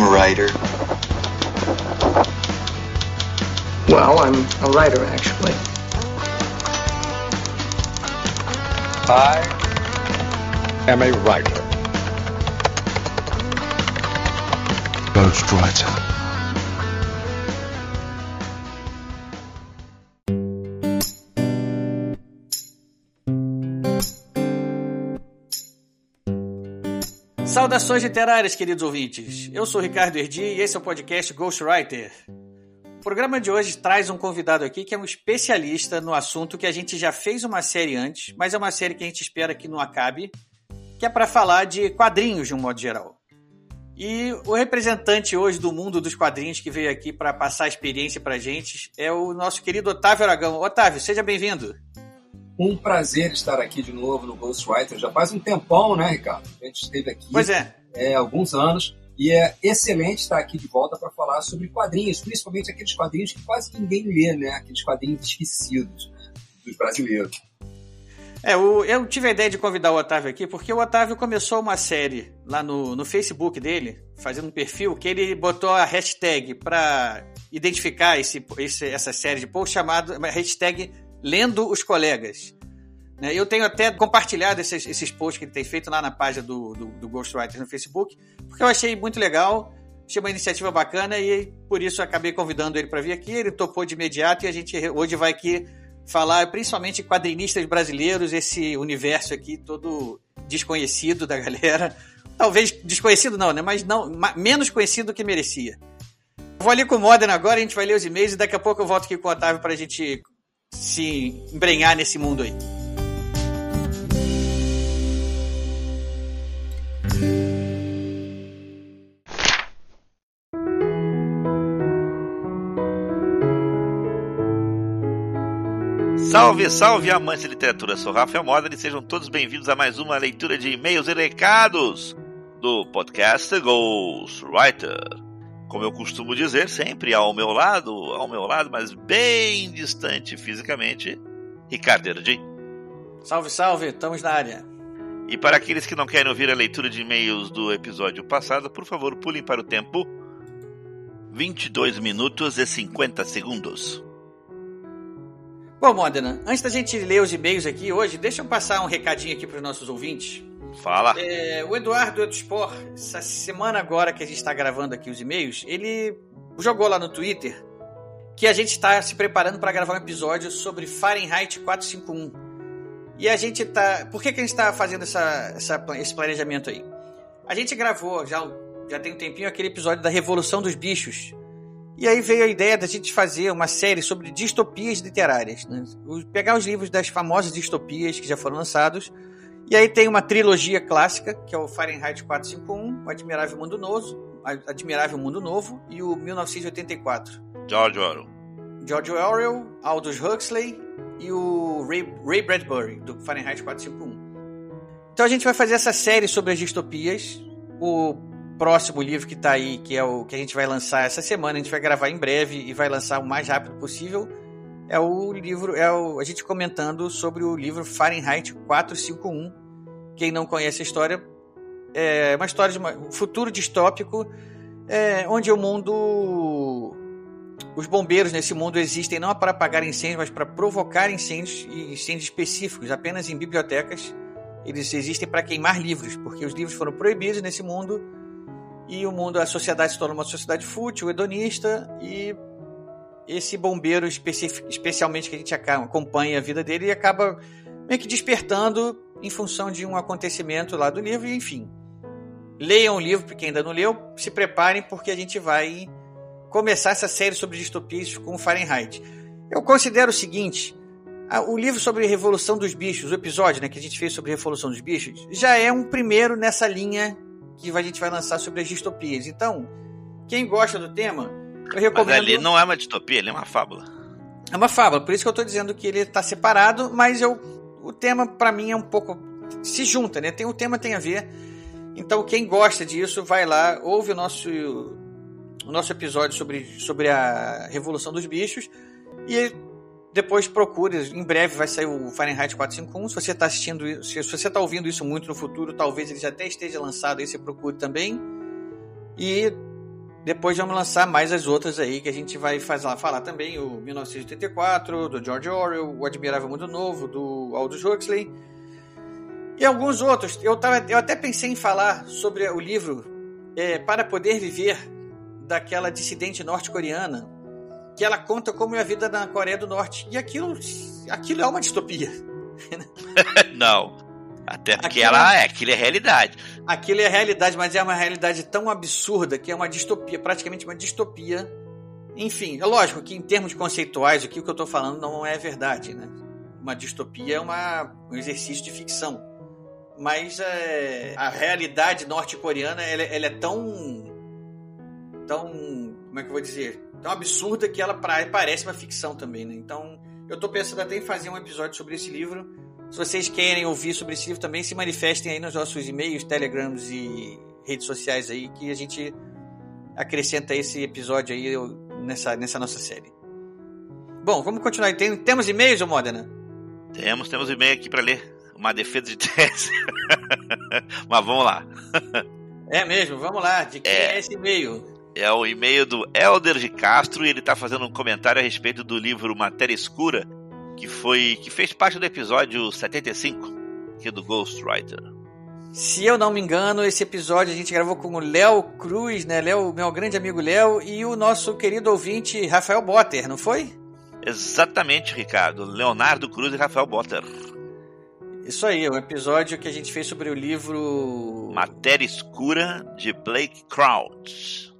I'm a writer. Well, I'm a writer, actually. I am a writer. Ghostwriter. Saudações literárias, queridos ouvintes. Eu sou Ricardo Erdi e esse é o podcast Ghostwriter. O programa de hoje traz um convidado aqui que é um especialista no assunto que a gente já fez uma série antes, mas é uma série que a gente espera que não acabe, que é para falar de quadrinhos de um modo geral. E o representante hoje do mundo dos quadrinhos que veio aqui para passar a experiência para gente é o nosso querido Otávio Aragão. Otávio, seja bem-vindo. Um prazer estar aqui de novo no Ghostwriter. Já faz um tempão, né, Ricardo? A gente esteve aqui Pois é. é, alguns anos. E é excelente estar aqui de volta para falar sobre quadrinhos, principalmente aqueles quadrinhos que quase ninguém lê, né? Aqueles quadrinhos esquecidos dos brasileiros. É, eu tive a ideia de convidar o Otávio aqui porque o Otávio começou uma série lá no, no Facebook dele, fazendo um perfil, que ele botou a hashtag para identificar esse, esse- essa série de posts chamado uma hashtag Lendo os Colegas. Né, Eu tenho até compartilhado esses, esses posts que ele tem feito lá na página do, do, do Ghostwriter no Facebook, porque eu achei muito legal, achei uma iniciativa bacana e por isso acabei convidando ele para vir aqui. Ele topou de imediato e a gente hoje vai aqui falar principalmente quadrinistas brasileiros, esse universo aqui todo desconhecido da galera. Talvez desconhecido não, né? Mas não, menos conhecido do que merecia. Vou ali com o Modena agora, a gente vai ler os e-mails e daqui a pouco eu volto aqui com o Otávio pra gente se embrenhar nesse mundo aí. Salve, salve, amantes de literatura! Sou Rafael Moda e sejam todos bem-vindos a mais uma leitura de e-mails e recados do podcast Ghostwriter. Como eu costumo dizer sempre, ao meu lado, ao meu lado, mas bem distante fisicamente, Ricardo Erdi. Salve, salve, estamos na área. E para aqueles que não querem ouvir a leitura de e-mails do episódio passado, por favor, pulem para o tempo 22 minutos e 50 segundos. Bom, Modena, antes da gente ler os e-mails aqui hoje, deixa eu passar um recadinho aqui para os nossos ouvintes. Fala! É, o Eduardo Eduspor, essa semana agora que a gente está gravando aqui os e-mails, ele jogou lá no Twitter que a gente está se preparando para gravar um episódio sobre Fahrenheit 451. E a gente tá. Por que, que a gente está fazendo essa, essa- esse planejamento aí? A gente gravou já, já tem um tempinho aquele episódio da Revolução dos Bichos. E aí veio a ideia da gente fazer uma série sobre distopias literárias. né? Pegar os livros das famosas distopias que já foram lançados e aí tem uma trilogia clássica, que é o Fahrenheit 451, o Admirável Mundo Novo, Admirável Mundo Novo e o 1984. George Orwell. George Orwell, Aldous Huxley e o Ray, Ray Bradbury, do Fahrenheit 451. Então a gente vai fazer essa série sobre as distopias. O próximo livro que está aí, que é o que a gente vai lançar essa semana, a gente vai gravar em breve e vai lançar o mais rápido possível, é o livro, é o, a gente comentando sobre o livro Fahrenheit 451. Quem não conhece a história, é uma história de uma- um futuro distópico é, onde o mundo os bombeiros nesse mundo existem não para apagar incêndios, mas para provocar incêndios e incêndios específicos, apenas em bibliotecas. Eles existem para queimar livros, porque os livros foram proibidos nesse mundo e o mundo, a sociedade se tornou uma sociedade fútil, hedonista e esse bombeiro especialmente que a gente acompanha a vida dele acaba meio que despertando em função de um acontecimento lá do livro, e enfim. Leiam o livro, para quem ainda não leu, se preparem porque a gente vai começar essa série sobre distopias com Fahrenheit. Eu considero o seguinte: o livro sobre a Revolução dos Bichos, o episódio né, que a gente fez sobre a Revolução dos Bichos, já é um primeiro nessa linha que a gente vai lançar sobre as distopias. Então, quem gosta do tema, eu Mas recomendo. ali não é uma distopia, ali é uma fábula. É uma fábula, por isso que eu tô dizendo que ele tá separado, mas eu, o tema para mim é um pouco se junta, né? Tem o tema tem a ver. Então quem gosta disso vai lá, ouve o nosso o nosso episódio sobre, sobre a Revolução dos Bichos e depois procure, em breve vai sair o Fahrenheit 451. Se você está assistindo, isso- se você está ouvindo isso muito no futuro, talvez ele já até esteja lançado aí, você procure também. E Depois vamos lançar mais as outras aí que a gente vai fazer, falar também. O 1984, do George Orwell, O Admirável Mundo Novo, do Aldous Huxley. E alguns outros. Eu, tava, eu até pensei em falar sobre o livro é, Para Poder Viver, daquela dissidente norte-coreana, que ela conta como é a vida na Coreia do Norte. E aquilo, aquilo é uma distopia. Não. Até porque aquilo, ela é, aquilo é realidade. Aquilo é realidade, mas é uma realidade tão absurda que é uma distopia, praticamente uma distopia. Enfim, é lógico que em termos conceituais, aqui o que eu estou falando não é verdade, né? Uma distopia é uma, um exercício de ficção. Mas é, a realidade norte-coreana ela, ela é tão. tão. como é que eu vou dizer? tão absurda que ela parece uma ficção também, né? Então, eu estou pensando até em fazer um episódio sobre esse livro. Se vocês querem ouvir sobre esse livro também, se manifestem aí nos nossos e-mails, telegrams e redes sociais aí, que a gente acrescenta esse episódio aí nessa, nessa nossa série. Bom, vamos continuar. Tem, temos e-mails, Modena? Temos, temos e-mail aqui para ler. Uma defesa de tese. Mas vamos lá. É mesmo, vamos lá. De quem é, é esse e-mail? É o e-mail do Elder de Castro e ele está fazendo um comentário a respeito do livro Matéria Escura, que foi que fez parte do episódio 75, aqui do Ghostwriter. Se eu não me engano, esse episódio a gente gravou com o Léo Cruz, né? Léo, meu grande amigo Léo, e o nosso querido ouvinte Rafael Botter, não foi? Exatamente, Ricardo. Leonardo Cruz e Rafael Botter. Isso aí, é um episódio que a gente fez sobre o livro Matéria Escura de Blake Crouch.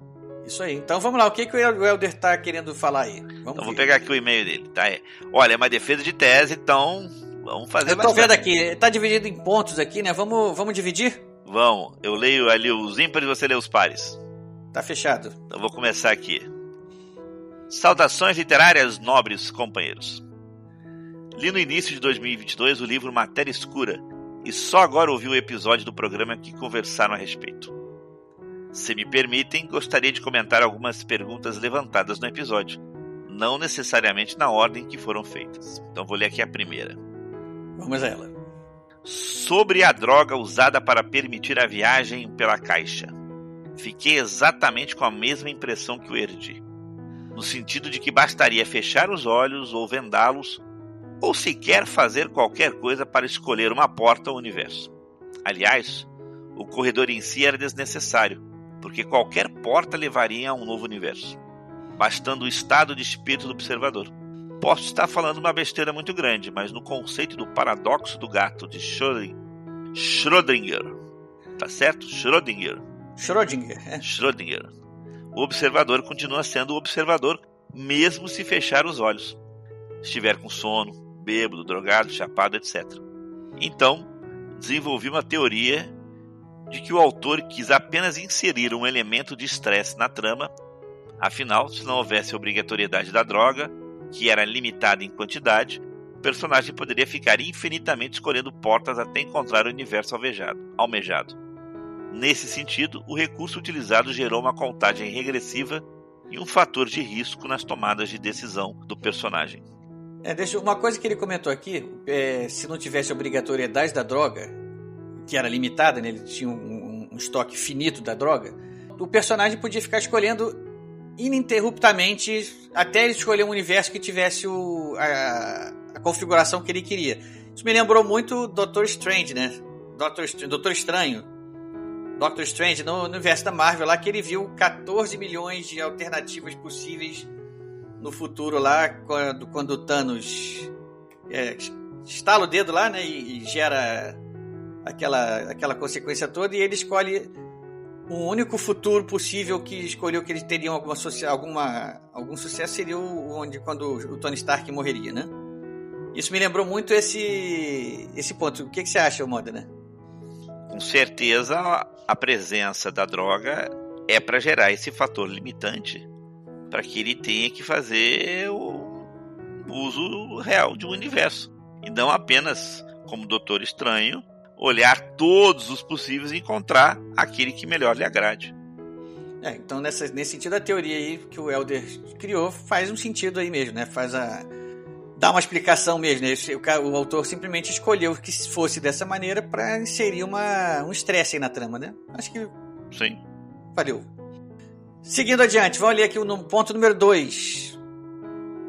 Isso aí. Então vamos lá, o que, que o Helder tá querendo falar aí? Vamos então ver. vou pegar aqui o e-mail dele, tá? É, olha, é uma defesa de tese, então vamos fazer Eu tô bastante. vendo aqui, tá dividido em pontos aqui, né? Vamos, vamos dividir? Vamos, eu leio ali os ímpares e você lê os pares. Tá fechado. Então vou começar aqui. Saudações literárias, nobres companheiros. Li no início de 2022 o livro Matéria Escura e só agora ouvi o episódio do programa que conversaram a respeito. Se me permitem, gostaria de comentar algumas perguntas levantadas no episódio, não necessariamente na ordem que foram feitas. Então vou ler aqui a primeira. Vamos a ela. Sobre a droga usada para permitir a viagem pela caixa. Fiquei exatamente com a mesma impressão que o Erdi. No sentido de que bastaria fechar os olhos ou vendá-los, ou sequer fazer qualquer coisa para escolher uma porta ao universo. Aliás, o corredor em si era desnecessário, porque qualquer porta levaria a um novo universo, bastando o estado de espírito do observador. Posso estar falando uma besteira muito grande, mas no conceito do paradoxo do gato de Schrödinger, tá certo? Schrödinger. Schrödinger, é. Schrödinger. O observador continua sendo o observador mesmo se fechar os olhos, estiver com sono, bêbado, drogado, chapado, etc. Então, desenvolvi uma teoria de que o autor quis apenas inserir um elemento de estresse na trama, afinal, se não houvesse obrigatoriedade da droga, que era limitada em quantidade, o personagem poderia ficar infinitamente escolhendo portas até encontrar o universo almejado. Nesse sentido, o recurso utilizado gerou uma contagem regressiva e um fator de risco nas tomadas de decisão do personagem. É, deixa, uma coisa que ele comentou aqui, é, se não tivesse obrigatoriedade da droga, que era limitada, né? ele tinha um, um, estoque finito da droga, o personagem podia ficar escolhendo ininterruptamente até ele escolher um universo que tivesse o, a, a, configuração que ele queria. Isso me lembrou muito Doutor Strange, né? Doutor, Doutor Estranho. Doctor Strange, no, no universo da Marvel lá, que ele viu 14 milhões de alternativas possíveis no futuro lá, quando, quando o Thanos é, estala o dedo lá, né, e, e gera aquela, aquela consequência toda e ele escolhe um único futuro possível que escolheu que eles teriam alguma, alguma algum sucesso seria o, onde quando o Tony Stark morreria, né? Isso me lembrou muito esse esse ponto. O que, que você acha, Moda, né? Com certeza a presença da droga é para gerar esse fator limitante para que ele tenha que fazer o uso real de um universo e não apenas como Doutor Estranho olhar todos os possíveis e encontrar aquele que melhor lhe agrade. É, então nessa, nesse sentido a teoria aí que o Elder criou faz um sentido aí mesmo, né? Faz a dá uma explicação mesmo, né? o, o, autor simplesmente escolheu que fosse dessa maneira para inserir uma, um estresse aí na trama, né? Acho que sim. Valeu. Seguindo adiante, vamos ler aqui no ponto número 2.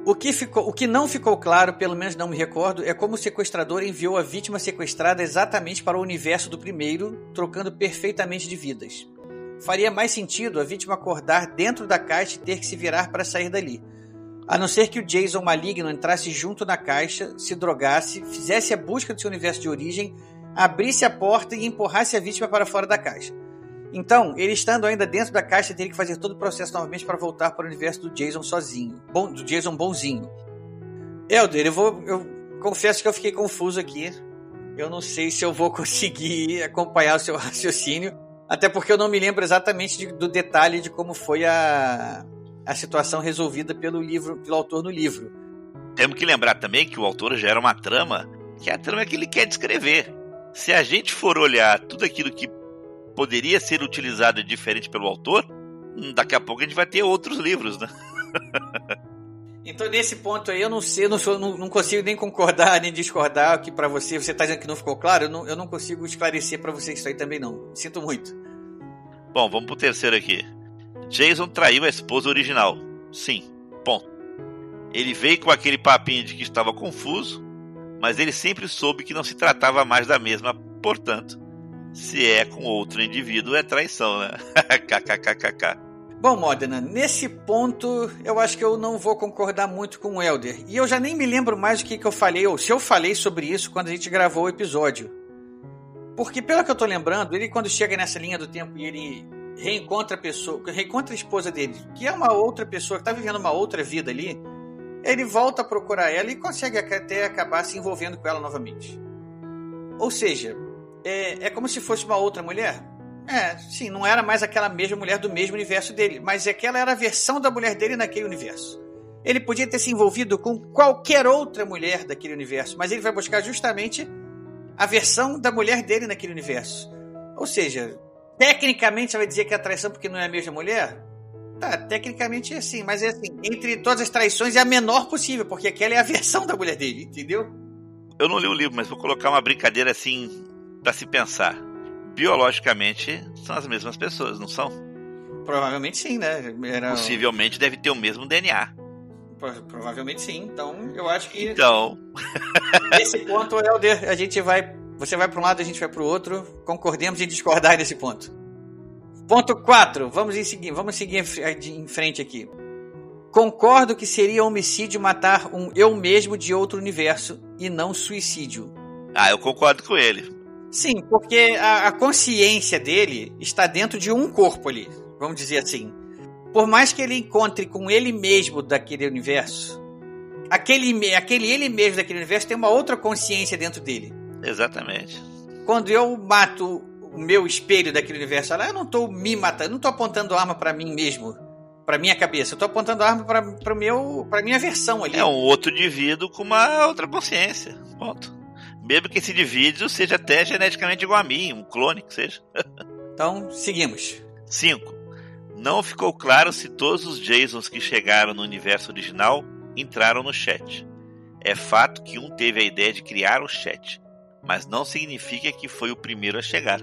O que, ficou, o que não ficou claro, pelo menos não me recordo, é como o sequestrador enviou a vítima sequestrada exatamente para o universo do primeiro, trocando perfeitamente de vidas. Faria mais sentido a vítima acordar dentro da caixa e ter que se virar para sair dali. A não ser que o Jason maligno entrasse junto na caixa, se drogasse, fizesse a busca do seu universo de origem, abrisse a porta e empurrasse a vítima para fora da caixa. Então, ele estando ainda dentro da caixa, teria que fazer todo o processo novamente para voltar para o universo do Jason sozinho. Bom, do Jason bonzinho. Elder, eu vou. Eu confesso que eu fiquei confuso aqui. Eu não sei se eu vou conseguir acompanhar o seu raciocínio. Até porque eu não me lembro exatamente de, do detalhe de como foi a, a situação resolvida pelo livro, pelo autor no livro. Temos que lembrar também que o autor gera uma trama, que é a trama que ele quer descrever. Se a gente for olhar tudo aquilo que poderia ser utilizado diferente pelo autor, hum, daqui a pouco a gente vai ter outros livros, né? então, nesse ponto aí, eu não sei, não, sou, não, não consigo nem concordar nem discordar que para você, você está dizendo que não ficou claro, eu não, eu não consigo esclarecer para você isso aí também não. Sinto muito. Bom, vamos pro terceiro aqui. Jason traiu a esposa original. Sim, ponto. Ele veio com aquele papinho de que estava confuso, mas ele sempre soube que não se tratava mais da mesma, portanto, se é com outro indivíduo, é traição, né? KKKKK. Bom, Modena, nesse ponto eu acho que eu não vou concordar muito com o Elder. E eu já nem me lembro mais o que, que eu falei, ou se eu falei sobre isso quando a gente gravou o episódio. Porque, pelo que eu tô lembrando, ele quando chega nessa linha do tempo e ele reencontra a pessoa, reencontra a esposa dele, que é uma outra pessoa, que tá vivendo uma outra vida ali, ele volta a procurar ela e consegue até acabar se envolvendo com ela novamente. Ou seja, é, é como se fosse uma outra mulher. É, sim, não era mais aquela mesma mulher do mesmo universo dele, mas aquela era a versão da mulher dele naquele universo. Ele podia ter se envolvido com qualquer outra mulher daquele universo, mas ele vai buscar justamente a versão da mulher dele naquele universo. Ou seja, tecnicamente você vai dizer que é traição porque não é a mesma mulher? Tá, tecnicamente é assim, mas é assim, entre todas as traições é a menor possível, porque aquela é a versão da mulher dele, entendeu? Eu não li o livro, mas vou colocar uma brincadeira assim para se pensar. Biologicamente são as mesmas pessoas, não são? Provavelmente sim, né? Era... Possivelmente deve ter o mesmo DNA. Provavelmente sim. Então, eu acho que. Então. nesse ponto, Helder, a gente vai. Você vai para um lado, a gente vai para o outro. Concordemos em discordar nesse ponto. Ponto 4. Vamos, em seguir, vamos seguir em frente aqui. Concordo que seria homicídio matar um eu mesmo de outro universo e não suicídio. Ah, eu concordo com ele. Sim, porque a, a, consciência dele está dentro de um corpo ali, vamos dizer assim. Por mais que ele encontre com ele mesmo daquele universo, aquele, aquele ele mesmo daquele universo tem uma outra consciência dentro dele. Exatamente. Quando eu mato o meu espelho daquele universo, eu não estou me matando, eu não estou apontando arma para mim mesmo, para minha cabeça, eu estou apontando arma para meu, para minha versão ali. É um outro indivíduo com uma outra consciência. Ponto. Mesmo que esse indivíduo seja até geneticamente igual a mim, um clone que seja. então, seguimos. 5. Não ficou claro se todos os Jasons que chegaram no universo original entraram no chat. É fato que um teve a ideia de criar o chat, mas não significa que foi o primeiro a chegar.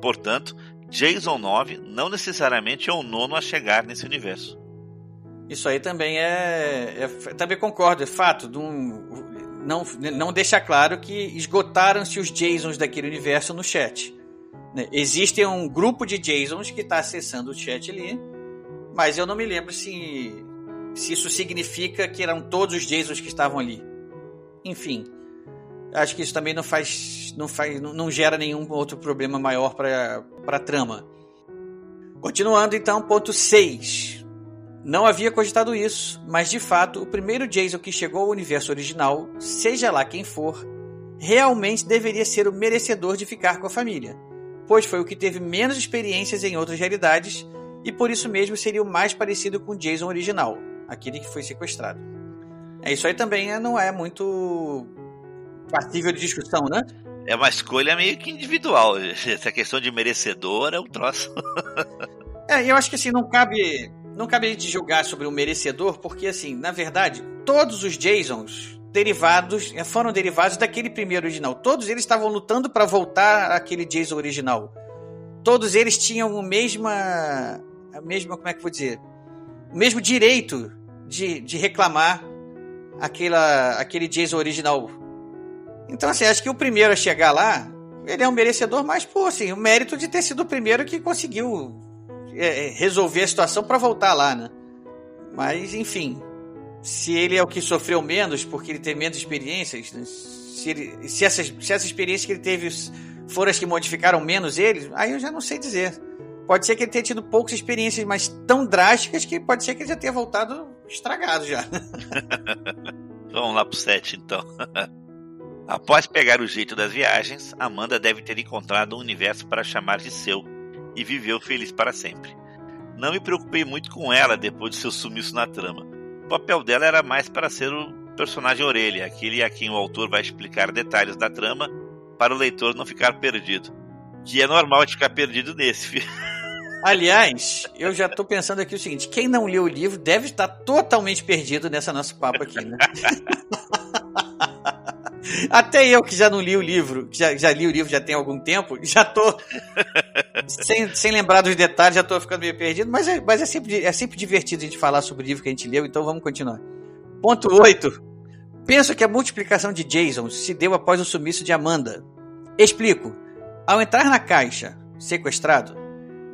Portanto, Jason 9 não necessariamente é o nono a chegar nesse universo. Isso aí também é, é também concordo, é fato. Um, não, não deixa claro que esgotaram-se os JSONs daquele universo no chat. Né? Existe um grupo de JSONs que está acessando o chat ali, mas eu não me lembro se, se isso significa que eram todos os JSONs que estavam ali. Enfim, acho que isso também não faz, não faz, não, não gera nenhum outro problema maior para a trama. Continuando então, ponto 6. Não havia cogitado isso, mas de fato, o primeiro Jason que chegou ao universo original, seja lá quem for, realmente deveria ser o merecedor de ficar com a família, pois foi o que teve menos experiências em outras realidades e por isso mesmo seria o mais parecido com o Jason original, aquele que foi sequestrado. É isso aí também é, não é muito passível de discussão, né? É uma escolha meio que individual. Essa questão de merecedor é um troço. é, eu acho que assim, não cabe não cabe de julgar sobre o merecedor, porque assim, na verdade, todos os Jasons derivados eh, foram derivados daquele primeiro original. Todos eles estavam lutando para voltar àquele Jason original. Todos eles tinham a mesma a mesma, como é que vou dizer? O mesmo direito de, de reclamar aquela, aquele Jason original. Então, assim, acho que o primeiro a chegar lá, ele é um merecedor, mas, pô, assim, o mérito de ter sido o primeiro que conseguiu é, resolver a situação para voltar lá, né? Mas, enfim, se ele é o que sofreu menos porque ele teve menos experiências, né? se, ele, se, essas, se essas experiências que ele teve foram as que modificaram menos ele, aí eu já não sei dizer. Pode ser que ele tenha tido poucas experiências, mas tão drásticas que pode ser que ele já tenha voltado estragado já. Vamos lá pro 7 então. Após pegar o jeito das viagens, Amanda deve ter encontrado um universo para chamar de seu e viveu feliz para sempre. Não me preocupei muito com ela depois de seu sumiço na trama. O papel dela era mais para ser o personagem orelha, aquele a quem o autor vai explicar detalhes da trama para o leitor não ficar perdido. Que é normal de ficar perdido nesse. Aliás, eu já estou pensando aqui o seguinte: quem não leu o livro deve estar totalmente perdido nessa nossa papo aqui, né? Até eu que já não li o livro, que já, já li o livro já tem algum tempo, já tô sem, sem lembrar dos detalhes, já tô ficando meio perdido, mas, é, mas é, sempre, é sempre divertido a gente falar sobre o livro que a gente leu, então vamos continuar. Ponto 8. Penso que a multiplicação de Jason se deu após o sumiço de Amanda. Explico. Ao entrar na caixa, sequestrado,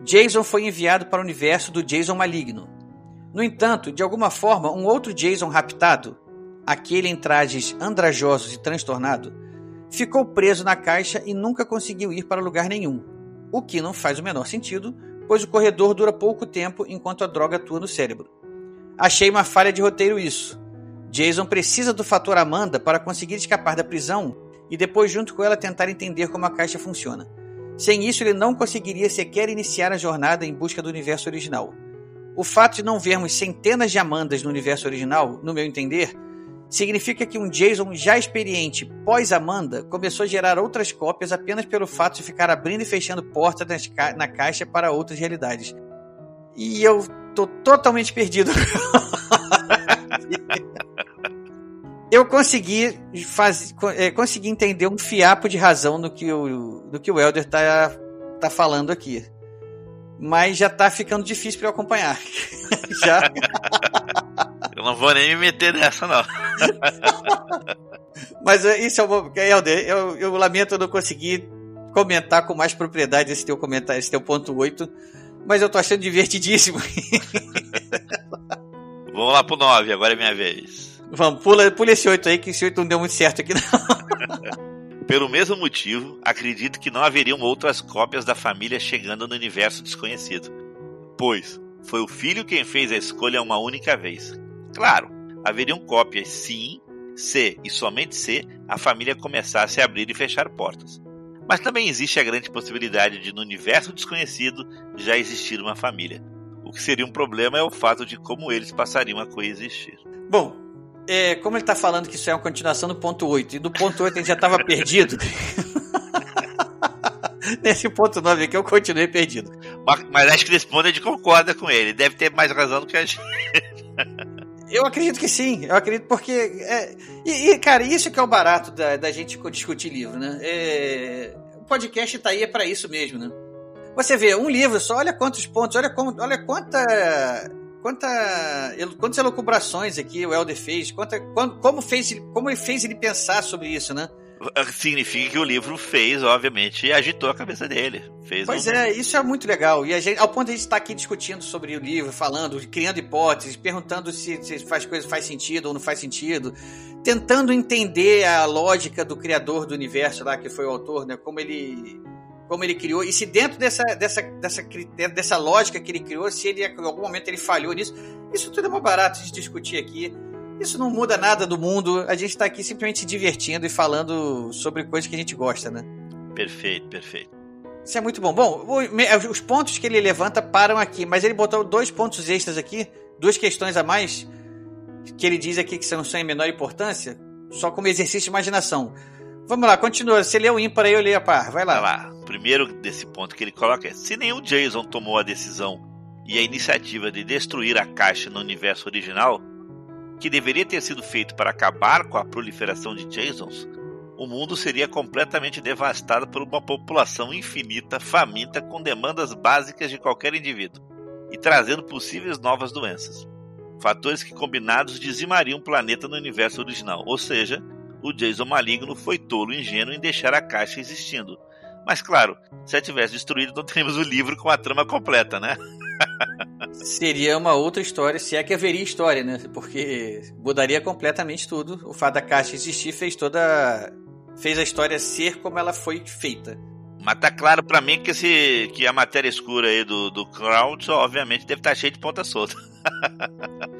Jason foi enviado para o universo do Jason maligno. No entanto, de alguma forma, um outro Jason raptado, aquele em trajes andrajosos e transtornado, ficou preso na caixa e nunca conseguiu ir para lugar nenhum. O que não faz o menor sentido, pois o corredor dura pouco tempo enquanto a droga atua no cérebro. Achei uma falha de roteiro isso. Jason precisa do fator Amanda para conseguir escapar da prisão e depois, junto com ela, tentar entender como a caixa funciona. Sem isso, ele não conseguiria sequer iniciar a jornada em busca do universo original. O fato de não vermos centenas de Amandas no universo original, no meu entender, significa que um Jason já experiente pós-Amanda começou a gerar outras cópias apenas pelo fato de ficar abrindo e fechando portas na caixa para outras realidades. E eu tô totalmente perdido. eu consegui faz, é, consegui entender um fiapo de razão no que o, no que o Elder tá, tá falando aqui. Mas já tá ficando difícil para eu acompanhar. já. eu não vou nem me meter nessa, não. Mas é, isso é o Helder, eu, eu lamento não conseguir comentar com mais propriedade esse teu comentário, esse teu ponto 8, mas eu tô achando divertidíssimo. Vamos lá pro 9, agora é minha vez. Vamos, pula, pula esse 8 aí, que esse 8 não deu muito certo aqui, não. Pelo mesmo motivo, acredito que não haveriam outras cópias da família chegando no universo desconhecido. Pois foi o filho quem fez a escolha uma única vez. Claro, haveriam cópias sim, se e somente se a família começasse a abrir e fechar portas. Mas também existe a grande possibilidade de no universo desconhecido já existir uma família. O que seria um problema é o fato de como eles passariam a coexistir. Bom, é, como ele está falando que isso é uma continuação do ponto 8, e do ponto 8 ele já estava perdido. Nesse ponto 9 aqui eu continuei perdido. Mas, mas, acho que nesse ponto a gente concorda com ele. Deve ter mais razão do que a gente. Eu acredito que sim, eu acredito porque. É, e, e, cara, isso que é o barato da, da gente discutir livro, né? É, o podcast tá aí é para isso mesmo, né? Você vê, um livro só, olha quantos pontos, olha, como, olha quanta quanta, quantas elucubrações aqui o Helder fez, quanta, como, fez, como ele fez ele pensar sobre isso, né? Significa que o livro fez, obviamente, e agitou a cabeça dele. Fez pois um... é, isso é muito legal. E a gente, ao ponto de a gente estar aqui discutindo sobre o livro, falando, criando hipóteses, perguntando se, se faz coisa faz sentido ou não faz sentido, tentando entender a lógica do criador do universo lá, que foi o autor, né? Como ele como ele criou, e se dentro dessa, dessa, dessa, dessa lógica que ele criou, se ele em algum momento ele falhou nisso, isso tudo é mais barato de discutir aqui. Isso não muda nada do mundo, a gente está aqui simplesmente se divertindo e falando sobre coisas que a gente gosta, né? Perfeito, perfeito. Isso é muito bom. Bom, os pontos que ele levanta param aqui, mas ele botou dois pontos extras aqui, duas questões a mais, que ele diz aqui que são em menor importância, só como exercício de imaginação. Vamos lá, continua. Você lê o ímpar aí, eu leio a par. Vai lá. Vai lá. Primeiro desse ponto que ele coloca é: se nenhum Jason tomou a decisão e a iniciativa de destruir a caixa no universo original, que deveria ter sido feito para acabar com a proliferação de Jasons, o mundo seria completamente devastado por uma população infinita, faminta, com demandas básicas de qualquer indivíduo. e trazendo possíveis novas doenças. Fatores que combinados dizimariam o planeta no universo original, ou seja, o Jason maligno foi tolo e ingênuo em deixar a caixa existindo. Mas claro, se a tivesse destruído, não teríamos o livro com a trama completa, né? Seria uma outra história, se é que haveria história, né? Porque mudaria completamente tudo. O fato da caixa existir fez toda. fez a história ser como ela foi feita. Mas tá claro para mim que, esse, que a matéria escura aí do, do Crowd, obviamente, deve estar tá cheia de ponta solta.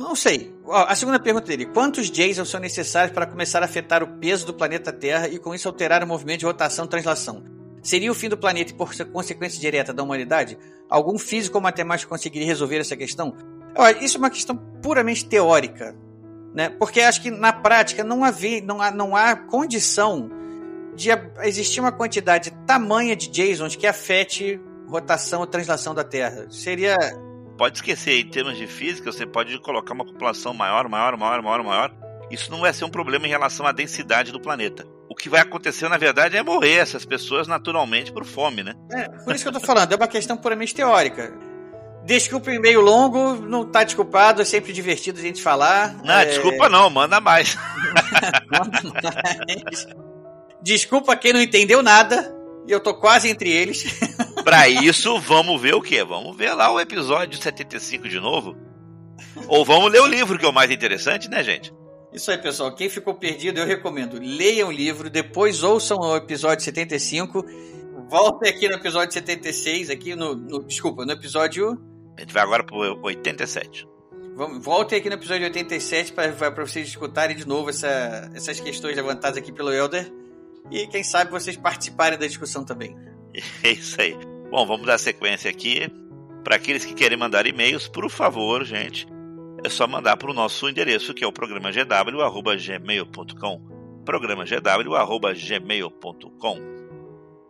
Não sei. A segunda pergunta dele: quantos Jasons são necessários para começar a afetar o peso do planeta Terra e com isso alterar o movimento de rotação e translação? Seria o fim do planeta e por consequência direta da humanidade? Algum físico ou matemático conseguiria resolver essa questão? Olha, isso é uma questão puramente teórica, né? Porque acho que na prática não, havia, não, há, não há condição de existir uma quantidade tamanha de Jasons que afete rotação ou translação da Terra. Seria. Pode esquecer, em termos de física, você pode colocar uma população maior, maior, maior, maior, maior. Isso não vai ser um problema em relação à densidade do planeta. O que vai acontecer, na verdade, é morrer essas pessoas naturalmente por fome, né? É, por isso que eu tô falando, é uma questão puramente teórica. Desculpa o e-mail longo, não tá desculpado, é sempre divertido a gente falar. Não, é... desculpa não, manda mais. manda mais. Desculpa quem não entendeu nada. E eu tô quase entre eles. Para isso, vamos ver o quê? Vamos ver lá o episódio 75 de novo. Ou vamos ler o livro, que é o mais interessante, né, gente? Isso aí, pessoal. Quem ficou perdido, eu recomendo. Leiam o livro, depois ouçam o episódio 75. Voltem aqui no episódio 76, aqui no, no. Desculpa, no episódio. A gente vai agora pro 87. Vamos, voltem aqui no episódio 87 para vocês escutarem de novo essa, essas questões levantadas aqui pelo Elder e quem sabe vocês participarem da discussão também. É isso aí. Bom, vamos dar sequência aqui. Para aqueles que querem mandar e-mails, por favor, gente, é só mandar para o nosso endereço, que é o programa gw@gmail.com. Programa gw@gmail.com.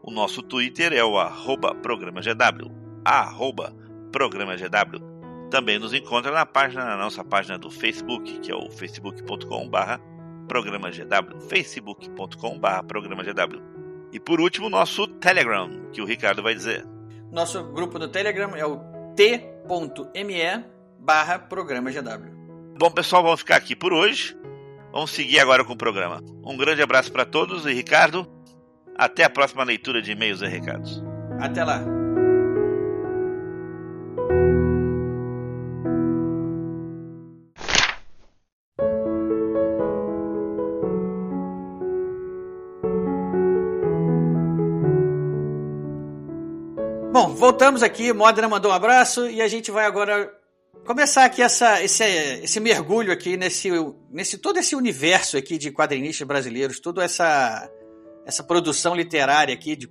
O nosso Twitter é o arroba programa GW. Arroba programa GW. Também nos encontra na página, na nossa página do Facebook, que é o facebook.com/barra Programa E por último, nosso Telegram, que o Ricardo vai dizer. Nosso grupo no Telegram é o t.me barra Programa GW. Bom, pessoal, vamos ficar aqui por hoje. Vamos seguir agora com o programa. Um grande abraço para todos e Ricardo, até a próxima leitura de e-mails e recados. Até lá. Voltamos aqui. Modena mandou um abraço e a gente vai agora começar aqui essa, esse, esse mergulho aqui nesse, nesse todo esse universo aqui de quadrinistas brasileiros, toda essa essa produção literária aqui de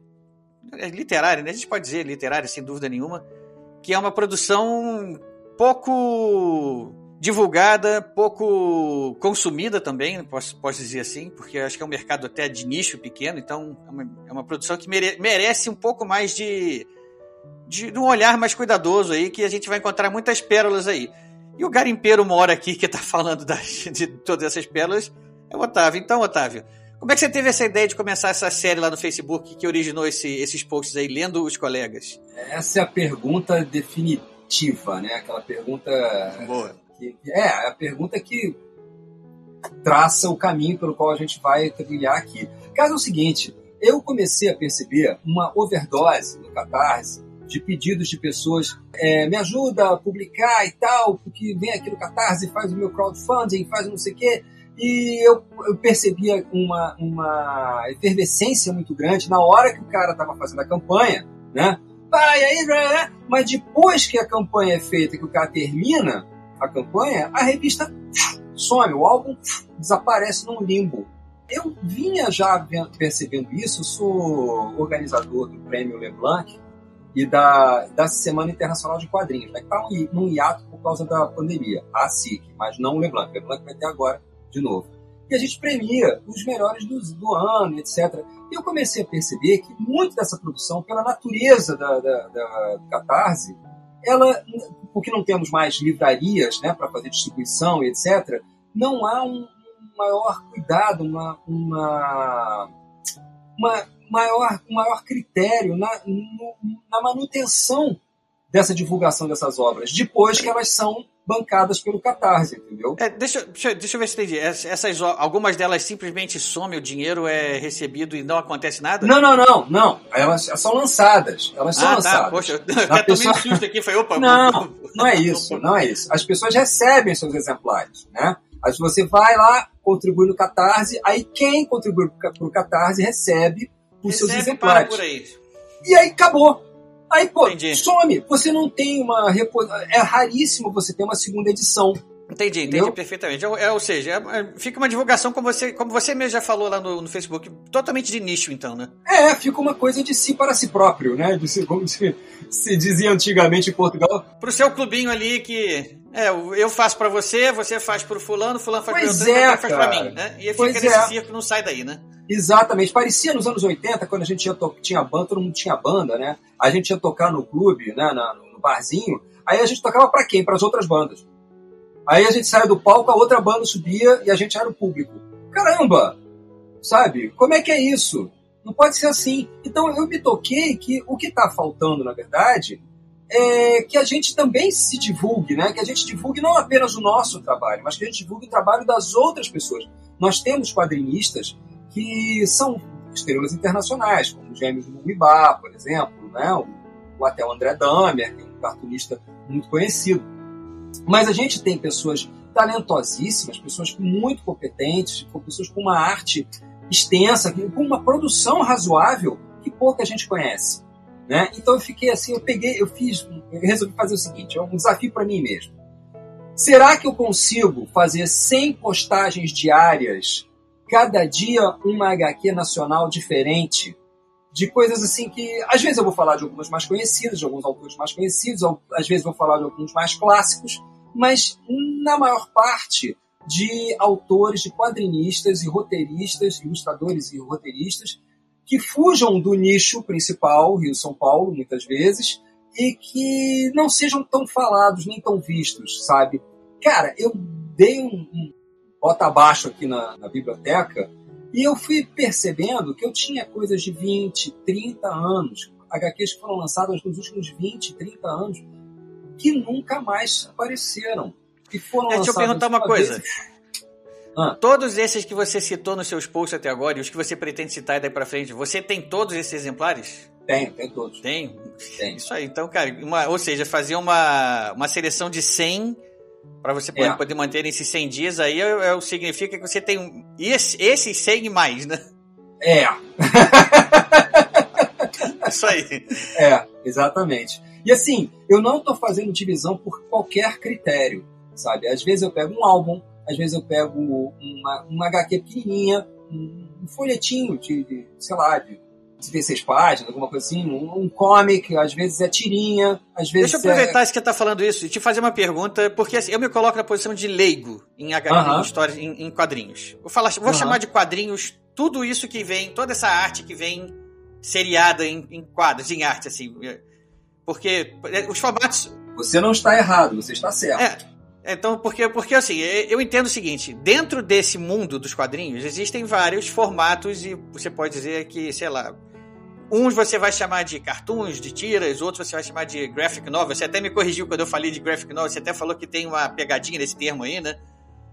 é literária, né? A gente pode dizer literária sem dúvida nenhuma, que é uma produção pouco divulgada, pouco consumida também, posso, posso dizer assim, porque acho que é um mercado até de nicho pequeno, então é uma, é uma produção que mere, merece um pouco mais de de, de um olhar mais cuidadoso aí, que a gente vai encontrar muitas pérolas aí. E o garimpeiro mora aqui, que está falando das, de todas essas pérolas, é o Otávio. Então, Otávio, como é que você teve essa ideia de começar essa série lá no Facebook que originou esse, esses posts aí, lendo os colegas? Essa é a pergunta definitiva, né? Aquela pergunta. Boa. Que, é, a pergunta que traça o caminho pelo qual a gente vai trilhar aqui. Caso é o seguinte, eu comecei a perceber uma overdose no Catarse de pedidos de pessoas, é, me ajuda a publicar e tal, porque vem aqui no Catarse, faz o meu crowdfunding, faz não sei o quê. E eu, eu percebia uma, uma efervescência muito grande na hora que o cara estava fazendo a campanha, né? Vai aí, mas depois que a campanha é feita, que o cara termina a campanha, a revista some, o álbum desaparece num limbo. Eu vinha já percebendo isso, sou organizador do Prêmio Leblanc, e da, da Semana Internacional de Quadrinhos, né, que está num hiato por causa da pandemia, a SIC, mas não o Leblanc. O Leblanc vai ter agora de novo. E a gente premia os melhores do, do ano, etc. E eu comecei a perceber que muito dessa produção, pela natureza da, da, da Catarse, ela, porque não temos mais livrarias né, para fazer distribuição etc., não há um maior cuidado, uma, uma, uma maior, maior critério na, no, na manutenção dessa divulgação dessas obras, depois que elas são bancadas pelo Catarse, entendeu? É, deixa, deixa, deixa, eu ver se entendi. Essas, algumas delas simplesmente somem, o dinheiro é recebido e não acontece nada? Não, não, não, não. Elas são lançadas. Elas são ah, lançadas. Tá, poxa, eu até pessoa... tomei um susto aqui, foi, opa... Não, não é isso, não é isso. As pessoas recebem seus exemplares, né? Aí você vai lá, contribui no Catarse, aí quem contribui para o Catarse recebe os seus exemplares. por aí. E aí acabou. Aí, pô, Entendi. some. Você não tem uma. É raríssimo você ter uma segunda edição. Entendi, entendi Entendeu? perfeitamente. É, é, ou seja, é, é, fica uma divulgação, como você, como você mesmo já falou lá no, no, Facebook, totalmente de nicho, então, né? É, fica uma coisa de si para si próprio, né? De si, como se, se dizia antigamente em Portugal. Pro seu clubinho ali que. É, eu faço para você, você faz pro fulano, fulano faz pois pra é, faz pra mim, né? E pois fica nesse círculo, não sai daí, né? Exatamente. Parecia nos anos 80, quando a gente tinha, tinha banda, todo mundo tinha banda, né? A gente ia tocar no clube, né? no barzinho. Aí a gente tocava para quem? Para as outras bandas. Aí a gente saía do palco, a outra banda subia e a gente era o público. Caramba! Sabe? Como é que é isso? Não pode ser assim. Então eu me toquei que o que está faltando, na verdade, é que a gente também se divulgue, né? Que a gente divulgue não apenas o nosso trabalho, mas que a gente divulgue o trabalho das outras pessoas. Nós temos quadrinistas que são estrelas internacionais, como os gêmeos Mugibá, por exemplo, né? ou até o André Damer, que é um cartunista muito conhecido. Mas a gente tem pessoas talentosíssimas, pessoas muito competentes, pessoas com uma arte extensa, com uma produção razoável que pouca gente conhece. Né? Então eu fiquei assim, eu peguei, eu fiz, eu resolvi fazer o seguinte, é um desafio para mim mesmo. Será que eu consigo fazer 100 postagens diárias, cada dia uma HQ nacional diferente, de coisas assim que às vezes eu vou falar de algumas mais conhecidas, de alguns autores mais conhecidos, às vezes vou falar de alguns mais clássicos, mas na maior parte de autores, de quadrinistas e roteiristas, ilustradores e roteiristas que fujam do nicho principal, Rio São Paulo, muitas vezes, e que não sejam tão falados nem tão vistos, sabe? Cara, eu dei um, um bota abaixo aqui na, na biblioteca e eu fui percebendo que eu tinha coisas de 20, 30 anos, HQs que foram lançadas nos últimos 20, 30 anos, que nunca mais apareceram. E foram Deixa eu perguntar uma coisa. Vez... Ah. Todos esses que você citou nos seus posts até agora e os que você pretende citar daí para frente, você tem todos esses exemplares? Tem, tem todos. Tem? Tem. Isso aí. Então, cara, uma, ou seja, fazer uma, uma seleção de 100 para você poder, é. poder, manter esses 100 dias aí é, é, significa que você tem um, esse, esses 100 e mais, né? É. Isso aí. É, exatamente. E assim, eu não estou fazendo divisão por qualquer critério, sabe? Às vezes eu pego um álbum, às vezes eu pego uma, uma HQ pequenininha, um folhetinho de, de sei lá, de 16 páginas, alguma coisa assim, um, um comic, às vezes é tirinha, às vezes Deixa eu aproveitar é... que você está falando isso e te fazer uma pergunta, porque assim, eu me coloco na posição de leigo em, HQ, uh -huh. em histórias, em, em, quadrinhos. Vou, falar, vou uh -huh. chamar de quadrinhos tudo isso que vem, toda essa arte que vem seriada em, em quadros, em arte, assim. Porque é, os formatos. Você não está errado, você está certo. É, então, porque, porque assim, eu entendo o seguinte: dentro desse mundo dos quadrinhos existem vários formatos e você pode dizer que, sei lá, uns você vai chamar de cartoons, de tiras, outros você vai chamar de graphic novel. Você até me corrigiu quando eu falei de graphic novel, você até falou que tem uma pegadinha nesse termo aí, né?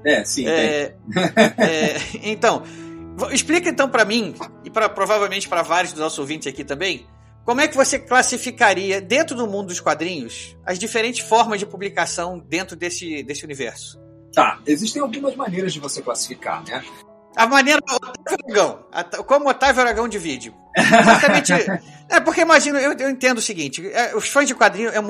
É, sim. É, é, então, explica então para mim e para provavelmente para vários dos nossos ouvintes aqui também, como é que você classificaria dentro do mundo dos quadrinhos as diferentes formas de publicação dentro desse, desse universo? Tá, existem algumas maneiras de você classificar, né? A maneira Otávio Aragão, como Otávio Aragão divide. Exatamente. é porque imagino, eu, eu, entendo o seguinte: é, os fãs de quadrinhos, é,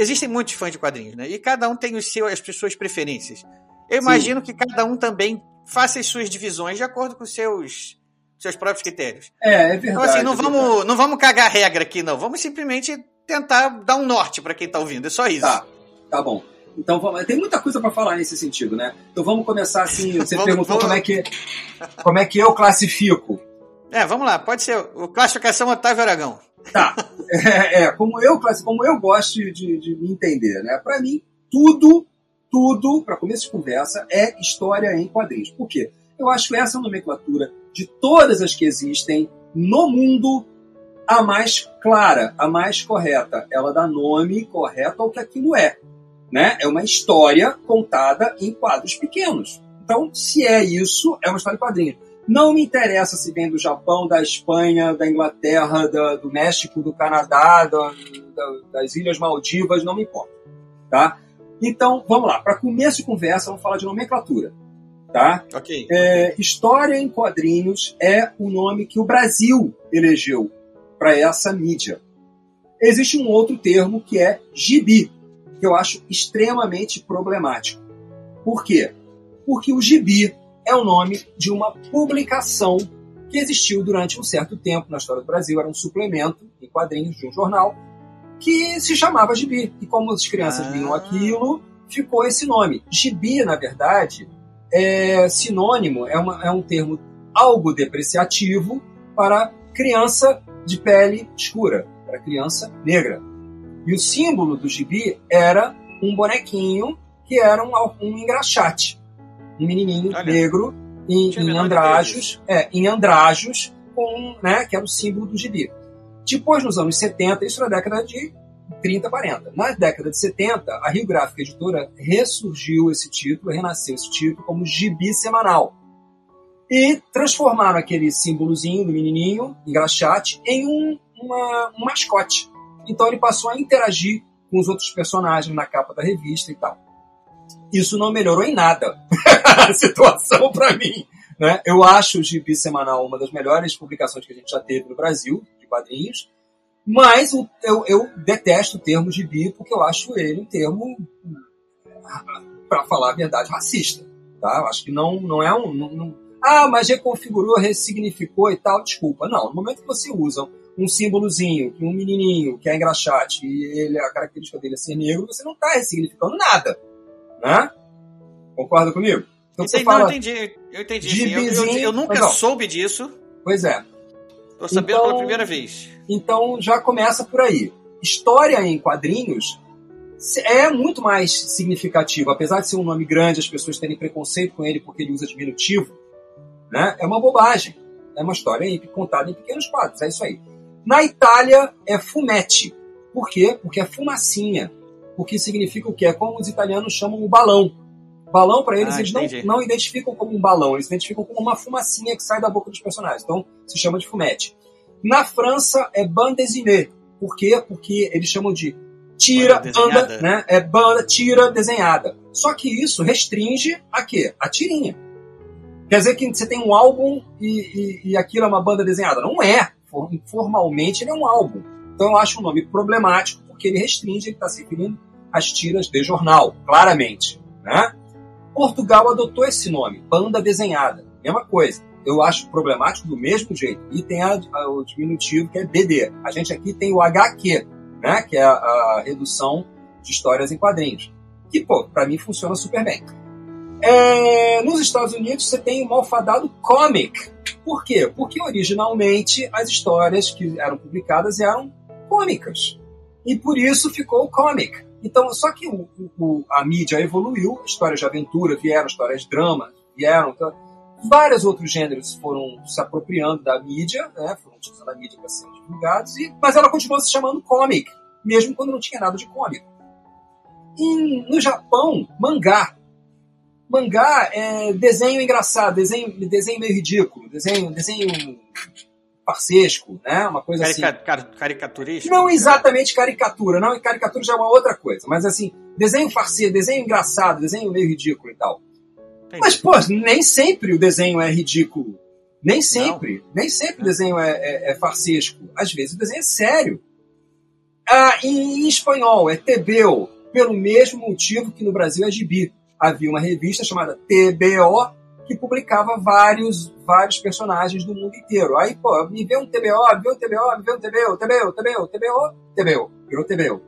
existem muitos fãs de quadrinhos, né? E cada um tem os seus, as suas preferências. Eu imagino Sim. que cada um também faça as suas divisões de acordo com os seus, seus próprios critérios. É, é verdade. Então, assim, não, é vamos, não vamos cagar regra aqui, não. Vamos simplesmente tentar dar um norte para quem está ouvindo. É só isso. Tá, tá bom. Então vamos, tem muita coisa para falar nesse sentido, né? Então vamos começar assim. Você vamos, perguntou vamos... como é que como é que eu classifico? É, vamos lá. Pode ser o classificação Otávio Aragão. Tá. É, é como eu como eu gosto de, de me entender, né? Para mim tudo tudo para começo de conversa é história em quadrinhos. Por quê? Eu acho essa nomenclatura de todas as que existem no mundo a mais clara, a mais correta. Ela dá nome correto ao que aquilo é. Né? É uma história contada em quadros pequenos. Então, se é isso, é uma história em quadrinhos. Não me interessa se vem do Japão, da Espanha, da Inglaterra, da, do México, do Canadá, da, da, das Ilhas Maldivas, não me importa. Tá? Então, vamos lá. Para começo de conversa, vamos falar de nomenclatura. Tá? Ok. É, história em quadrinhos é o nome que o Brasil elegeu para essa mídia. Existe um outro termo que é gibi, que eu acho extremamente problemático. Por quê? Porque o gibi é o nome de uma publicação que existiu durante um certo tempo na história do Brasil, era um suplemento em quadrinhos de um jornal que se chamava gibi. E como as crianças Ah. viam aquilo, ficou esse nome. Gibi, na verdade, é sinônimo, é, uma- é um termo algo depreciativo para criança de pele escura, para criança negra. E o símbolo do gibi era um bonequinho que era um, um engraxate, um menininho Olha, negro em, em andrajos, é, em andrajos, com, né, que era o símbolo do gibi. Depois, nos anos 70, isso na década de 30, 40. Na década de 70, a Rio Gráfica Editora ressurgiu esse título, renasceu esse título como gibi semanal. E transformaram aquele símbolozinho do menininho, engraxate, em um, uma- um mascote. Então ele passou a interagir com os outros personagens na capa da revista e tal. Isso não melhorou em nada a situação para mim. Né? Eu acho o Gibi Semanal uma das melhores publicações que a gente já teve no Brasil, de quadrinhos, mas eu, eu detesto o termo Gibi porque eu acho ele um termo, para falar a verdade, racista. Tá? Eu acho que não, não é um. não- não- ah, mas reconfigurou, ressignificou e tal. Desculpa. Não, no momento que você usa um símbolozinho, um menininho que é engraxate e ele, a característica dele é ser negro, você não está ressignificando nada. Né? Concorda comigo? Então não, eu entendi. Eu entendi. Eu, eu- eu nunca soube disso. Pois é. Tô sabendo Então- pela primeira vez. Então já começa por aí. História em quadrinhos é muito mais significativo, apesar de ser um nome grande, as pessoas terem preconceito com ele porque ele usa diminutivo, né? É uma bobagem. É uma história em- contada em pequenos quadros, é isso aí. Na Itália é fumetti. Por quê? Porque é fumacinha. O que significa o quê? É como os italianos chamam o balão. Balão, para eles, Ah, eles não, não identificam como um balão, eles identificam como uma fumacinha que sai da boca dos personagens. Então, se chama de fumetti. Na França é bande dessinée. Por quê? Porque eles chamam de tira, Banda né? É banda, tira desenhada. Só que isso restringe a quê? A tirinha. Quer dizer que você tem um álbum e, e, e aquilo é uma banda desenhada. Não é. For- Formalmente ele é um álbum. Então eu acho um nome problemático porque ele restringe, ele está se referindo às tiras de jornal, claramente. Né? Portugal adotou esse nome, banda desenhada. Mesma coisa. Eu acho problemático do mesmo jeito. E tem a- a- o diminutivo que é DD. A gente aqui tem o HQ, né? que é a, a redução de histórias em quadrinhos. Que, pô, pra mim funciona super bem. É, nos Estados Unidos você tem o malfadado comic. Por quê? Porque originalmente as histórias que eram publicadas eram cômicas. E por isso ficou o comic. Então, só que o- o- a mídia evoluiu, histórias de aventura vieram, histórias de drama vieram, então, vários outros gêneros foram se apropriando da mídia, né, foram utilizando a mídia para serem divulgados, e, mas ela continuou se chamando comic, mesmo quando não tinha nada de cômico. Em- no Japão, mangá. Mangá é desenho engraçado, desenho, desenho meio ridículo, desenho, desenho farsesco, né? Uma coisa assim. Carica, car, caricaturista? Não exatamente caricatura, não, caricatura já é uma outra coisa, mas assim, desenho farsesco, desenho engraçado, desenho meio ridículo e tal. Entendi. Mas, pô, nem sempre o desenho é ridículo. Nem sempre. Nem sempre o desenho é, é, é farsesco. Às vezes o desenho é sério. Ah, em, em espanhol é TBO, pelo mesmo motivo que no Brasil é gibi. Havia uma revista chamada TBO que publicava vários, vários personagens do mundo inteiro. Aí, pô, me vê um TBO, me vê um TBO, me vê um TBO, TBO, TBO, TBO, TBO, virou TBO.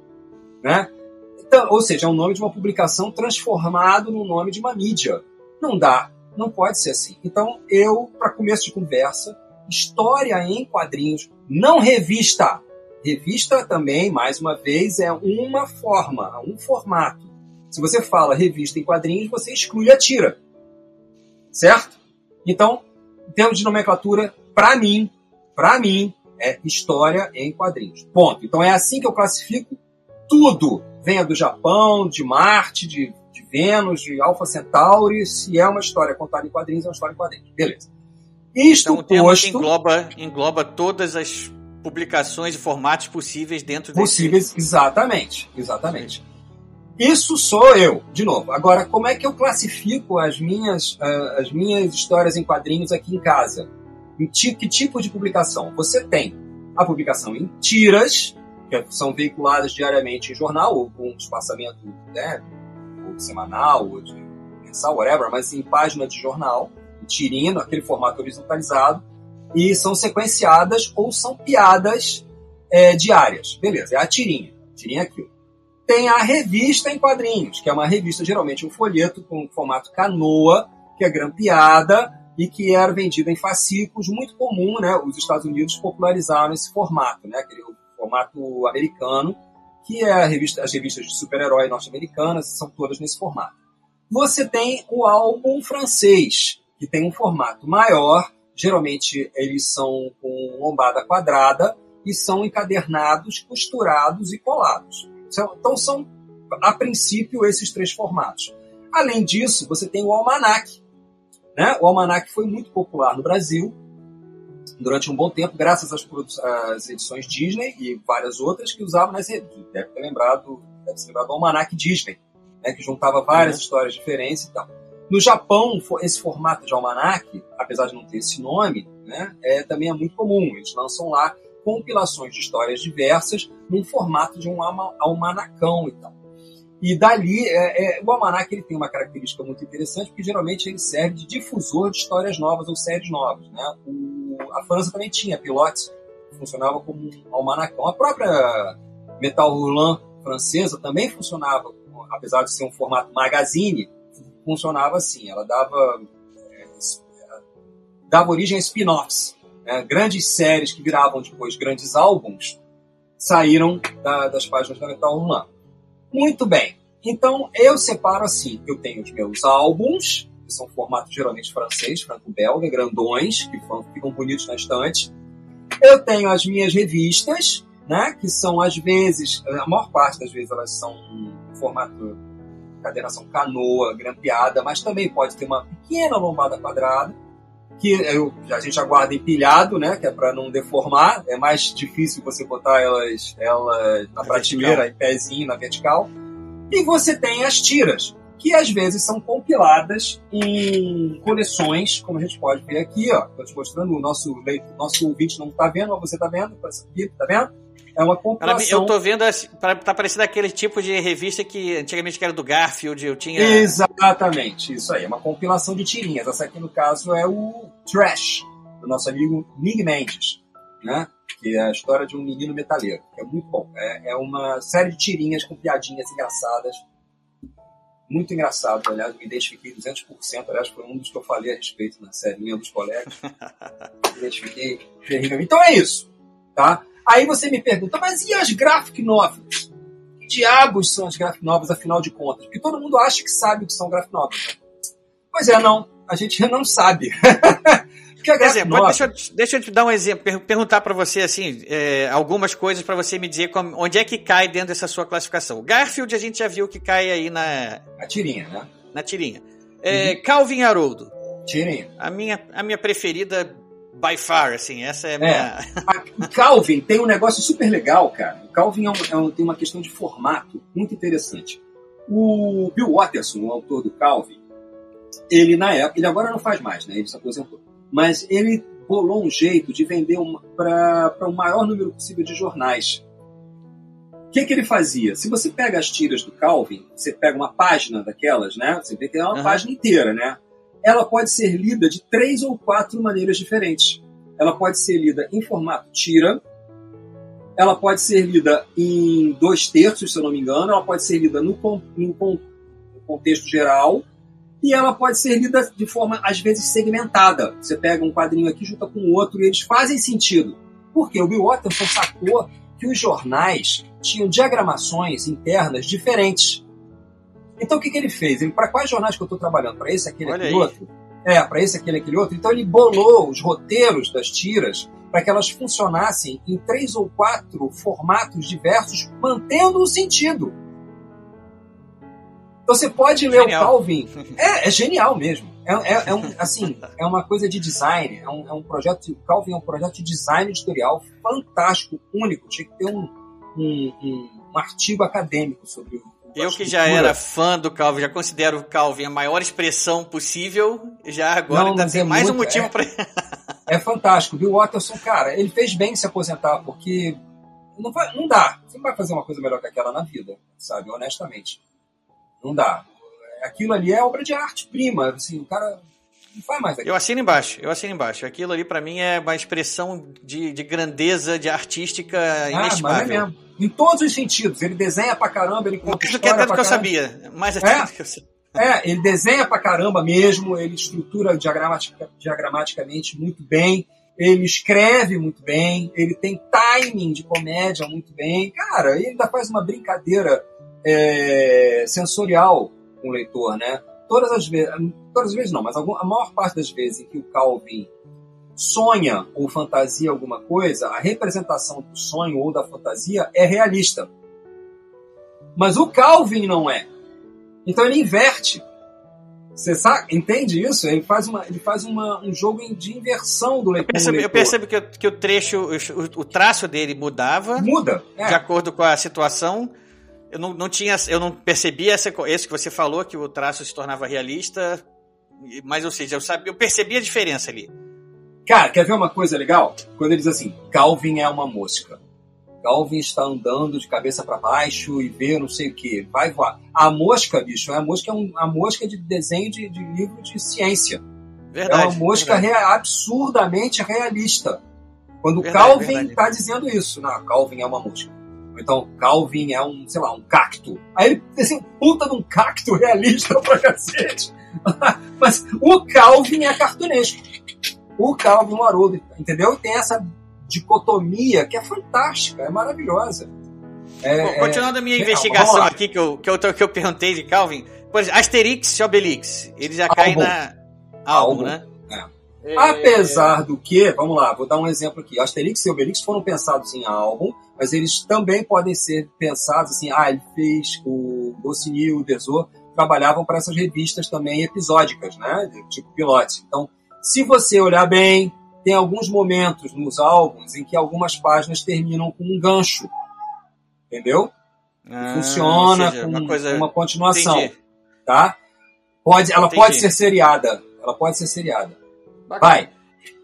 Né? Então, ou seja, é um nome de uma publicação transformado no nome de uma mídia. Não dá, não pode ser assim. Então, eu, para começo de conversa, história em quadrinhos, não revista. Revista também, mais uma vez, é uma forma, um formato. Se você fala revista em quadrinhos, você exclui a tira. Certo? Então, em termos de nomenclatura, para mim, para mim, é história em quadrinhos. Ponto. Então é assim que eu classifico tudo. Venha do Japão, de Marte, de, de Vênus, de Alpha Centauri. Se é uma história contada em quadrinhos, é uma história em quadrinhos. Beleza. Isto Então posto, engloba, engloba todas as publicações e formatos possíveis dentro desse- possíveis, exatamente, exatamente. Isso sou eu, de novo. Agora, como é que eu classifico as minhas, ah, as minhas histórias em quadrinhos aqui em casa? Em que tipo de publicação? Você tem a publicação em tiras, que são veiculadas diariamente em jornal, ou com espaçamento né, ou semanal, ou de mensal, whatever, mas em página de jornal, em tirinha, naquele formato horizontalizado, e são sequenciadas ou são piadas é, diárias. Beleza, é a tirinha. Tirinha aqui. Tem a revista em quadrinhos, que é uma revista, geralmente um folheto com formato canoa, que é grampeada e que era vendida em fascículos, muito comum, né? Os Estados Unidos popularizaram esse formato, né? Aquele formato americano, que é revista, as revistas de super-herói norte-americanas, são todas nesse formato. Você tem o álbum francês, que tem um formato maior, geralmente eles são com lombada quadrada e são encadernados, costurados e colados. Então são, a princípio, esses três formatos. Além disso, você tem o almanac. Né? O almanac foi muito popular no Brasil durante um bom tempo, graças às, às edições Disney e várias outras que usavam revistas. Deve ter lembrado, deve ter lembrado do almanac Disney, né? que juntava várias histórias diferentes e tal. No Japão, esse formato de almanac, apesar de não ter esse nome, né, é, também é muito comum. Eles lançam lá compilações de histórias diversas num formato de um alma- almanacão e tal. E dali, é, é, o almanac ele tem uma característica muito interessante, porque geralmente ele serve de difusor de histórias novas ou séries novas. Né? O- a França também tinha pilotes, funcionava como um almanacão. A própria Metal Roulant francesa também funcionava, apesar de ser um formato magazine, funcionava assim. Ela dava, é, es- dava origem a spin-offs. Né? Grandes séries que viravam depois grandes álbuns saíram da- das páginas da Metal Roulant. Muito bem. Então eu separo assim: eu tenho os meus álbuns, que são formato geralmente francês, franco-belga, grandões, que ficam- bonitos na estante. Eu tenho as minhas revistas, né, que são às vezes, a maior parte das vezes elas são em formato cadernação canoa, grampeada, mas também pode ter uma pequena lombada quadrada, que eu, a gente aguarda empilhado, né, que é para não deformar. É mais difícil você botar elas, elas na prateleira, em pezinho, na vertical. E você tem as tiras, que às vezes são compiladas em coleções, como a gente pode ver aqui, ó. Estou te mostrando, o nosso, nosso ouvinte não está vendo, mas você está vendo, tá vendo? É uma compilação. eu tô vendo, tá parecendo aquele tipo de revista que antigamente era do Garfield, eu tinha... Exatamente, isso aí. É uma compilação de tirinhas. Essa aqui, no caso, é o Trash, do nosso amigo Mig Mendes, né? Que é a história de um menino metaleiro, que é muito bom. É, é uma série de tirinhas com piadinhas engraçadas. Muito engraçado, aliás, me identifiquei 200%. Aliás, foi um dos que eu falei a respeito na série Minha dos Colegas. me identifiquei terrivelmente. Então é isso, tá? Aí você me pergunta, mas e as graphic novels? Que diabos são as graphic novels, afinal de contas? Porque todo mundo acha que sabe o que são graphic novels. Pois é, não. A gente não sabe. Graphic novel... deixa, eu- deixa eu te dar um exemplo, per- perguntar pra você assim, é, algumas coisas pra você me dizer como- onde é que cai dentro dessa sua classificação. O Garfield a gente já viu que cai aí na, A tirinha, né? na tirinha. É, Calvin Haroldo, Tirinha. a minha, a minha preferida by far, assim, essa é a É. minha... O Calvin tem um negócio super legal, cara. O Calvin é um- é um- tem uma questão de formato muito interessante. O Bill Watterson, o autor do Calvin, ele na época, ele agora não faz mais, né? Ele se aposentou. Mas ele bolou um jeito de vender para o maior número possível de jornais. O que, que ele fazia? Se você pega as tiras do Calvin, você pega uma página daquelas, né? Você vê que é uma Aham. página inteira, né? Ela pode ser lida de três ou quatro maneiras diferentes. Ela pode ser lida em formato tira, ela pode ser lida em dois terços, se eu não me engano, ela pode ser lida no, no contexto geral, e ela pode ser lida de forma, às vezes, segmentada. Você pega um quadrinho aqui, junta com o outro, e eles fazem sentido. Porque o Bill Watterson sacou que os jornais tinham diagramações internas diferentes. Então, o que, que ele fez? Ele, para quais jornais que eu estou trabalhando? Para esse, aquele, Olha aquele aí. outro? É, para esse, aquele, aquele outro. Então, ele bolou os roteiros das tiras para que elas funcionassem em três ou quatro formatos diversos, mantendo o sentido. Então você pode ler Genial. o Calvin. É, é genial mesmo. É, é- é um, assim, é uma coisa de design. É um, é um projeto. O Calvin é um projeto de design editorial fantástico, único. Tinha que ter um, um, um- um artigo acadêmico sobre o. Eu que já era fã do Calvin, já considero o Calvin a maior expressão possível, já agora Não, ainda mas tem é mais um muito- motivo é- pra. É fantástico. Bill Watterson, cara, ele fez bem se aposentar, porque não, vai, não dá. Você não vai fazer uma coisa melhor que aquela na vida, sabe? Honestamente. Não dá. Aquilo ali é obra de arte prima. Assim, o cara não faz mais aquilo. Eu assino embaixo, eu assino embaixo. Aquilo ali pra mim é uma expressão de, de grandeza, de artística Ah, mas é mesmo. Em todos os sentidos. Ele desenha pra caramba, ele conta Mais do que é tanto que eu sabia. Mais até É? do que eu sabia. É, ele desenha pra caramba mesmo, ele estrutura diagramatica- diagramaticamente muito bem, ele escreve muito bem, ele tem timing de comédia muito bem. Cara, ele ainda faz uma brincadeira é, sensorial com o leitor, né? Todas as vezes, todas as vezes não, mas a maior parte das vezes em que o Calvin sonha ou fantasia alguma coisa, a representação do sonho ou da fantasia é realista. Mas o Calvin não é. Então ele inverte. Você sabe, entende isso? Ele faz, uma, ele faz uma, um jogo de inversão do Eu leitor. eu leitor. percebi que, o- que o trecho, o, o traço dele mudava Muda. É. de acordo com a situação. Eu não, não tinha, eu não percebi essa, isso que você falou, que o traço se tornava realista. Mas, ou seja, eu, sabia, eu percebi a diferença ali. Cara, quer ver uma coisa legal? Quando ele diz assim, Calvin é uma mosca. Calvin está andando de cabeça para baixo e vê não sei o que, vai voar. A mosca, bicho, a mosca é um, a mosca de desenho de, de livro de ciência. Verdade. é uma mosca rea- absurdamente realista. Quando o Verdade, Calvin está dizendo isso, não, Calvin é uma mosca. Então, Calvin é um, sei lá, um cacto. Aí ele assim, puta de um cacto realista pra cacete. Mas o Calvin é cartunesco. O Calvin, o Haroldo, entendeu? Tem essa dicotomia que é fantástica, é maravilhosa. É, Bom, continuando a minha é, investigação aqui, que eu, que, eu, que eu perguntei de Calvin, por exemplo, Asterix e Obelix, ele já Álbum. na. Álbum, Álbum. né? É. Apesar do que, vamos lá, vou dar um exemplo aqui. Asterix e Obelix foram pensados em álbum, mas eles também podem ser pensados assim, ah, ele fez o Goscinny e o Desor trabalhavam para essas revistas também episódicas, né? Tipo pilote. Então, se você olhar bem, tem alguns momentos nos álbuns em que algumas páginas terminam com um gancho. Entendeu? Ah, Funciona seja, com uma coisa. uma continuação, Entendi. tá? Pode, ela Entendi. pode ser seriada. Ela pode ser seriada. Bacana. Vai.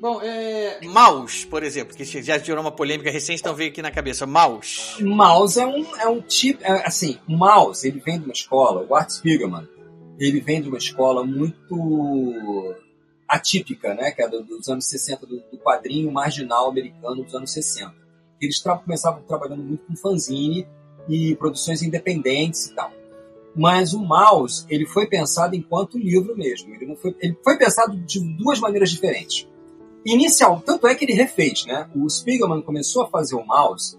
Bom, é... Maus, por exemplo, que já gerou uma polêmica recente, então veio aqui na cabeça. Maus. Mouse é um, é um tipo. é, assim, o Mouse, ele vem de uma escola, o Art Spiegelman, ele vem de uma escola muito atípica, né? Que é do- dos anos 60, do, do quadrinho marginal americano dos anos 60. Eles tra começavam trabalhando muito com fanzine e produções independentes e tal. Mas o Mouse, ele foi pensado enquanto livro mesmo. Ele, não foi, ele foi pensado de duas maneiras diferentes. Inicial, tanto é que ele refez, né? O Spiegelman começou a fazer o Mouse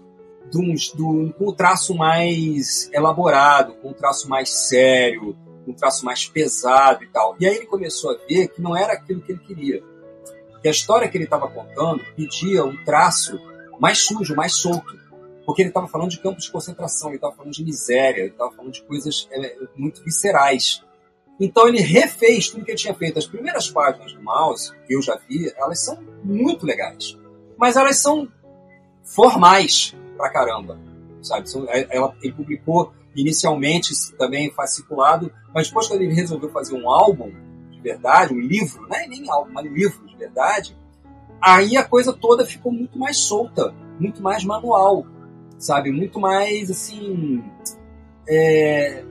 com um traço mais elaborado, com um traço mais sério, um traço mais pesado e tal. E aí ele começou a ver que não era aquilo que ele queria. Que a história que ele estava contando pedia um traço mais sujo, mais solto. Porque ele estava falando de campos de concentração, ele estava falando de miséria, ele estava falando de coisas é, muito viscerais. Então ele refez tudo que ele tinha feito. As primeiras páginas do Mouse, que eu já vi, elas são muito legais. Mas elas são formais pra caramba, sabe? É- ela- ele publicou inicialmente também fasciculado, mas depois quando ele resolveu fazer um álbum de verdade, um livro, não é nem álbum, mas um livro de verdade, aí a coisa toda ficou muito mais solta, muito mais manual, sabe? Muito mais, assim... é,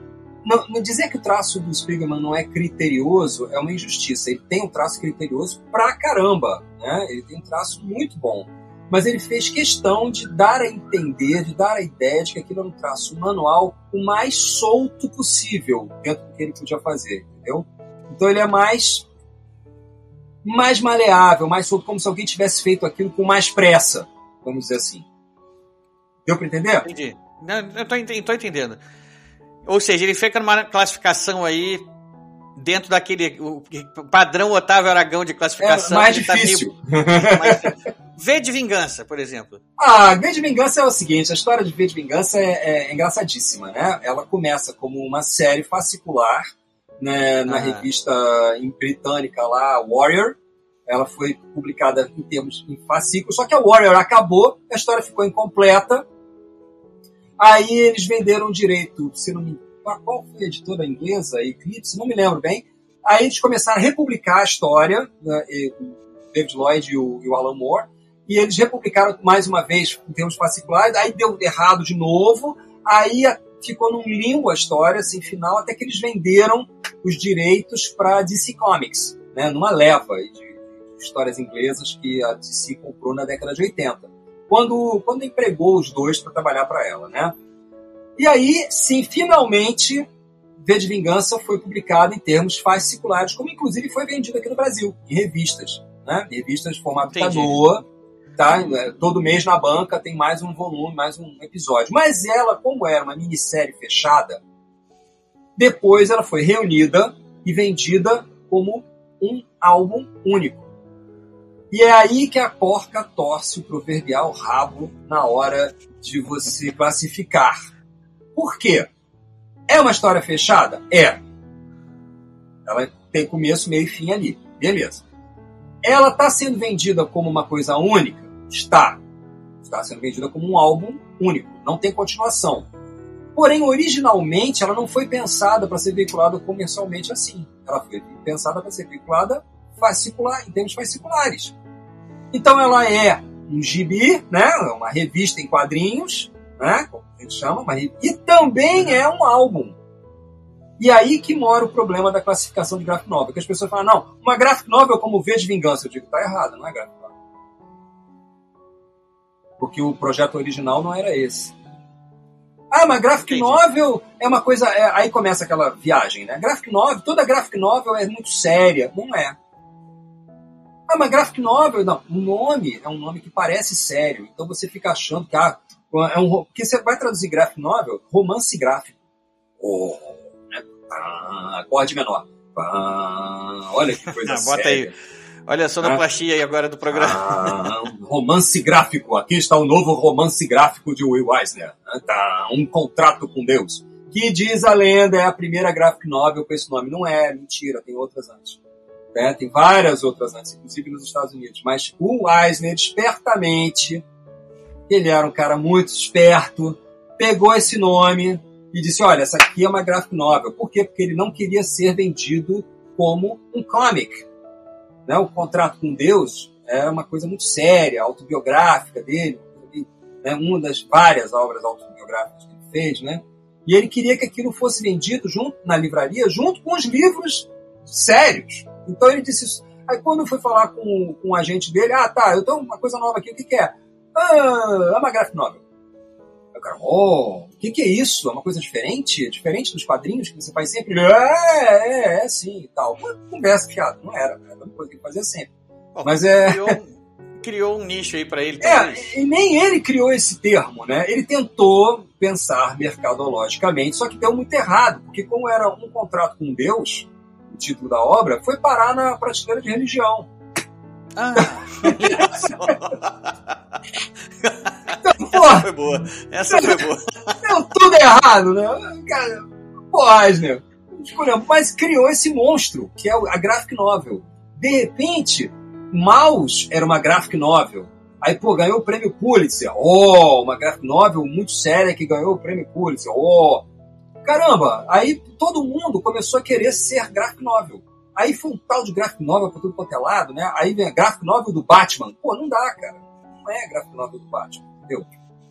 Não, não dizer que o traço do Spiegelman não é criterioso é uma injustiça. Ele tem um traço criterioso pra caramba, né? Ele tem um traço muito bom. Mas ele fez questão de dar a entender, de dar a ideia de que aquilo era um traço manual o mais solto possível dentro do que ele podia fazer, entendeu? Então ele é mais mais maleável, mais solto, como se alguém tivesse feito aquilo com mais pressa, vamos dizer assim. Deu para entender? Entendi. Não, eu tô, ente- tô entendendo. Ou seja, ele fica numa classificação aí dentro daquele o padrão Otávio Aragão de É classificação. mais ele tá meio- difícil. V de Vingança, por exemplo. Ah, V de Vingança é o seguinte, a história de V de Vingança é, é, engraçadíssima, né? Ela começa como uma série fascicular né, na Ah. revista britânica lá, Warrior. Ela foi publicada em termos em fascículos, só que a Warrior acabou, a história ficou incompleta. Aí eles venderam o direito, se não me qual foi a editora inglesa, Eclipse, não me lembro bem. Aí eles começaram a republicar a história, né, e David Lloyd e o, e o Alan Moore, e eles republicaram mais uma vez em termos particulares, aí deu errado de novo, aí ficou num limbo a história, sem final, até que eles venderam os direitos para DC Comics, né, numa leva de histórias inglesas que a DC comprou na década de 80. Quando, quando empregou os dois para trabalhar para ela, né? E aí, sim, finalmente, V de Vingança foi publicado em termos fasciculares, como inclusive foi vendido aqui no Brasil, em revistas, né? Revistas de formato Entendi. Canoa, tá? É, Todo mês na banca tem mais um volume, mais um episódio. Mas ela, como era uma minissérie fechada, depois ela foi reunida e vendida como um álbum único. E é aí que a porca torce o proverbial rabo na hora de você classificar. Por quê? É uma história fechada? É. Ela tem começo, meio e fim ali. Beleza. Ela está sendo vendida como uma coisa única? Está. Está sendo vendida como um álbum único. Não tem continuação. Porém, originalmente, ela não foi pensada para ser veiculada comercialmente assim. Ela foi pensada para ser veiculada fascicular, em termos fasciculares. Então, ela é um gibi, né? uma revista em quadrinhos, né? como a gente chama, uma rev- e também é um álbum. E aí que mora o problema da classificação de graphic novel, que as pessoas falam, não, uma graphic novel como V de Vingança. Eu digo, tá errado, não é graphic. Porque o projeto original não era esse. Ah, mas graphic Entendi. novel é uma coisa. é- aí começa aquela viagem, né? Graphic novel, toda graphic novel é muito séria. Não é. Ah, mas graphic novel, não. O nome é um nome que parece sério. Então você fica achando que ah, é um. Porque você vai traduzir graphic novel, romance gráfico. Oh, né? Pá, acorde menor. Pá, olha que coisa Ah, bota séria. Olha a sonoplastia aí agora do programa. Ah, um romance gráfico. Aqui está o novo romance gráfico de Will Eisner. Ah, Tá, um contrato com Deus. Que diz a lenda é a primeira graphic novel com esse nome. Não é, mentira, tem outras antes. né? Tem várias outras antes, inclusive nos Estados Unidos. Mas o Eisner, espertamente, ele era um cara muito esperto, pegou esse nome e disse: Olha, essa aqui é uma graphic novel. Por quê? Porque ele não queria ser vendido como um comic. Né? O contrato com Deus era uma coisa muito séria, autobiográfica dele, né? uma das várias obras autobiográficas que ele fez, né? E ele queria que aquilo fosse vendido junto na livraria, junto com os livros sérios. Então ele disse isso. Aí quando eu fui falar com, com o agente dele, ah, tá, eu tenho uma coisa nova aqui, o que, que é? Ah, é uma graphic novel. O cara, oh, o que, que é isso? É uma coisa diferente? É diferente dos quadrinhos que você faz sempre? É, é, é, sim, e tal. Uma conversa fiada, não era, era uma coisa que ele fazia sempre. Bom, Mas é... Criou, um- criou um nicho aí pra ele, É, e nem ele criou esse termo, né? Ele tentou pensar mercadologicamente, só que deu muito errado, porque como era um contrato com Deus, o título da obra, foi parar na prateleira de religião. Ah, essa foi boa. Essa foi boa. deu tudo errado, né? Cara, pô, Eisner, escolhemos, mas criou esse monstro, que é a graphic novel. De repente, Maus era uma graphic novel. Aí, pô, ganhou o prêmio Pulitzer. Oh, uma graphic novel muito séria que ganhou o prêmio Pulitzer. Oh, caramba! Aí todo mundo começou a querer ser graphic novel. Aí foi um tal de graphic novel pra tudo quanto é lado, né? Aí vem a graphic novel do Batman. Pô, não dá, cara. Não é graphic novel do Batman, entendeu?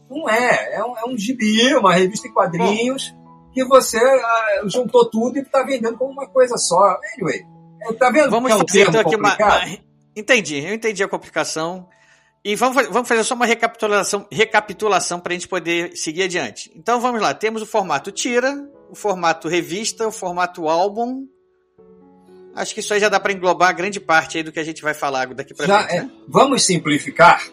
Não é. É um, é um gibi, uma revista em quadrinhos, que você ah, juntou tudo e tá vendendo como uma coisa só. Anyway, é, tá vendo Vamos que é um fazer termo então aqui uma, uma- Entendi, eu entendi a complicação. E vamos, vamos fazer só uma recapitulação, recapitulação para a gente poder seguir adiante. Então vamos lá, temos o formato tira, o formato revista, o formato álbum. Acho que isso aí já dá para englobar grande parte aí do que a gente vai falar daqui para frente. é. né? Vamos simplificar?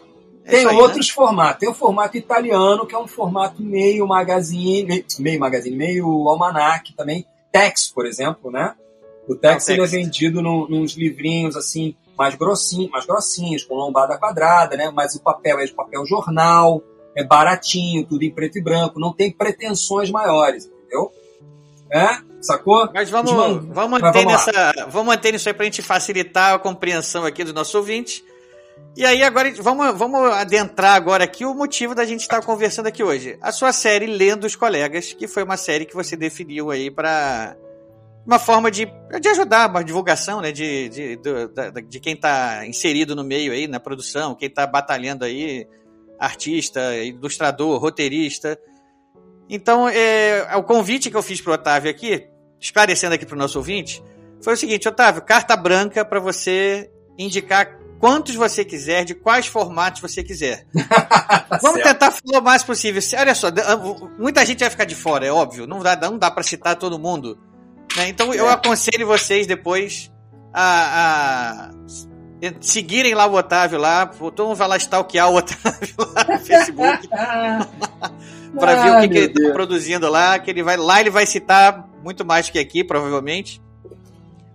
É Tem aí, outros formatos. Tem o formato italiano, que é um formato meio magazine, meio, meio magazine, meio almanac também. Tex, por exemplo, né? O Tex, Ah, o ele é Tex. vendido num, nos livrinhos assim, mais grossinhos, mais grossinhos, com lombada quadrada, né? Mas o papel é de papel jornal, é baratinho, tudo em preto e branco, não tem pretensões maiores, entendeu? É? Sacou? Mas vamos, vamos, Mas manter vamos lá. nessa, vamos manter isso aí pra gente facilitar a compreensão aqui do nosso ouvinte. E aí, agora, vamos, vamos adentrar agora aqui o motivo da gente estar conversando aqui hoje. A sua série Lendo os Colegas, que foi uma série que você definiu aí para uma forma de, de ajudar uma divulgação, né, de, de, da- de quem está inserido no meio aí, na produção, quem está batalhando aí, artista, ilustrador, roteirista. Então, é, o convite que eu fiz pro Otávio aqui, esclarecendo aqui pro nosso ouvinte, foi o seguinte, Otávio, carta branca para você indicar quantos você quiser, de quais formatos você quiser. Vamos certo. tentar falar o mais possível. Olha só, muita gente vai ficar de fora, é óbvio. Não dá, não dá para citar todo mundo. né? Então eu É. aconselho vocês depois a, a seguirem lá o Otávio lá. Todo mundo vai lá stalkear o Otávio lá no Facebook para ver o que, que ele está produzindo lá. Que ele vai lá, ele vai citar muito mais que aqui, provavelmente.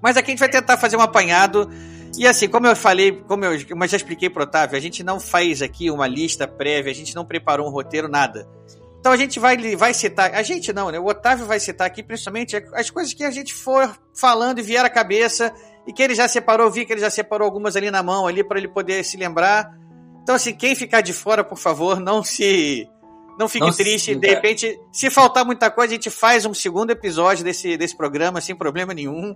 Mas aqui a gente vai tentar fazer um apanhado. E assim, como eu falei, como eu, eu já expliquei pro Otávio, a gente não faz aqui uma lista prévia, a gente não preparou um roteiro, nada. Então a gente vai, vai citar, a gente não, né? O Otávio vai citar aqui principalmente as coisas que a gente for falando e vier à cabeça e que ele já separou, eu vi que ele já separou algumas ali na mão ali para ele poder se lembrar. Então assim, quem ficar de fora, por favor, não se não fique Não se triste, de sinta- repente, se faltar muita coisa, a gente faz um segundo episódio desse, desse programa sem problema nenhum.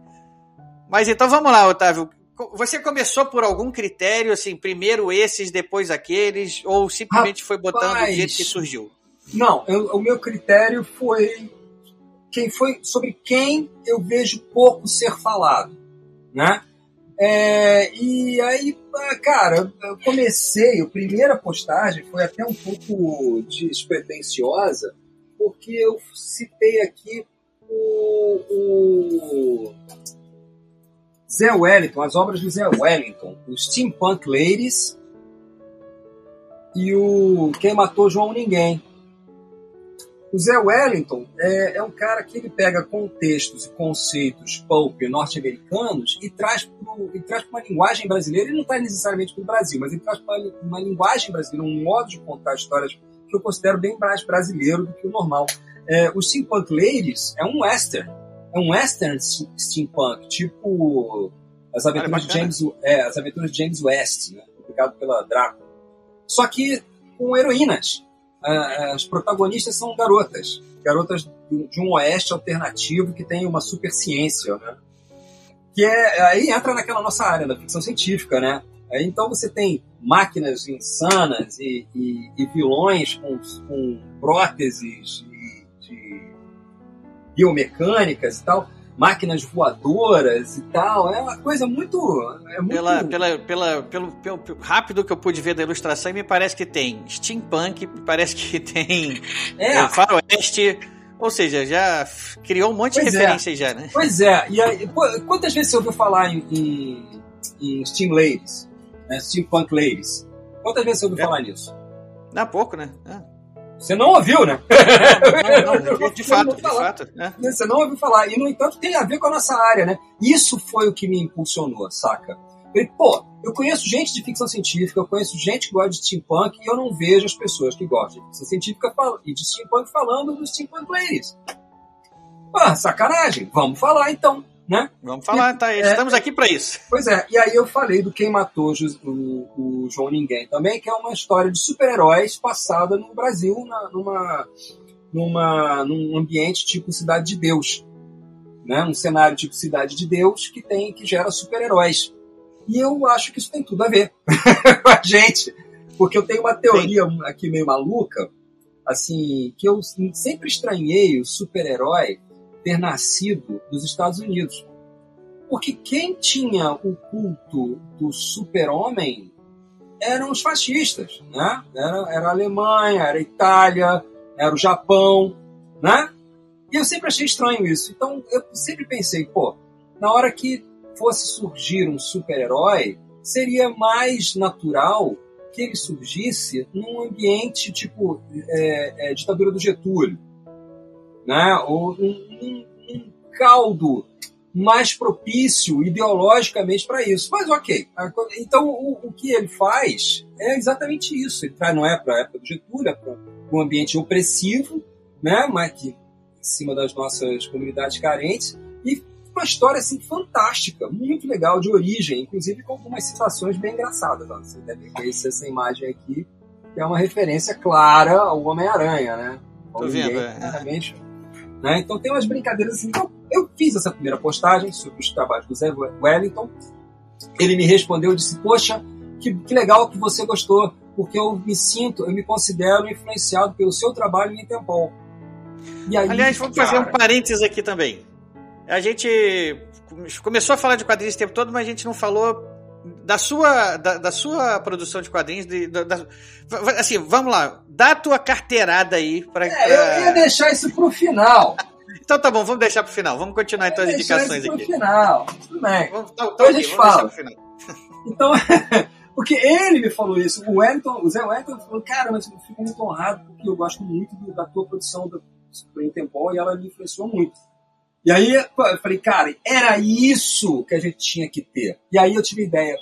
Mas então vamos lá, Otávio. Você começou por algum critério, assim, primeiro esses, depois aqueles, ou simplesmente foi botando do Rapaz. jeito que surgiu? Não, eu- o meu critério foi quem foi sobre quem eu vejo pouco ser falado, né? É, e aí, ah, cara, eu comecei, a primeira postagem foi até um pouco despretensiosa, porque eu citei aqui o, o Zé Wellington, as obras do Zé Wellington, o Steampunk Ladies e o Quem Matou João Ninguém. O Zé Wellington é, é um cara que ele pega contextos e conceitos pulp norte-americanos e traz para uma linguagem brasileira, e não está necessariamente para o Brasil, mas ele traz para uma linguagem brasileira, um modo de contar histórias que eu considero bem mais brasileiro do que o normal. É, o Steampunk Ladies é um western, é um western steampunk, tipo as aventuras, de bacana. James, é, as aventuras de James West, né, publicado pela Drácula. Só que com heroínas. Ah, As protagonistas são garotas, garotas de um oeste alternativo que tem uma super ciência, né? Que é aí entra naquela nossa área da ficção científica, né? Então você tem máquinas insanas e, e- e vilões com, com próteses de, de biomecânicas e tal, máquinas voadoras e tal. É uma coisa muito, é muito Pela, pela, pela, pelo, pelo, pelo rápido que eu pude ver da ilustração, me parece que tem steampunk, me parece que tem é, é, faroeste, ou seja, já criou um monte de Pois é. referências já, né? Pois é, e aí, pô, quantas vezes você ouviu falar em, em, em Steam Ladies? Né? Steampunk Ladies? Quantas vezes você ouviu É. falar nisso? Não há pouco, né? Ah. Você não ouviu, né? Não, não, não, de fato, de fato. né? Você não ouviu falar. E, no entanto, tem a ver com a nossa área, né? Isso foi o que me impulsionou, saca? Falei, pô, eu conheço gente de ficção científica, eu conheço gente que gosta de steampunk e eu não vejo as pessoas que gostam de ficção científica e de steampunk falando dos steampunk ladies. Pô, sacanagem. Vamos falar então, né? Vamos falar, tá? É. Estamos aqui para isso. Pois é, e aí eu falei do Quem Matou o, o João Ninguém também, que é uma história de super-heróis passada no Brasil, na- numa, numa, num ambiente tipo Cidade de Deus. Né? Um cenário tipo Cidade de Deus que tem que gera super-heróis. E eu acho que isso tem tudo a ver com a gente. Porque eu tenho uma teoria aqui meio maluca, assim, que eu sempre estranhei o super-herói ter nascido nos Estados Unidos. Porque quem tinha o culto do super-homem eram os fascistas, né? Era, era a Alemanha, era a Itália, era o Japão, né? E eu sempre achei estranho isso. Então eu sempre pensei, pô, na hora que fosse surgir um super-herói, seria mais natural que ele surgisse num ambiente tipo é, é, ditadura do Getúlio, né? Ou um, um- um caldo mais propício ideologicamente para isso. Mas ok. Então o, o, que ele faz é exatamente isso. Ele traz, não é para a época do Getúlio, é para um ambiente opressivo, né? mas que em cima das nossas comunidades carentes. E uma história assim fantástica, muito legal de origem, inclusive com algumas situações bem engraçadas. Você deve conhecer essa imagem aqui, que é uma referência clara ao Homem-Aranha, né? Tô vendo, é. Né? Então tem umas brincadeiras assim. Então, eu fiz essa primeira postagem sobre os trabalhos do Zé Wellington. Ele me respondeu e disse: Poxa, que, que legal que você gostou, porque eu me sinto, eu me considero influenciado pelo seu trabalho em Interpol. Aí, Aliás, vamos cara... fazer um parênteses aqui também. A gente começou a falar de quadrinhos o tempo todo, mas a gente não falou da sua, da, da sua produção de quadrinhos. De, da, da, assim, vamos lá. Dá a tua carteirada aí para. É, pra... Eu ia deixar isso pro final. Então tá bom, vamos deixar pro final. Vamos continuar então as indicações isso aqui. Pro final. Tudo bem. Vamos, tá, tá, a gente fala. Então, porque ele me falou isso. O Wellington, o Zé Wellington falou, cara, mas eu fico muito honrado porque eu gosto muito da tua produção do Supreme Tempo e ela me influenciou muito. E aí eu falei, cara, era isso que a gente tinha que ter. E aí eu tive ideia.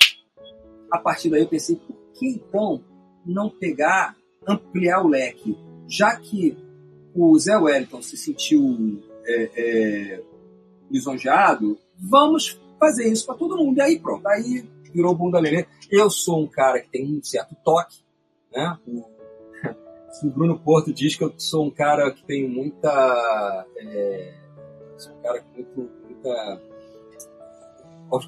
A partir daí eu pensei, por que então não pegar, ampliar o leque? Já que o Zé Wellington se sentiu é, é, lisonjeado, vamos fazer isso para todo mundo. E aí pronto, aí virou bunda lelê. Eu sou um cara que tem um certo toque, né? O, o Bruno Porto diz que eu sou um cara que tem muita... É, sou um cara com muito, muita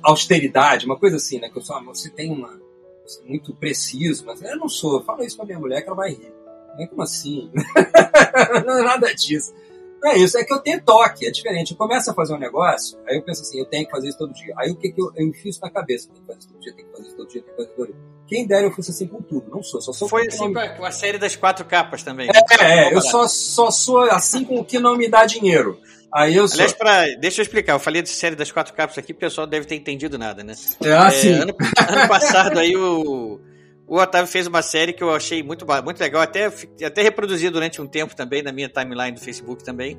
austeridade, uma coisa assim, né? Que eu sou, você tem uma você é muito preciso, mas eu não sou. Eu falo isso pra minha mulher que ela vai rir. É como assim? não é nada disso. Não é isso, é que eu tenho toque, é diferente. Eu começo a fazer um negócio, aí eu penso assim, eu tenho que fazer isso todo dia. Aí o que, que eu, eu enfio isso na cabeça? Tenho que fazer isso todo dia, tenho que fazer isso todo dia, tenho que fazer isso todo dia. Quem dera eu fosse assim com tudo, não sou, só sou Foi assim com a, série das quatro capas também. É, é eu só, só sou assim com o que não me dá dinheiro. Aí eu Aliás, pra, deixa eu explicar, eu falei de série das quatro capas aqui, o pessoal deve ter entendido nada, né? É assim. É, ano, ano passado aí o, o Otávio fez uma série que eu achei muito, muito legal, até, até reproduzi durante um tempo também na minha timeline do Facebook também.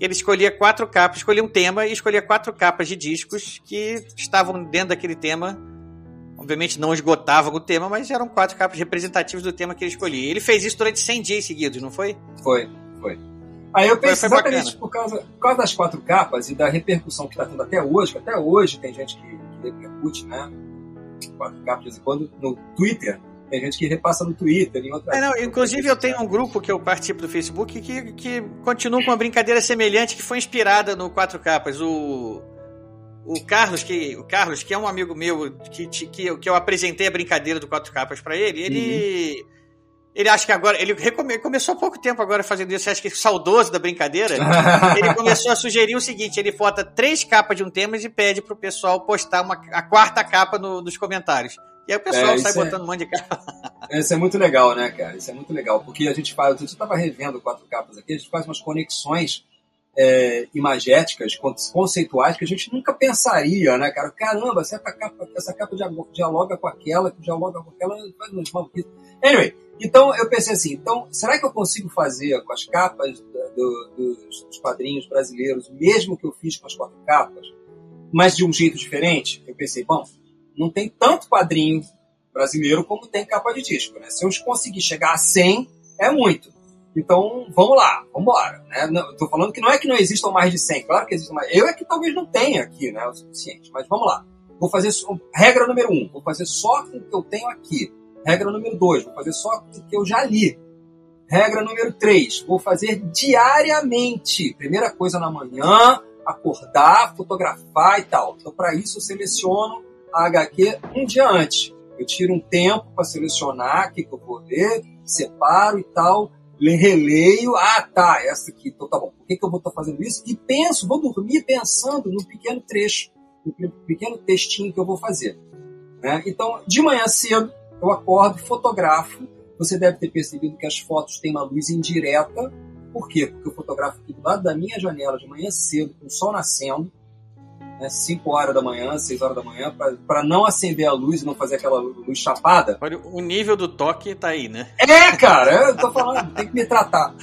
Ele escolhia quatro capas, escolhia um tema e escolhia quatro capas de discos que estavam dentro daquele tema. Obviamente não esgotavam o tema, mas eram quatro capas representativas do tema que ele escolhia. Ele fez isso durante 100 dias seguidos, não foi? Foi, foi. Aí eu pensei exatamente por causa, por causa das quatro capas e da repercussão que está tendo até hoje, que até hoje tem gente que, que repercute, né? Quatro capas de vez em quando no Twitter. Tem gente que repassa no Twitter, em outras. É, não, inclusive eu tenho um grupo que eu participo do Facebook que, que continua com uma brincadeira semelhante que foi inspirada no Quatro Capas. O, o Carlos, que, o Carlos, que é um amigo meu, que, que, que eu apresentei a brincadeira do Quatro Capas para ele, ele. Uhum ele acha que agora. Ele recome, começou há pouco tempo agora fazendo isso, acho que saudoso da brincadeira. ele começou a sugerir o seguinte: ele bota três capas de um tema e pede pro pessoal postar uma, a quarta capa no, nos comentários. E aí o pessoal é, sai é, botando um monte de capa. Isso é muito legal, né, cara? Isso é muito legal. Porque a gente faz. Eu estava revendo quatro capas aqui, a gente faz umas conexões é, imagéticas, conceituais, que a gente nunca pensaria, né, cara? Caramba, essa capa, essa capa dialoga com aquela, que dialoga com aquela. Anyway, então eu pensei assim, então será que eu consigo fazer com as capas do, dos, dos, quadrinhos brasileiros, mesmo que eu fiz com as quatro capas, mas de um jeito diferente? Eu pensei, bom, não tem tanto quadrinho brasileiro como tem capa de disco, né? Se eu conseguir chegar a 100, é muito. Então, vamos lá, vamos embora. Né? Estou falando que não é que não existam mais de 100, claro que existem mais. Eu é que talvez não tenha aqui né, o suficiente, mas vamos lá. Vou fazer. Regra número um, vou fazer só com o que eu tenho aqui. Regra número 2, vou fazer só o que eu já li. Regra número 3, vou fazer diariamente. Primeira coisa na manhã, acordar, fotografar e tal. Então, para isso, eu seleciono a HQ um dia antes. Eu tiro um tempo para selecionar o que, eu vou ler, separo e tal, releio. Ah, tá, essa aqui, então tá bom. Por que, que eu vou estar fazendo isso? E penso, vou dormir pensando no pequeno trecho, no pequeno textinho que eu vou fazer. Né? Então, de manhã cedo, eu acordo, fotografo. Você deve ter percebido que as fotos têm uma luz indireta. Por quê? Porque eu fotografo aqui do lado da minha janela de manhã cedo, com o sol nascendo, né, 5 horas da manhã, 6 horas da manhã, para não acender a luz e não fazer aquela luz chapada. Olha, o nível do toque tá aí, né? É, cara, eu tô falando, tem que me tratar.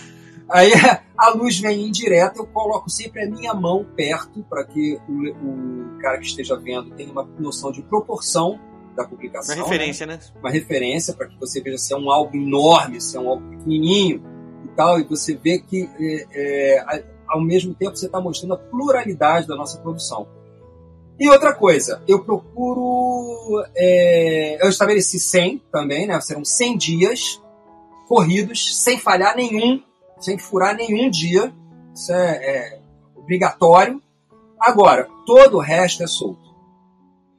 Aí, A luz vem indireta, eu coloco sempre a minha mão perto para que o, o, cara que esteja vendo tenha uma noção de proporção da publicação. Uma referência, né? né? Uma referência para que você veja se é um álbum enorme, se é um álbum pequenininho e tal, e você vê que é, é, ao mesmo tempo você está mostrando a pluralidade da nossa produção. E outra coisa, eu procuro. É, eu estabeleci 100 também, né? Serão 100 dias corridos, sem falhar nenhum, sem furar nenhum dia. Isso é, é obrigatório. Agora, todo o resto é solto.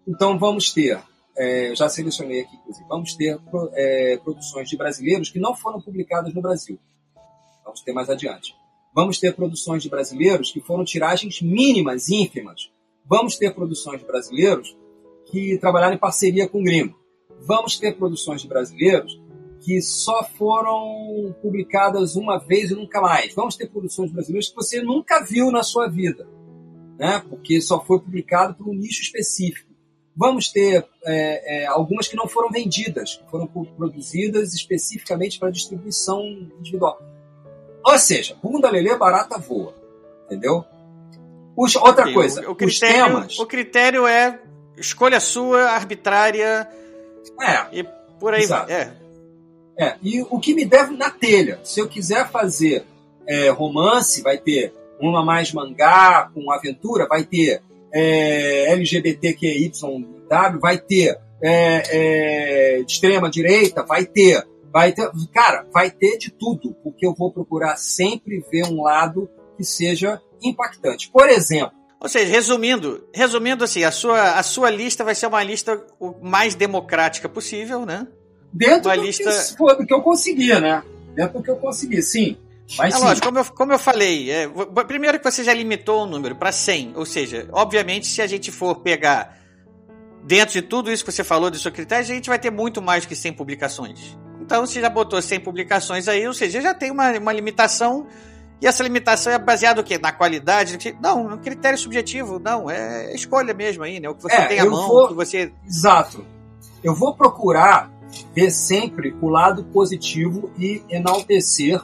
Então vamos ter, é, já selecionei aqui, inclusive, vamos ter é, produções de brasileiros que não foram publicadas no Brasil. Vamos ter mais adiante. Vamos ter produções de brasileiros que foram tiragens mínimas, ínfimas. Vamos ter produções de brasileiros que trabalharam em parceria com o gringo. Vamos ter produções de brasileiros que só foram publicadas uma vez e nunca mais. Vamos ter produções brasileiras que você nunca viu na sua vida, né? porque só foi publicado por um nicho específico. Vamos ter é, é, algumas que não foram vendidas, que foram produzidas especificamente para distribuição individual. Ou seja, bunda lelê, barata voa. Entendeu? Os, outra coisa, o, o critério, os temas... O critério é escolha sua, arbitrária é, e por aí vai. É. é. E o que me deve na telha. Se eu quiser fazer é, romance, vai ter uma mais mangá com aventura, vai ter é, LGBTQYW, vai ter é, é, extrema direita, vai ter Vai ter, cara, vai ter de tudo, porque eu vou procurar sempre ver um lado que seja impactante. Por exemplo, ou seja, resumindo, resumindo assim, a sua, a sua lista vai ser uma lista o mais democrática possível, né? Dentro uma do, lista... que, do que eu conseguir, né? Dentro do que eu conseguir, sim. Mas é sim. lógico, como eu, como eu falei, é, primeiro que você já limitou o número para 100, ou seja, obviamente se a gente for pegar dentro de tudo isso que você falou de seu critério, a gente vai ter muito mais que 100 publicações. Então você já botou 100 publicações aí, ou seja, já tem uma, uma limitação. E essa limitação é baseada o quê? Na qualidade? Não, no critério subjetivo, não. É escolha mesmo aí, né? O que você é, tem à mão, vou... o que você. Exato. Eu vou procurar ver sempre o lado positivo e enaltecer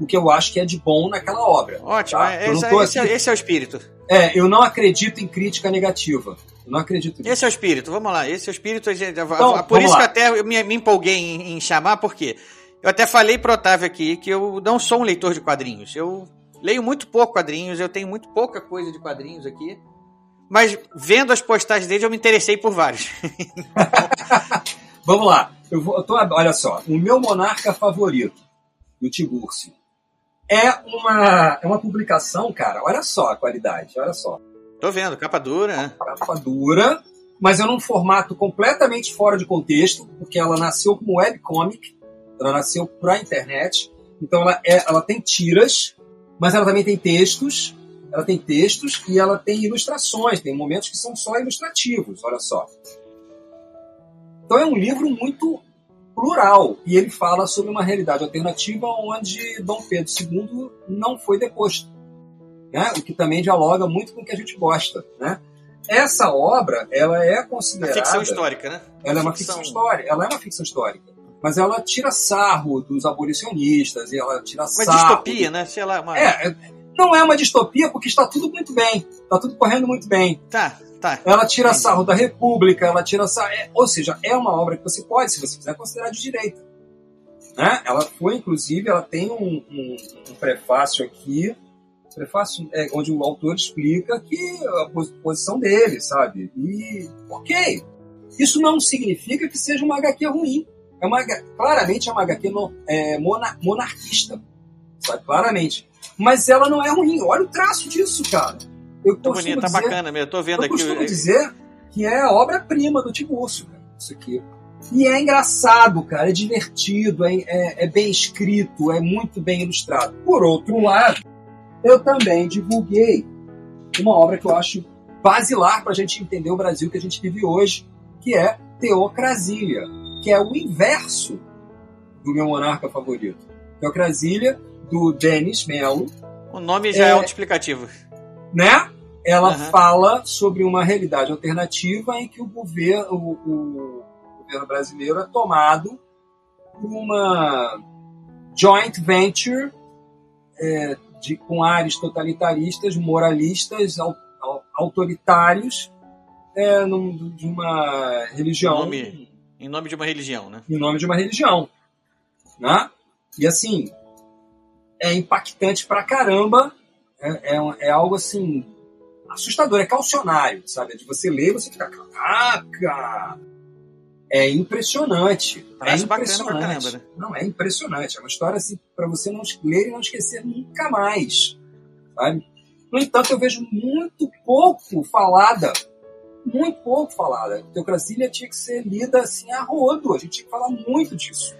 o que eu acho que é de bom naquela obra. Ótimo, tá? é, esse, esse, aqui... é, esse é o espírito. É, eu não acredito em crítica negativa. Eu não acredito nisso. Esse é o espírito, vamos lá. Esse é o espírito. Então, por isso lá. que até eu me, me empolguei em, em, chamar, porque eu até falei pro Otávio aqui que eu não sou um leitor de quadrinhos. Eu leio muito pouco quadrinhos, eu tenho muito pouca coisa de quadrinhos aqui. Mas vendo as postagens dele, eu me interessei por vários. vamos lá. Eu vou, eu tô, olha só, o meu monarca favorito, do Tiburcio, é uma, é uma publicação, cara. Olha só a qualidade, olha só. Tô vendo, capa dura, né? Capa dura, mas é num formato completamente fora de contexto, porque ela nasceu como webcomic, ela nasceu pra internet, então ela, é, ela tem tiras, mas ela também tem textos, ela tem textos e ela tem ilustrações, tem momentos que são só ilustrativos, olha só. Então é um livro muito plural e ele fala sobre uma realidade alternativa onde Dom Pedro II não foi deposto né? o que também dialoga muito com o que a gente gosta. Né? Essa obra, ela é considerada... Uma ficção histórica, né? Ela é uma ficção histórica. Ela é uma ficção histórica. Mas ela tira sarro dos abolicionistas, e ela tira uma sarro... Uma distopia, né? Sei lá, uma... É, é, não é uma distopia porque está tudo muito bem. Está tudo correndo muito bem. Tá, tá. Ela tira sarro da República, ela tira sarro... É, ou seja, é uma obra que você pode, se você quiser, considerar de direita. Né? Ela foi, inclusive, ela tem um, um, um prefácio aqui prefácio é, onde o autor explica que a posição dele, sabe? E, ok, isso não significa que seja uma HQ ruim. É uma, claramente é uma HQ no, é, mona, monarquista, sabe? Claramente. Mas ela não é ruim. Olha o traço disso, cara. Eu tá bonito, tá bacana mesmo. Eu tô vendo eu aqui. Eu costumo dizer que é a obra-prima do Tiburcio, cara, isso aqui. E é engraçado, cara, é divertido, é, é, é bem escrito, é muito bem ilustrado. Por outro lado, eu também divulguei uma obra que eu acho basilar para a gente entender o Brasil que a gente vive hoje, que é Teocrasília, que é o inverso do meu monarca favorito. Teocrasília, do Denis Mello. O nome já é, é autoexplicativo. Né? Ela uhum. fala sobre uma realidade alternativa em que o governo, o, o governo brasileiro é tomado por uma joint venture é, de, com ares totalitaristas, moralistas, au, au, autoritários, é, num, de uma religião. Nome, em nome de uma religião, né? Em nome de uma religião. Né? E assim, é impactante pra caramba. É, é, é algo assim assustador, é calcionário, sabe? De você ler, você fica, caraca! É impressionante. Parece é impressionante. bacana pra caramba, né? Não, é impressionante. É uma história assim para você não ler e não esquecer nunca mais, sabe? No entanto, eu vejo muito pouco falada, muito pouco falada. A Teocracia tinha que ser lida assim a rodo. A gente tinha que falar muito disso.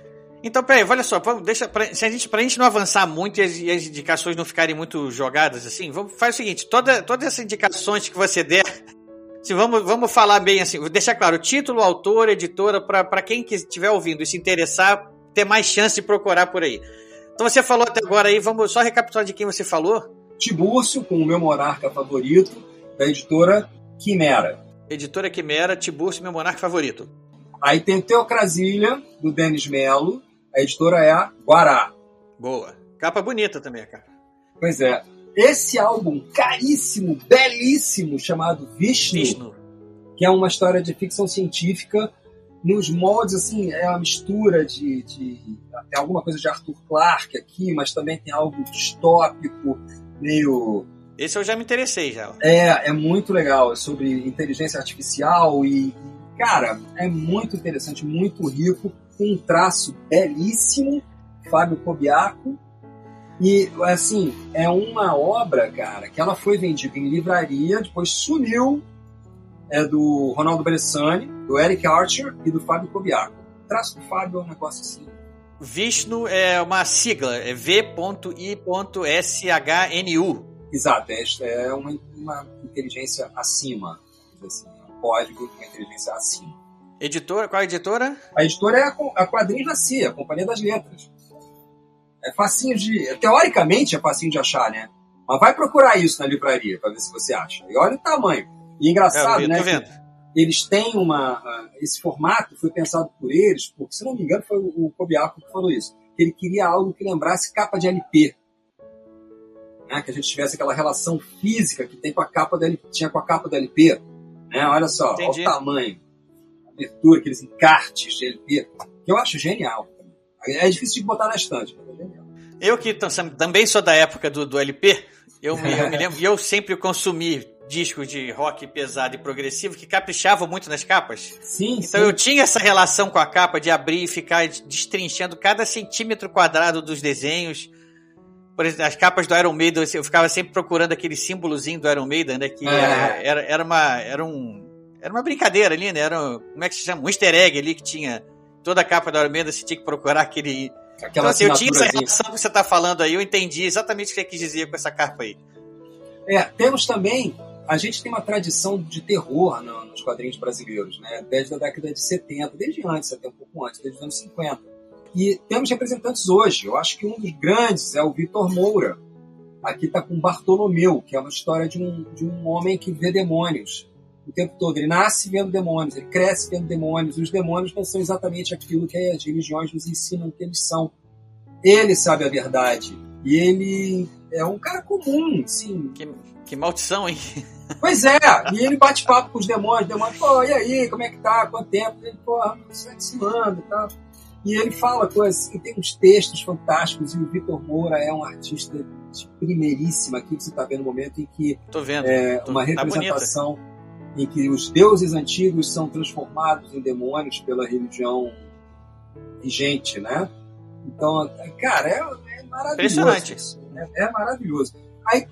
Então, peraí, olha só, vamos, deixa, pra, se a gente, pra gente não avançar muito e as, e as indicações não ficarem muito jogadas assim, vamos, faz o seguinte, toda, todas essas indicações que você der, se vamos, vamos falar bem assim, vou deixar claro, título, autor, editora, para quem estiver ouvindo e se interessar, ter mais chance de procurar por aí. Então você falou até agora aí, vamos só recapitular de quem você falou. Tibúrcio, com o meu monarca favorito, da editora Quimera. Editora Quimera, Tibúrcio, meu monarca favorito. Aí tem Teocrasília, do Denis Melo. A editora é a Guará. Boa. Capa bonita também, cara. Pois é. Esse álbum caríssimo, belíssimo, chamado Vishnu, Vishnu. que é uma história de ficção científica, nos moldes, assim, é uma mistura de, de. Tem alguma coisa de Arthur Clarke aqui, mas também tem algo distópico, meio Esse eu já me interessei já. é, é muito legal, é sobre inteligência artificial e, cara, é muito interessante, muito rico, com um traço belíssimo, Fábio Cobiaco. E, assim, é uma obra, cara, que ela foi vendida em livraria, depois sumiu, é do Ronaldo Bressani, do Eric Archer e do Fábio Cobiaco. O traço do Fábio é um negócio assim. Vishnu é uma sigla, é V.I.SHNU. Exato, é, é uma, uma inteligência acima, assim, um código de inteligência acima. Editora, qual é a editora? A editora é a, a Quadrinhos da CIA, a Companhia das Letras. É facinho de. Teoricamente é facinho de achar, né? Mas vai procurar isso na livraria pra ver se você acha. E olha o tamanho. E engraçado, É, né? Eles têm uma. Esse formato foi pensado por eles, porque, se não me engano, foi o Kobiaco que falou isso. Que ele queria algo que lembrasse capa de LP. Né? Que a gente tivesse aquela relação física que tem com a capa da LP, tinha com a capa da LP. Né? Olha só, olha o tamanho, abertura, aqueles encartes de LP, que eu acho genial. É difícil de botar na estante, mas é genial. Eu que tam- também sou da época do, do LP, eu me, eu me lembro, e eu sempre consumi discos de rock pesado e progressivo que caprichavam muito nas capas. Sim, Então sim. eu tinha essa relação com a capa de abrir e ficar destrinchando cada centímetro quadrado dos desenhos. Por exemplo, as capas do Iron Maiden, eu ficava sempre procurando aquele símbolozinho do Iron Maiden, né? Que É. era, era uma, era, um, era uma brincadeira ali, né? Era, um- como é que se chama? Um easter egg ali que tinha toda a capa Iron Maiden, você tinha que procurar aquele... Então, Aquela assim, eu tinha essa relação que você tá falando aí, eu entendi exatamente o que você quis dizer com essa capa aí. É, temos também, a gente tem uma tradição de terror no- nos quadrinhos brasileiros, né? Desde a década de 70, desde antes, até um pouco antes, desde os anos 50. E temos representantes hoje. Eu acho que um dos grandes é o Vitor Moura. Aqui está com Bartolomeu, que é uma história de um, de um homem que vê demônios o tempo todo. Ele nasce vendo demônios, ele cresce vendo demônios, e os demônios não são exatamente aquilo que as religiões nos ensinam que eles são. Ele sabe a verdade. E ele é um cara comum, assim, Que, que maldição, hein? Pois é, e ele bate papo com os demônios, demônios, pô, e aí, como é que tá? Quanto tempo? Ele, porra, você tá se manda e tal. E ele fala coisas, e tem uns textos fantásticos, e o Vitor Moura é um artista de primeiríssima aqui, que você está vendo no momento em que Tô vendo. é Tô- uma tá representação em que os deuses antigos são transformados em demônios pela religião vigente, né? Então, cara, é, é maravilhoso. Impressionante. isso, né? É maravilhoso. Aí,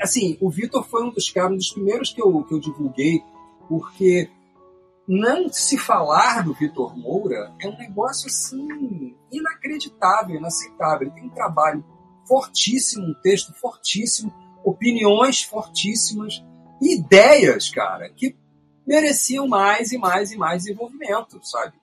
assim, o Vitor foi um dos caras, um dos primeiros que eu, que eu divulguei, porque não se falar do Vitor Moura é um negócio, assim, inacreditável, inaceitável. Ele tem um trabalho fortíssimo, um texto fortíssimo, opiniões fortíssimas, e ideias, cara, que mereciam mais e mais e mais desenvolvimento, sabe?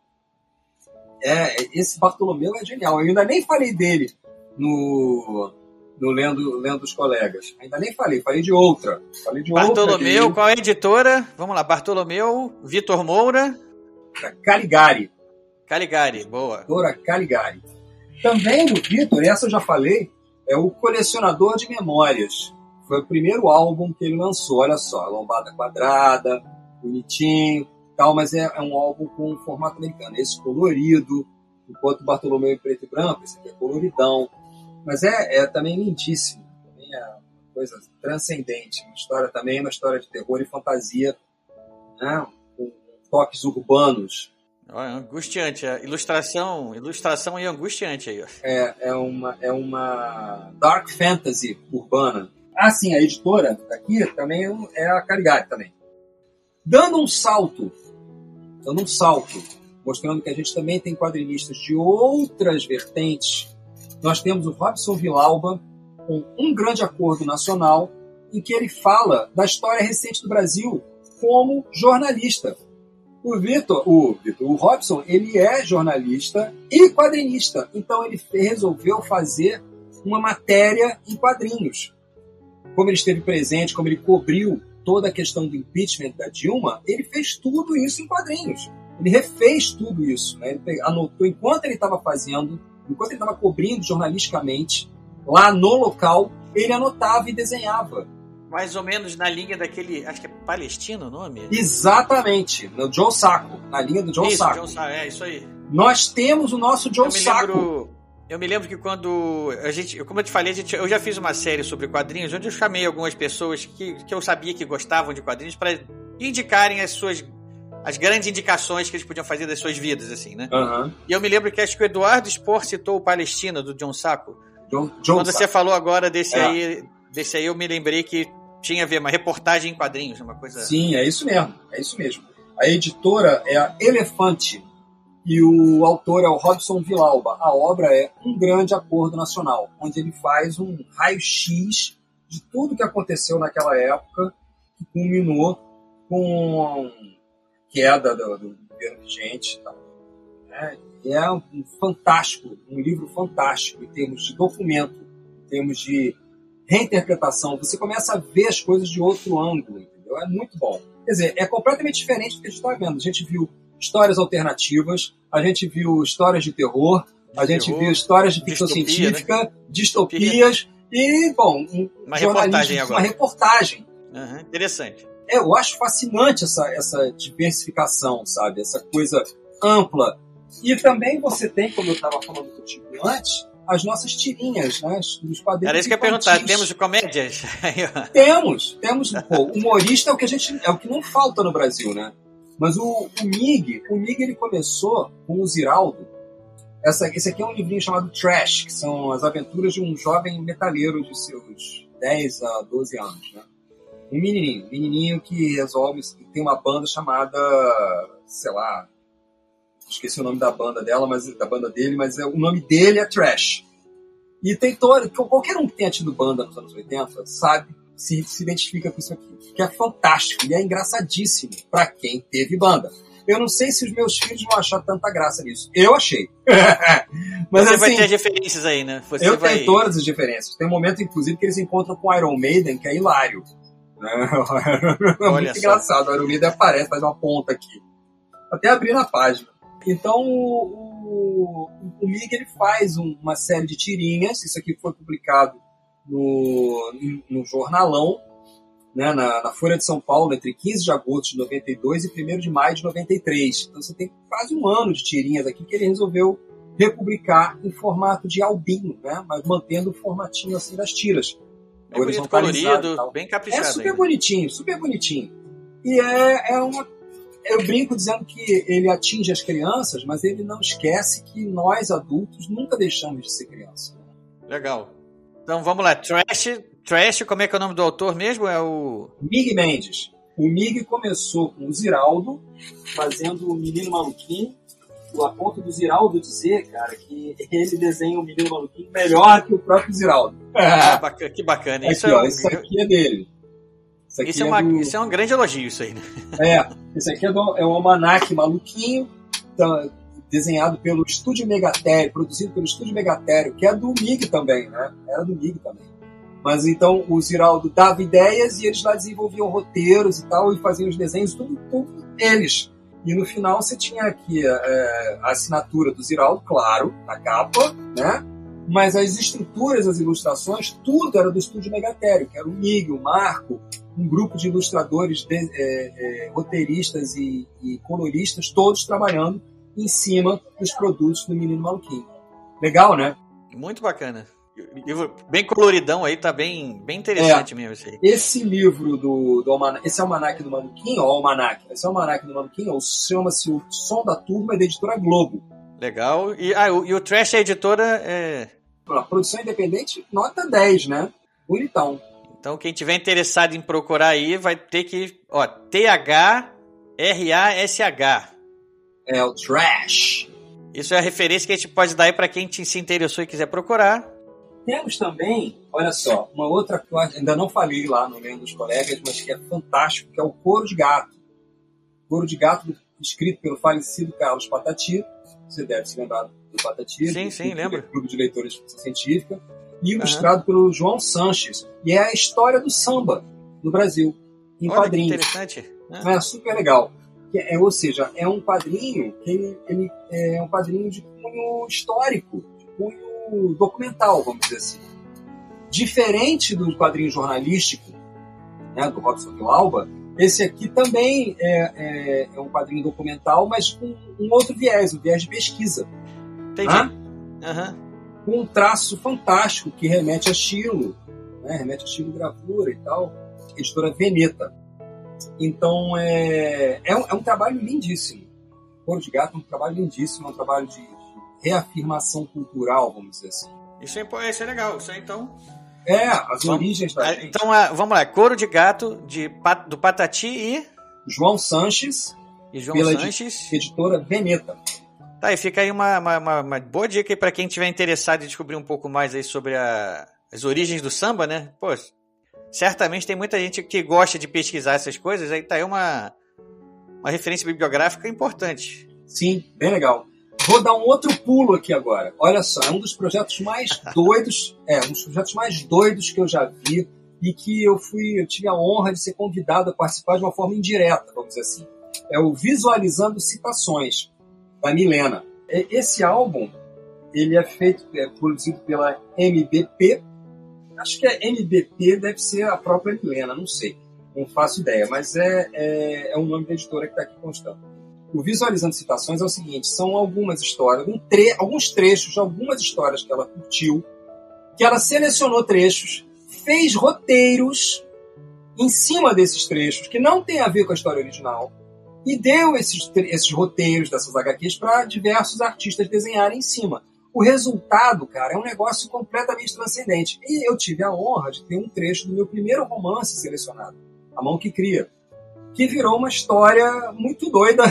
É, esse Bartolomeu é genial. Eu ainda nem falei dele no, no Lendo, Lendo os Colegas. Ainda nem falei, falei de outra. Falei de outra. Bartolomeu, que- qual é a editora? Vamos lá, Bartolomeu, Vitor Moura, Caligari. Caligari, boa. Dora Caligari. Também do Vitor, essa eu já falei, é o Colecionador de Memórias. Foi o primeiro álbum que ele lançou. Olha só, lombada quadrada, bonitinho, tal, mas é, é um álbum com formato americano. Esse colorido, enquanto Bartolomeu é preto e branco, esse aqui é coloridão. Mas é, é também lindíssimo. Também é uma coisa transcendente. Uma história também, uma história de terror e fantasia, né? com toques urbanos. Olha, angustiante. A ilustração, ilustração e angustiante aí. É, é, uma, é uma dark fantasy urbana. Ah, sim, a editora daqui também é a Caligari também. Dando um salto, dando um salto, mostrando que a gente também tem quadrinistas de outras vertentes, nós temos o Robson Vilauba com Um Grande Acordo Nacional, em que ele fala da história recente do Brasil como jornalista. O Vitor, o, o Robson, ele é jornalista e quadrinista, então ele resolveu fazer uma matéria em quadrinhos. Como ele esteve presente, como ele cobriu toda a questão do impeachment da Dilma, ele fez tudo isso em quadrinhos. Ele refez tudo isso. Né? Ele anotou enquanto ele estava fazendo, enquanto ele estava cobrindo jornalisticamente, lá no local, ele anotava e desenhava. Mais ou menos na linha daquele. Acho que é Palestino o nome? Exatamente, no Joe Sacco, na linha do Joe isso, Sacco. John é isso aí. Nós temos o nosso me Sacco. lembro. Eu me lembro que quando a gente, como eu te falei, a gente- eu já fiz uma série sobre quadrinhos, onde eu chamei algumas pessoas que, que eu sabia que gostavam de quadrinhos para indicarem as suas as grandes indicações que eles podiam fazer das suas vidas, assim, né? Aham. E eu me lembro que acho que o Eduardo Spor citou o Palestina do John Sacco. Joe, Joe Quando você Sacco. falou agora desse É. aí, desse aí, eu me lembrei que tinha a ver uma reportagem em quadrinhos, uma coisa. Sim, é isso mesmo, é isso mesmo. A editora é a Elefante e o autor é o Robson Vilauba. A obra é Um Grande Acordo Nacional, onde ele faz um raio-x de tudo que aconteceu naquela época, que culminou com a queda do, do governo vigente. né? E é um fantástico, um livro fantástico em termos de documento, em termos de reinterpretação. Você começa a ver as coisas de outro ângulo, entendeu? É muito bom. Quer dizer, é completamente diferente do que a gente está vendo. A gente viu histórias alternativas, a gente viu histórias de terror, a gente terror, viu histórias de ficção distopia, científica, distopias e, bom, um Uma reportagem agora. uma reportagem. Aham, interessante. É, eu acho fascinante essa, essa diversificação, sabe? Essa coisa ampla. E também você tem, como eu estava falando contigo antes, as nossas tirinhas, né? Os quadrinhos Era isso que eu ia perguntar. Temos comédias? Temos, temos. Pô, humorista é o que a gente é o que não falta no Brasil, né? Mas o, o Mig, o Mig ele começou com o Ziraldo. Essa, esse aqui é um livrinho chamado Trash, que são as aventuras de um jovem metaleiro de seus 10 a 12 anos, né? Um menininho, um menininho que resolve, que tem uma banda chamada, sei lá, esqueci o nome da banda dela, mas da banda dele, mas é, o nome dele é Trash. E tem todo, qualquer um que tenha tido banda nos anos 80 sabe, se, se identifica com isso aqui. Que é fantástico e é engraçadíssimo pra quem teve banda. Eu não sei se os meus filhos vão achar tanta graça nisso. Eu achei. Mas Você assim, vai ter as referências aí, né? Você eu vai... tenho todas as diferenças. Tem um momento, inclusive, que eles encontram com o Iron Maiden, que é hilário. É Olha muito só. engraçado. O Iron Maiden aparece, faz uma ponta aqui. Até abrir na página. Então, o, o, o Mig ele faz um- uma série de tirinhas. Isso aqui foi publicado no, no jornalão, né, na, na Folha de São Paulo, entre 15 de agosto de 92 e 1 de maio de 93. Então você tem quase um ano de tirinhas aqui que ele resolveu republicar em formato de albinho, né, mas mantendo o formatinho assim das tiras. Bem bonito, colorido, bem É caprichado. super ainda. bonitinho, super bonitinho. E é, é uma. Eu brinco dizendo que ele atinge as crianças, mas ele não esquece que nós adultos nunca deixamos de ser criança. Legal. Então vamos lá. Trash, Trash, como é que é o nome do autor mesmo? É o. Mig Mendes. O Mig começou com o Ziraldo, fazendo o Menino Maluquinho. A ponto do Ziraldo dizer, cara, que ele desenha o Menino Maluquinho melhor que o próprio Ziraldo. Ah, que bacana. Isso, aqui, é, um- isso aqui é dele. Isso aqui isso, é uma- do- isso é um grande elogio, isso aí, né? É, esse aqui é, do, é um almanac maluquinho, tá, desenhado pelo Estúdio Megatério, produzido pelo Estúdio Megatério, que é do MIG também, né? Era do MIG também. Mas então o Ziraldo dava ideias e eles lá desenvolviam roteiros e tal, e faziam os desenhos, tudo, tudo eles. E no final você tinha aqui é, a assinatura do Ziraldo, claro, na capa, né? mas as estruturas, as ilustrações, tudo era do estúdio Megatério, que era o Mig, o Marco, um grupo de ilustradores, de, é, é, roteiristas e, e, coloristas, todos trabalhando em cima dos produtos do Menino Maluquinho. Legal, né? Muito bacana. Livro bem coloridão aí, tá bem, bem interessante é, mesmo esse aí. Esse livro do, do Almanac, esse Almanac do Maluquinho, ó, Almanac, esse Almanac do Maluquinho, chama-se O Som da Turma, é da editora Globo. Legal. E, ah, o, e o Trash, a editora, é... A produção independente, nota 10, né? Bonitão. Então, quem tiver interessado em procurar aí, vai ter que. Ó, T-H-R-A-S-H. É o Trash. Isso é a referência que a gente pode dar aí para quem se interessou e quiser procurar. Temos também, olha só, uma outra coisa, ainda não falei lá no Lendo dos Colegas, mas que é fantástico, que é o Coro de Gato. Coro de Gato, escrito pelo falecido Carlos Patati. Você deve se lembrar do Patati. Sim, sim, lembro. Clube de Leitores de Ficção Científica ilustrado uhum. pelo João Sanches. E é a história do samba no Brasil, em Olha, quadrinhos. interessante. É. é super legal. É, ou seja, é um quadrinho que ele, ele, é um quadrinho de cunho histórico, de cunho documental, vamos dizer assim. Diferente do quadrinho jornalístico, né, do Robson Villalba, esse aqui também é, é, é, um quadrinho documental, mas com um outro viés, um viés de pesquisa. Entendi. Uhum com um traço fantástico que remete a estilo, né? remete a estilo gravura e tal, editora Veneta. Então é, é, um, é um trabalho lindíssimo. Coro de Gato é um trabalho lindíssimo, é um trabalho de, de reafirmação cultural, vamos dizer assim. Isso é, isso é legal, isso é então. É, as vamos, origens da. Então vamos lá, Coro de Gato de, do Patati e. João Sanches. E João pela Sanches. Editora Veneta. Tá, e fica aí uma, uma, uma boa dica para quem tiver interessado em descobrir um pouco mais aí sobre a, as origens do samba, né? Pô, certamente tem muita gente que gosta de pesquisar essas coisas, aí tá aí uma, uma referência bibliográfica importante. Sim, bem legal. Vou dar um outro pulo aqui agora. Olha só, é um dos projetos mais doidos, é, um dos projetos mais doidos que eu já vi e que eu fui, eu tive a honra de ser convidado a participar de uma forma indireta, vamos dizer assim. É o Visualizando Citações da Milena. Esse álbum ele é feito, é produzido pela MBP. Acho que a MBP deve ser a própria Milena, não sei, não faço ideia, mas é, é, é um nome da editora que está aqui constando. O Visualizando Citações é o seguinte: são algumas histórias, um tre alguns trechos de algumas histórias que ela curtiu, que ela selecionou trechos, fez roteiros em cima desses trechos que não tem a ver com a história original e deu esses, esses roteiros dessas HQs para diversos artistas desenharem em cima. O resultado, cara, é um negócio completamente transcendente. E eu tive a honra de ter um trecho do meu primeiro romance selecionado, A Mão que Cria, que virou uma história muito doida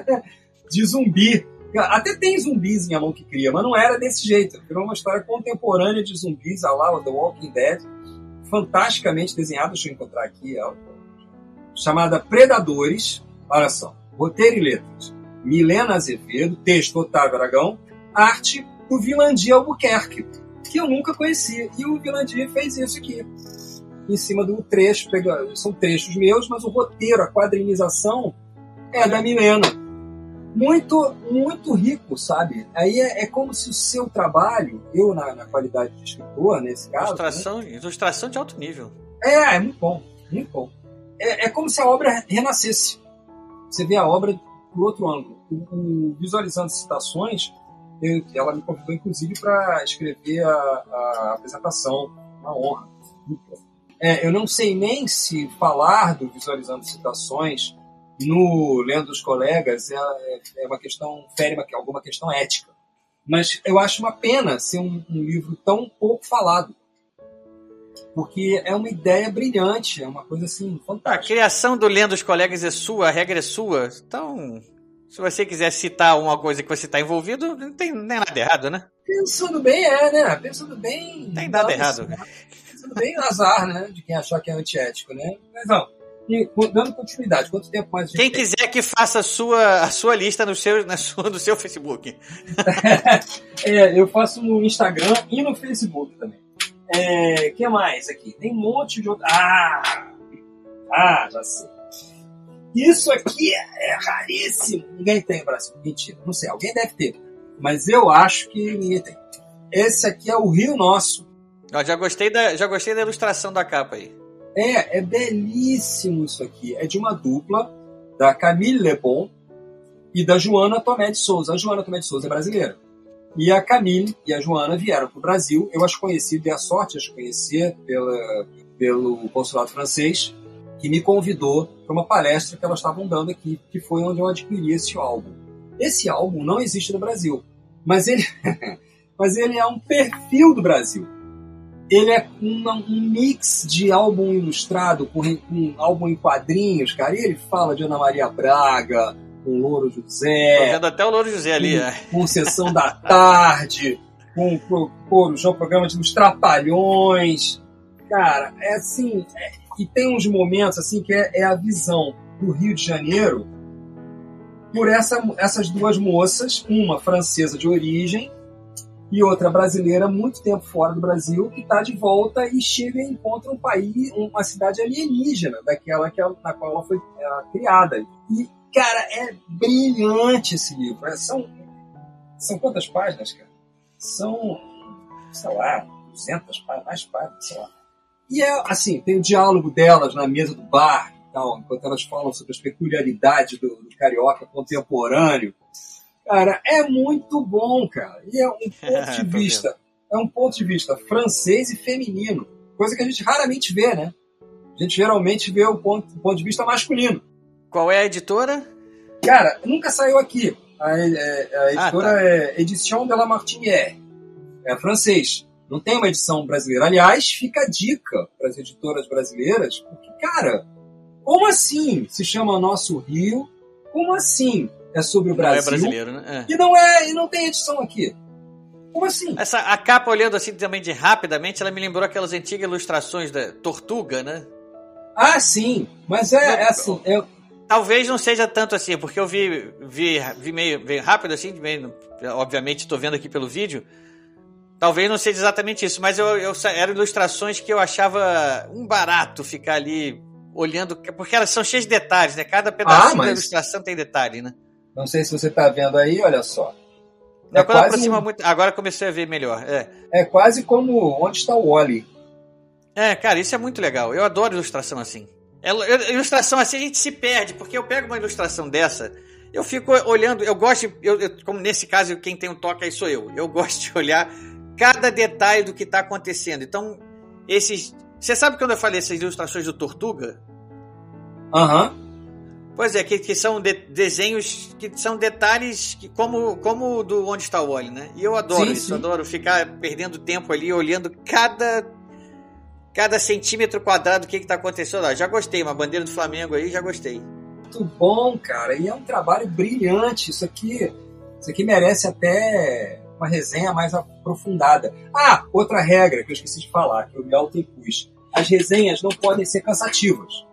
de zumbi. Até tem zumbis em A Mão que Cria, mas não era desse jeito. Virou uma história contemporânea de zumbis, a lá The Walking Dead, fantasticamente desenhada, deixa eu encontrar aqui, chamada Predadores, Olha só, roteiro e letras. Milena Azevedo, texto Otávio Aragão, arte do Vilandi Albuquerque, que eu nunca conhecia. E o Vilandi fez isso aqui, em cima do trecho, são trechos meus, mas o roteiro, a quadrinização é da Milena. Muito, muito rico, sabe? Aí é, é como se o seu trabalho, eu na, na qualidade de escritor, nesse caso. Ilustração, né? ilustração de alto nível. É, é muito bom, muito bom. É, é como se a obra renascesse você vê a obra por outro ângulo. O, o Visualizando Citações, ela me convidou, inclusive, para escrever a, a, apresentação, uma honra. É, eu não sei nem se falar do Visualizando Citações no Lendo dos Colegas é, é, é uma questão, fere alguma questão ética. Mas eu acho uma pena ser um, um livro tão pouco falado porque é uma ideia brilhante, é uma coisa assim fantástica. A criação do Lendo dos Colegas é sua, a regra é sua. Então, se você quiser citar uma coisa que você está envolvido, não tem nem nada errado, né? Pensando bem, é, né? Pensando bem. Não tem nada errado. Pensando bem, azar, né? De quem achar que é antiético, né? Mas não. E, dando continuidade, quanto tempo mais Quem quiser tem? que faça a sua, a sua lista no seu, na sua, no seu Facebook. é, eu faço no Instagram e no Facebook também. É, que mais aqui? Tem um monte de outro. Ah! Ah, já sei. Isso aqui é raríssimo. Ninguém tem no Brasil. Mentira, não sei. Alguém deve ter. Mas eu acho que ninguém tem. esse aqui é o Rio Nosso. Ó, já, gostei da, já gostei da ilustração da capa aí. É, é belíssimo isso aqui. É de uma dupla da Camille Lebon e da Joana Tomé de Souza. A Joana Tomé de Souza é brasileira. E a Camille e a Joana vieram para o Brasil. Eu as conheci, dei a sorte de as conhecer pela, pelo consulado francês, que me convidou para uma palestra que elas estavam dando aqui, que foi onde eu adquiri esse álbum. Esse álbum não existe no Brasil, mas ele, mas ele é um perfil do Brasil. Ele é uma, um mix de álbum ilustrado com, com álbum em quadrinhos, cara. E ele fala de Ana Maria Braga, com Louro José. Tô vendo até o Louro José ali, com, é. com Sessão da Tarde, com, com, com o programa de Os Trapalhões. Cara, é assim. É, e tem uns momentos assim que é, é, a visão do Rio de Janeiro por essa, essas duas moças, uma francesa de origem e outra brasileira, muito tempo fora do Brasil, que está de volta e chega e encontra um país, uma cidade alienígena, daquela que ela, na qual ela foi é, criada. E, cara, é brilhante esse livro. É, são, são quantas páginas, cara? São, sei lá, 200 páginas, mais páginas, sei lá. E é assim, tem o diálogo delas na mesa do bar, então, enquanto elas falam sobre as peculiaridades do, do carioca contemporâneo. Cara, é muito bom, cara. E é um ponto de vista, é um ponto de vista francês e feminino, coisa que a gente raramente vê, né? A gente geralmente vê o ponto, o ponto de vista masculino. Qual é a editora? Cara, nunca saiu aqui. A, a, a editora ah, tá. é Edition de la Martinière. É francês. Não tem uma edição brasileira. Aliás, fica a dica para as editoras brasileiras, porque, cara, como assim se chama Nosso Rio? Como assim é sobre o Brasil? Não é brasileiro, né? É. E não é, e não tem edição aqui. Como assim? Essa, a capa, olhando assim também de rapidamente, ela me lembrou aquelas antigas ilustrações da Tortuga, né? Ah, sim. Mas é, é assim. Eu... Talvez não seja tanto assim, porque eu vi, vi, vi meio, meio rápido assim, meio, obviamente estou vendo aqui pelo vídeo. Talvez não seja exatamente isso, mas eu, eu, eram ilustrações que eu achava um barato ficar ali olhando, porque elas são cheias de detalhes, né? Cada pedaço ah, mas... da ilustração tem detalhe, né? Não sei se você está vendo aí, olha só. É quando aproxima um... muito. Agora comecei a ver melhor. É. é quase como onde está o Wally. É, cara, isso é muito legal. Eu adoro ilustração assim. É, ilustração assim a gente se perde, porque eu pego uma ilustração dessa, eu fico olhando, eu gosto, eu, eu, como nesse caso quem tem um toque aí sou eu. Eu gosto de olhar cada detalhe do que está acontecendo. Então, esses. Você sabe quando eu falei essas ilustrações do Tortuga? Aham. Uhum. Pois é, que, que são de, desenhos que são detalhes que, como, como do Onde Está o Wally, né? E eu adoro sim, isso, sim. adoro ficar perdendo tempo ali olhando cada cada centímetro quadrado do que está acontecendo lá. Já gostei, uma bandeira do Flamengo aí, já gostei. Muito bom, cara. E é um trabalho brilhante. Isso aqui, isso aqui merece até uma resenha mais aprofundada. Ah, outra regra que eu esqueci de falar, que o Mel tem pus. As resenhas não podem ser cansativas.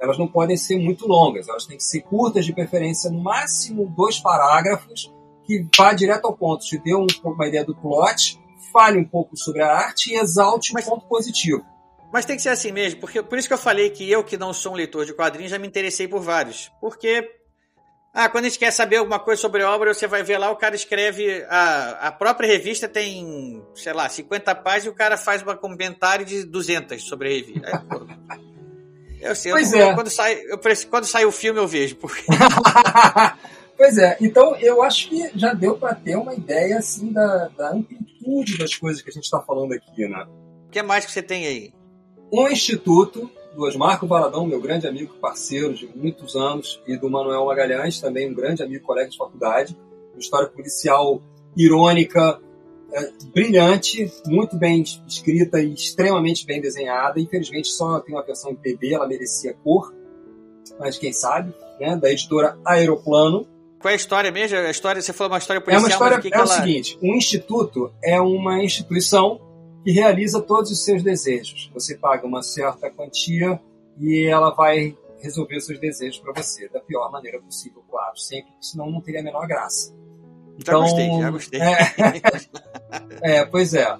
Elas não podem ser muito longas. Elas têm que ser curtas, de preferência, no máximo dois parágrafos, que vá direto ao ponto, te dê um, uma ideia do plot, fale um pouco sobre a arte e exalte um ponto positivo. Mas tem que ser assim mesmo, porque por isso que eu falei que eu, que não sou um leitor de quadrinhos, já me interessei por vários. Porque ah, quando a gente quer saber alguma coisa sobre obra, você vai ver lá, o cara escreve. A, a própria revista tem, sei lá, 50 páginas e o cara faz um comentário de 200 sobre a revista. eu sei, pois eu, é. quando, sai, eu, quando sai o filme eu vejo. Porque... pois é, então eu acho que já deu para ter uma ideia assim da, da amplitude das coisas que a gente está falando aqui, né? O que mais que você tem aí? Um instituto do Marco Valadão, meu grande amigo, parceiro de muitos anos, e do Manuel Magalhães, também um grande amigo, colega de faculdade. Uma história policial irônica, é, brilhante, muito bem escrita e extremamente bem desenhada. Infelizmente só tem uma versão em PB, ela merecia cor, mas quem sabe, né? Da editora Aeroplano. Qual é a história mesmo? A história, você falou uma história policial. É uma história, que é que o seguinte, um instituto é uma instituição realiza todos os seus desejos. Você paga uma certa quantia e ela vai resolver os seus desejos para você da pior maneira possível, claro, sempre, senão não teria a menor graça. Já então, gostei, já gostei. É, é pois é.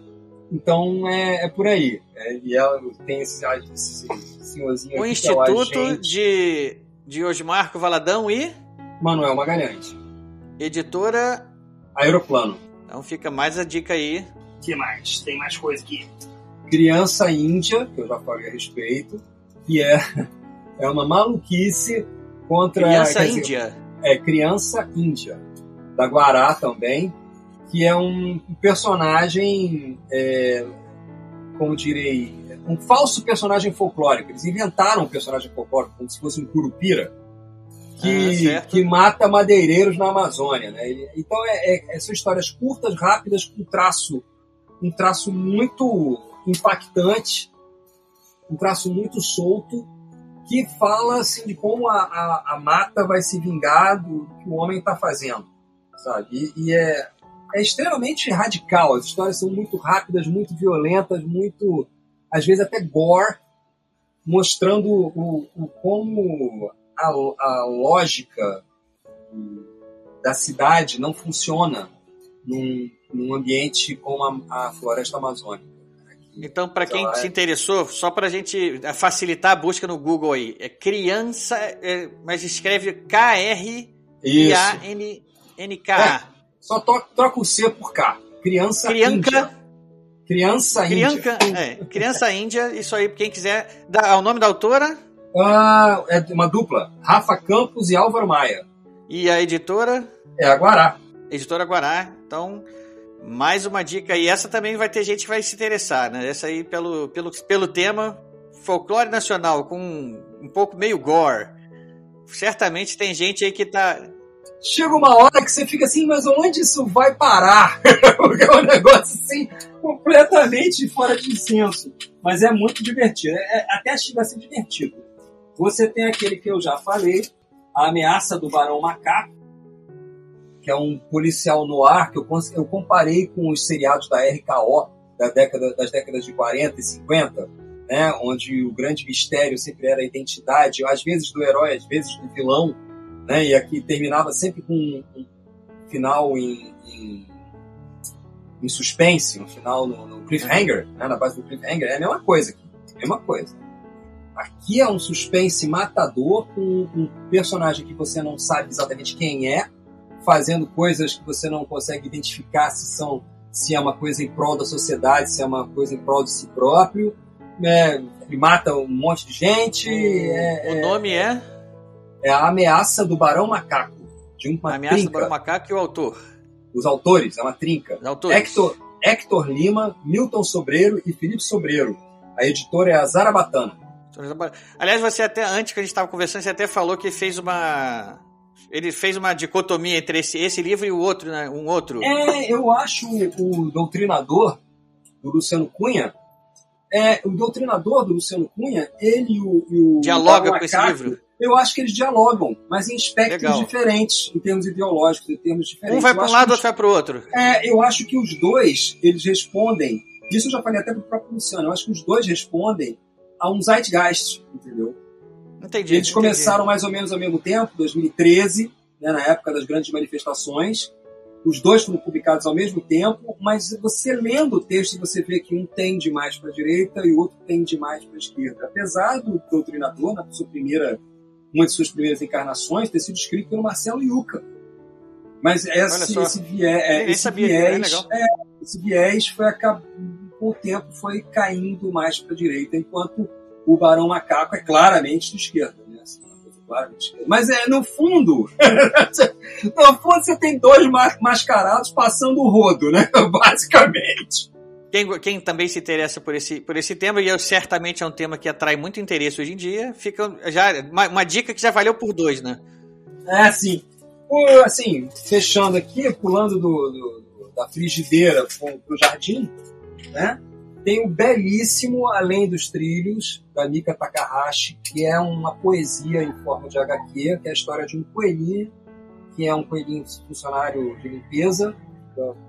Então é, é por aí. É, e ela tem esse, esse senhorzinho o aqui, Instituto que é o de, de Osmarco Valadão e Manuel Magalhães. Editora Aeroplano. Então fica mais a dica aí que mais? Tem mais coisa aqui. Criança Índia, que eu já falei a respeito, que é, é uma maluquice contra. Criança dizer, Índia. É, Criança Índia. Da Guará também, que é um personagem, é, como direi, um falso personagem folclórico. Eles inventaram um personagem folclórico, como se fosse um curupira, que, ah, que mata madeireiros na Amazônia. Né? Então, é, é, são histórias curtas, rápidas, com traço, um traço muito impactante, um traço muito solto, que fala assim, de como a, a, a mata vai se vingar do que o homem está fazendo. Sabe? E, e é, é extremamente radical. As histórias são muito rápidas, muito violentas, muito, às vezes até gore, mostrando o, o como a, a lógica da cidade não funciona num, num ambiente como a, a floresta amazônica. Então, para quem se interessou, só para a gente facilitar a busca no Google aí, é criança, é, mas escreve K-R-I-A-N-K-A. É, só to, troca o C por K. Criança Crianca, Índia. Criança Crianca, Índia. É, criança Índia, isso aí, quem quiser. Dá, o nome da autora? Ah, é uma dupla. Rafa Campos e Álvaro Maia. E a editora? É a Guará. Editora Guará. Então, mais uma dica aí. Essa também vai ter gente que vai se interessar, né? Essa aí pelo, pelo, pelo tema folclore nacional, com um pouco meio gore. Certamente tem gente aí que tá. Chega uma hora que você fica assim, mas onde isso vai parar? Porque é um negócio assim, completamente fora de senso. Mas é muito divertido. É, até chega a ser divertido. Você tem aquele que eu já falei, a ameaça do Barão Macaco, que é um policial no ar que eu, eu comparei com os seriados da RKO da década, das décadas de 40 e 50, né, onde o grande mistério sempre era a identidade, às vezes do herói, às vezes do vilão, né, e aqui terminava sempre com um, final em, em, em, suspense, um final no, no cliffhanger, né, na base do cliffhanger, é a mesma coisa aqui, a mesma coisa. Aqui é um suspense matador com um personagem que você não sabe exatamente quem é, fazendo coisas que você não consegue identificar se são se é uma coisa em prol da sociedade, se é uma coisa em prol de si próprio. É, ele mata um monte de gente. É, o é, nome é? É a ameaça do Barão Macaco. De uma a ameaça trinca. do Barão Macaco e o autor. Os autores, é uma trinca. Hector, Hector Lima, Milton Sobreiro e Felipe Sobreiro. A editora é a Zarabatana. Aliás, você até, antes que a gente estava conversando, você até falou que fez uma ele fez uma dicotomia entre esse, esse livro e o outro, né? Um outro. É, eu acho o Doutrinador, do Luciano Cunha, é, o Doutrinador do Luciano Cunha, ele e o. E o Dialoga com esse livro? Eu acho que eles dialogam, mas em espectros Legal. diferentes, em termos ideológicos, em termos diferentes. Um vai para um lado, outro vai para o outro. É, eu acho que os dois, eles respondem. Isso eu já falei até para o próprio Luciano. Eu acho que os dois respondem a um zeitgeist, entendeu? Entendi. Eles começaram mais ou menos ao mesmo tempo, 2013, né, na época das grandes manifestações. Os dois foram publicados ao mesmo tempo, mas você lendo o texto, você vê que um tende mais para a direita e o outro tende mais para a esquerda. Apesar do doutrinador, na sua primeira, uma de suas primeiras encarnações, ter sido escrito pelo Marcelo Yuca. Mas esse, esse, viés, é, esse, viés, é, esse viés foi com o tempo foi caindo mais para a direita, enquanto o Barão Macaco é claramente de esquerda. Né? Assim. Mas é, no fundo, no fundo você tem dois mascarados passando o rodo, né? basicamente. Quem, quem, também se interessa por esse, por esse tema, e eu, certamente é um tema que atrai muito interesse hoje em dia, fica já uma, uma dica que já valeu por dois, né? É, assim, assim fechando aqui, pulando do, do da frigideira para o jardim, né? Tem o belíssimo Além dos Trilhos, da Mika Takahashi, que é uma poesia em forma de HQ, que é a história de um coelhinho, que é um coelhinho funcionário de limpeza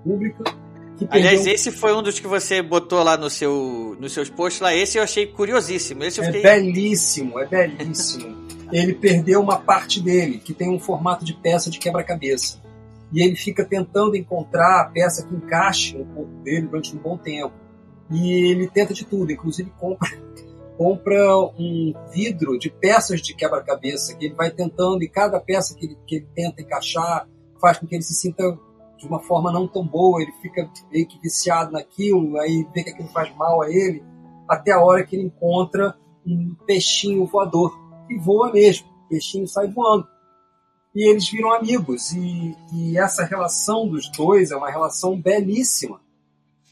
pública. Aliás, esse foi um dos que você botou lá no seu, nos seus posts lá. Esse eu achei curiosíssimo. Esse é fiquei... belíssimo, é belíssimo. ele perdeu uma parte dele, que tem um formato de peça de quebra-cabeça. E ele fica tentando encontrar a peça que encaixe no corpo dele durante um bom tempo. E ele tenta de tudo, inclusive compra, compra um vidro de peças de quebra-cabeça que ele vai tentando, e cada peça que ele, que ele tenta encaixar faz com que ele se sinta de uma forma não tão boa, ele fica meio que viciado naquilo, aí vê que aquilo faz mal a ele, até a hora que ele encontra um peixinho voador, que voa mesmo, o peixinho sai voando. E eles viram amigos, e, e essa relação dos dois é uma relação belíssima.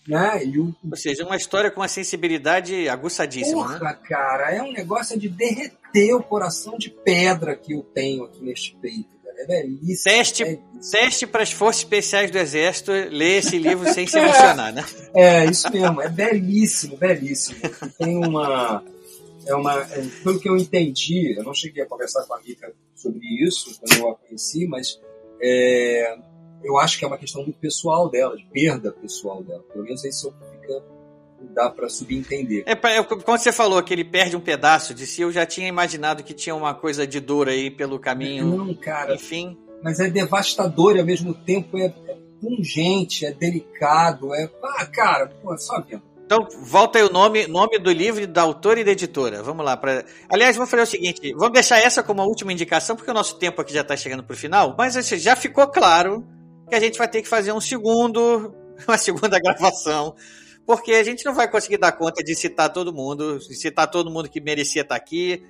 Né? E o, Ou seja, uma história com uma sensibilidade aguçadíssima. Porra, né? cara, é um negócio de derreter o coração de pedra que eu tenho aqui neste peito. É belíssimo. Teste, é belíssimo. teste para as forças especiais do Exército ler esse livro sem se emocionar, né? É, isso mesmo, é belíssimo, belíssimo. Tem uma. É uma é, pelo que eu entendi, eu não cheguei a conversar com a Mika sobre isso quando eu a conheci, mas é, eu acho que é uma questão muito pessoal dela, de perda pessoal dela. Pelo menos isso fica, dá para subentender. É, é, quando você falou que ele perde um pedaço de si, eu já tinha imaginado que tinha uma coisa de dor aí pelo caminho. Não, cara, Enfim, mas é devastador e ao mesmo tempo é, é pungente, é delicado, é. Ah, cara, pô, só vendo. Então, volta aí o nome, nome do livro, da autora e da editora. Vamos lá. Pra... Aliás, vamos fazer o seguinte: vamos deixar essa como a última indicação, porque o nosso tempo aqui já está chegando para o final. Mas já ficou claro que a gente vai ter que fazer um segundo, uma segunda gravação, porque a gente não vai conseguir dar conta de citar todo mundo, de citar todo mundo que merecia estar aqui.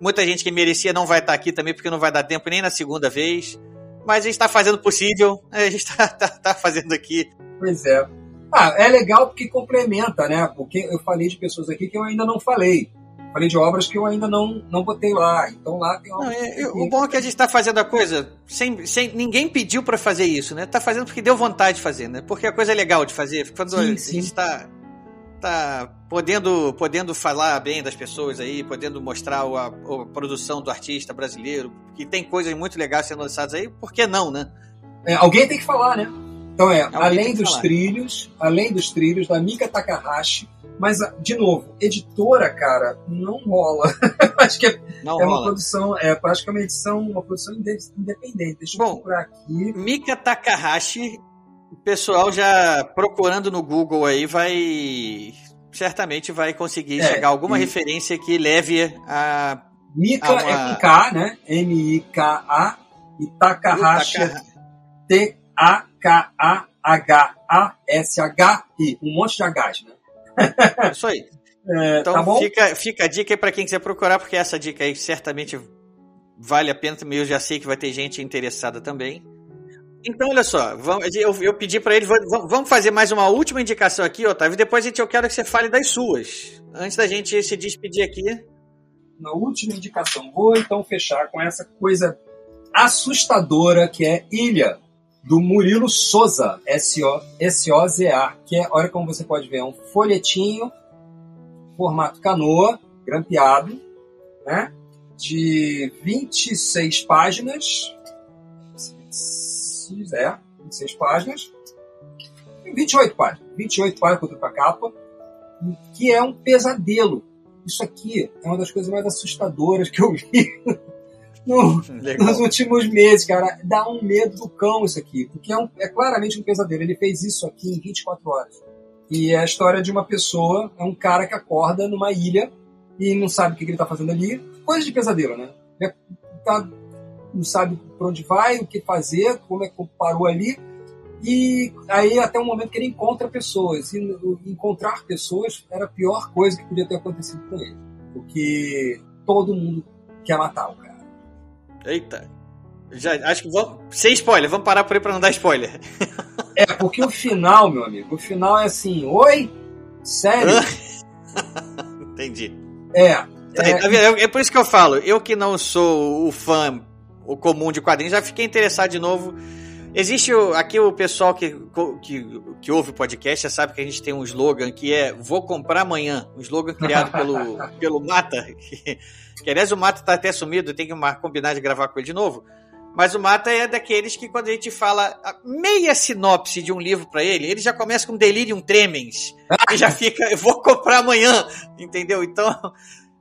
Muita gente que merecia não vai estar aqui também, porque não vai dar tempo nem na segunda vez. Mas a gente está fazendo o possível, a gente está fazendo aqui. Pois é. Ah, é legal porque complementa, né? Porque eu falei de pessoas aqui que eu ainda não falei. Falei de obras que eu ainda não, não botei lá. Então lá tem Não, obras. que é- tem o bom é que a gente está fazendo a coisa sem, sem. Ninguém pediu para fazer isso, né? Tá fazendo porque deu vontade de fazer, né? Porque a coisa é legal de fazer. Quando Sim, a sim. gente está tá podendo, podendo falar bem das pessoas aí, podendo mostrar a, a produção do artista brasileiro, que tem coisas muito legais sendo lançadas aí, por que não, né? É, alguém tem que falar, né? Então é, Alguém além que dos falar. trilhos, além dos trilhos da Mika Takahashi, mas ah, de novo, editora, cara, não rola. Acho que é, Não é uma rola. produção, é praticamente uma edição, uma produção inde- independente. Deixa eu Bom, procurar aqui. Mika Takahashi, o pessoal já procurando no Google aí vai. Certamente vai conseguir É, chegar a alguma e- referência que leve a. Mika Ah, uma- é com K, né? M-I-K-A e Takahashi é T-A-K-A-H-A-S-H-I. Um monte de Hs, né? Isso aí. É, Então tá fica, fica a dica aí pra quem quiser procurar, porque essa dica aí certamente vale a pena também. Eu já sei que vai ter gente interessada também. Então, olha só, vamos- eu, eu pedi pra ele, vamos fazer mais uma última indicação aqui, Otávio, e depois a gente, eu quero que você fale das suas. Antes da gente se despedir aqui. Na última indicação, vou então fechar com essa coisa assustadora que é Ilha, do Murilo Souza, S-O- S-O-Z-A, que é, olha como você pode ver, é um folhetinho, formato canoa, grampeado, né? De 26 páginas. É, 26 páginas. 28 páginas. 28 páginas contra a capa. Que é um pesadelo. Isso aqui é uma das coisas mais assustadoras que eu vi no, nos últimos meses, cara. Dá um medo do cão isso aqui, porque é, um- é claramente um pesadelo. Ele fez isso aqui em 24 horas. E é a história de uma pessoa, é um cara que acorda numa ilha e não sabe o que ele tá fazendo ali. Coisa de pesadelo, né? Ele tá- não sabe pra onde vai, o que fazer, como é que parou ali. E aí até o momento que ele encontra pessoas. E encontrar pessoas era a pior coisa que podia ter acontecido com ele. Porque todo mundo quer matar o cara. Eita. Já, acho que vamos. Sem spoiler, vamos parar por aí pra não dar spoiler. É, porque o final, meu amigo, o final é assim, oi? Sério? Entendi. É. Tá é, tá vendo? É por isso que eu falo, eu que não sou o fã o comum de quadrinhos, já fiquei interessado de novo. Existe o- aqui o pessoal que, que, que ouve o podcast, já sabe que a gente tem um slogan que é Vou comprar amanhã. Um slogan criado pelo, pelo Mata. Que, que aliás o Mata tá até sumido, tem que combinar de gravar com ele de novo. Mas o Mata é daqueles que quando a gente fala a meia sinopse de um livro pra ele, ele já começa com delirium tremens. E já fica, eu vou comprar amanhã. Entendeu? Então,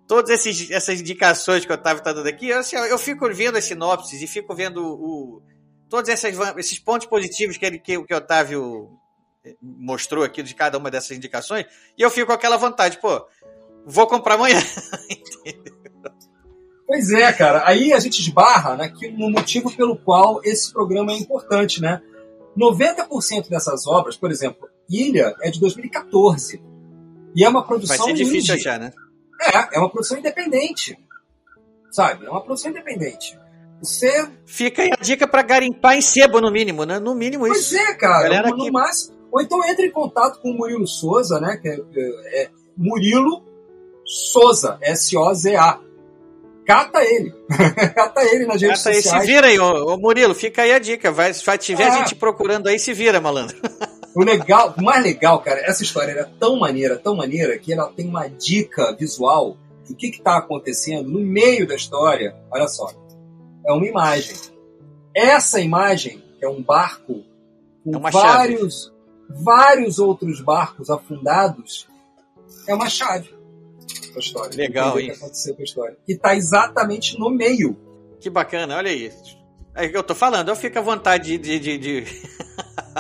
todas esses, essas indicações que o Otávio está dando aqui, eu, assim, eu fico vendo as sinopses e fico vendo o, todos essas, van- esses pontos positivos que, ele, que, que o Otávio mostrou aqui de cada uma dessas indicações, e eu fico com aquela vontade, pô, vou comprar amanhã. Pois é, cara. Aí a gente esbarra naquilo, no motivo pelo qual esse programa é importante, né? 90% dessas obras, por exemplo, Ilha é de 2014. E é uma produção Vai ser difícil indie. achar, né? É, é uma produção independente. Sabe? É uma produção independente. Você. Fica aí a dica pra garimpar em sebo, no mínimo, né? No mínimo Pois isso. é, cara. Galera no que- máximo. Ou então entre em contato com o Murilo Souza, né? Que é, é- é Murilo Souza, S-O-Z-A. Cata ele. Cata ele nas redes Cata aí, se sociais. vira aí, ô, ô Murilo, fica aí a dica. Vai, se tiver Ah. gente procurando aí, se vira, malandro. O legal, o mais legal, cara, essa história era tão maneira, tão maneira, que ela tem uma dica visual do que está acontecendo no meio da história. Olha só. É uma imagem. Essa imagem é um barco com É vários, vários outros barcos afundados. É uma chave da história. Legal, hein? que aconteceu com a história. E tá exatamente no meio. Que bacana, olha aí. É o que eu tô falando, eu fico à vontade de. de, de-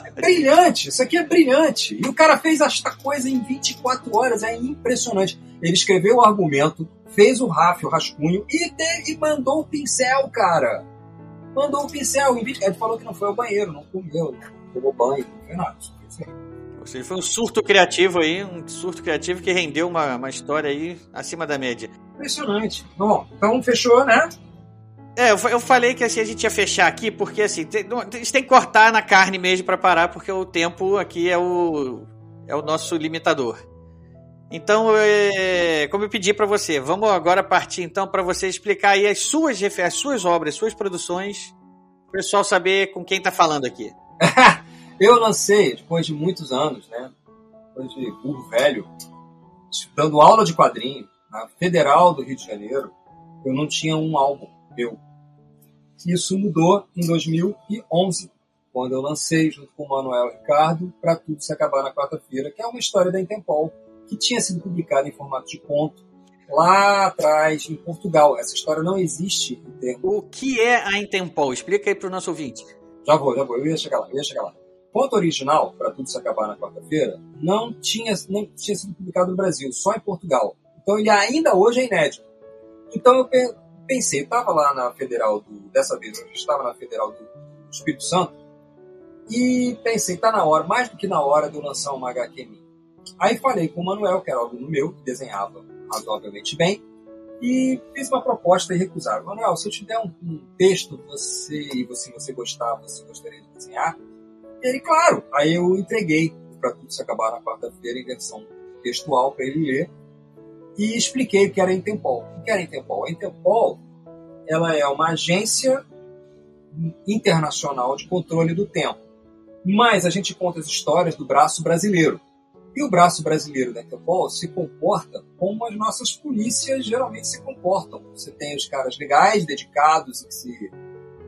É brilhante, isso aqui é brilhante. E o cara fez esta coisa em 24 horas, é impressionante. Ele escreveu o argumento, fez o raf, o rascunho e, de- e mandou o pincel, cara. Mandou o pincel. Em 20... Ele falou que não foi ao banheiro, não comeu, não tomou banho, não foi nada. Ou seja, foi um surto criativo aí, um surto criativo que rendeu uma, uma história aí acima da média. Impressionante. Bom, então fechou, né? É, eu, eu falei que assim, a gente ia fechar aqui, porque assim, tem, não, a gente tem que cortar na carne mesmo pra parar, porque o tempo aqui é o, é o nosso limitador. Então, é, como eu pedi pra você, vamos agora partir então pra você explicar aí as suas, as suas obras, suas produções, o pessoal saber com quem tá falando aqui. Eu lancei, depois de muitos anos, né? Depois de burro velho, dando aula de quadrinho na Federal do Rio de Janeiro, eu não tinha um álbum meu. Isso mudou em 2011, quando eu lancei, junto com o Manuel Ricardo, Pra Tudo Se Acabar na Quarta-feira, que é uma história da Intempol, que tinha sido publicada em formato de conto lá atrás, em Portugal. Essa história não existe em termos O que é a Intempol? Explica aí pro nosso ouvinte. já vou, já vou. Eu ia chegar lá, eu ia chegar lá. Ponto original, para tudo se acabar na quarta-feira, não tinha, não tinha sido publicado no Brasil, só em Portugal. Então ele ainda hoje é inédito. Então eu pe- pensei, estava lá na Federal do. Dessa vez eu estava na Federal do Espírito Santo. E pensei, tá na hora, mais do que na hora de eu lançar uma HQ minha. Aí falei com o Manuel, que era aluno meu, que desenhava razoavelmente bem, e fiz uma proposta e recusaram. Manuel, se eu te der um, um texto você e você, você gostar, você gostaria de desenhar? Ele, claro. Aí eu entreguei para tudo se acabar na quarta-feira em versão textual para ele ler e expliquei o que era a Intempol. O que era a Intempol? A Intempol ela é uma agência internacional de controle do tempo. Mas a gente conta as histórias do braço brasileiro. E o braço brasileiro da Interpol se comporta como as nossas polícias geralmente se comportam. Você tem os caras legais, dedicados e que, se, que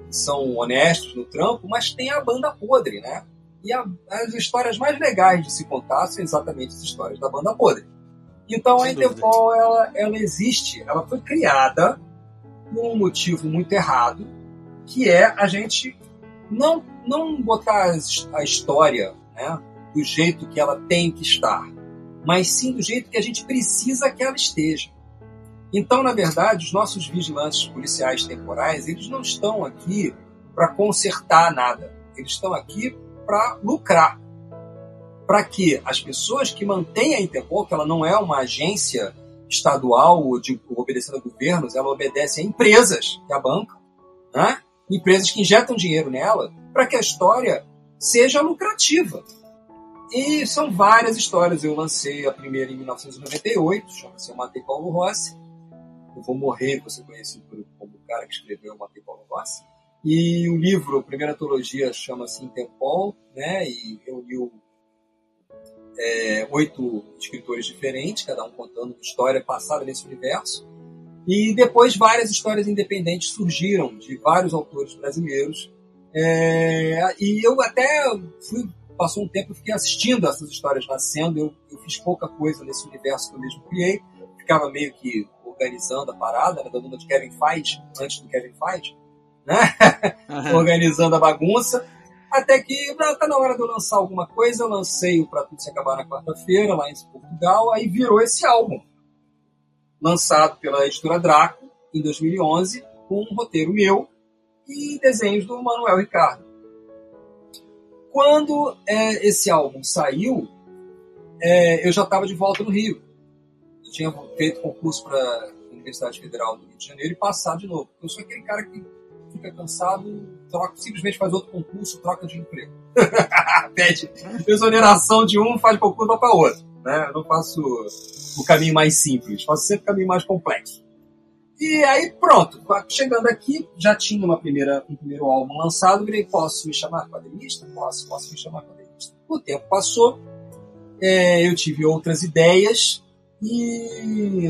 são honestos no trampo, mas tem a banda podre, né? E a- as histórias mais legais de se contar são exatamente as histórias da banda podre. Então a Sem dúvida. Interpol, ela, ela existe, ela foi criada por um motivo muito errado, que é a gente não, não botar a história né, do jeito que ela tem que estar, mas sim do jeito que a gente precisa que ela esteja. Então, na verdade, os nossos vigilantes policiais temporais, eles não estão aqui para consertar nada. Eles estão aqui para lucrar. Para que as pessoas que mantêm a Interpol, que ela não é uma agência estadual ou de obedecendo a governos, ela obedece a empresas que a bancam, né? empresas que injetam dinheiro nela, para que a história seja lucrativa. E são várias histórias. Eu lancei a primeira em 1998, chama-se Eu Matei Paulo Rossi. Eu Vou Morrer, você conhecido como o cara que escreveu Eu Matei Paulo Rossi. E o livro, a primeira antologia, chama-se Interpol, né? E reuniu é, oito escritores diferentes, cada um contando uma história passada nesse universo. E depois várias histórias independentes surgiram de vários autores brasileiros. É, e eu até fui, passou um tempo, eu fiquei assistindo essas histórias nascendo. Eu, eu fiz pouca coisa nesse universo que eu mesmo criei. Ficava meio que organizando a parada, né, dando uma de Kevin Feige, antes do Kevin Feige, né? Aham. organizando a bagunça. Até que tá na hora de eu lançar alguma coisa, eu lancei o Pra Tudo Se Acabar na quarta-feira, lá em Portugal, aí virou esse álbum. Lançado pela editora Draco, em 2011, com um roteiro meu e desenhos do Manuel Ricardo. Quando é, esse álbum saiu, é, eu já estava de volta no Rio. Eu tinha feito concurso para a Universidade Federal do Rio de Janeiro e passado de novo. Eu sou aquele cara que fica cansado, troca, simplesmente faz outro concurso, troca de emprego. Pede exoneração de um, faz concurso para outro. Né? Eu não faço o caminho mais simples, faço sempre o caminho mais complexo. E aí pronto, chegando aqui, já tinha uma primeira, um primeiro álbum lançado, virei, posso me chamar quadrinista? Posso, posso me chamar quadrinista. O tempo passou, é, eu tive outras ideias e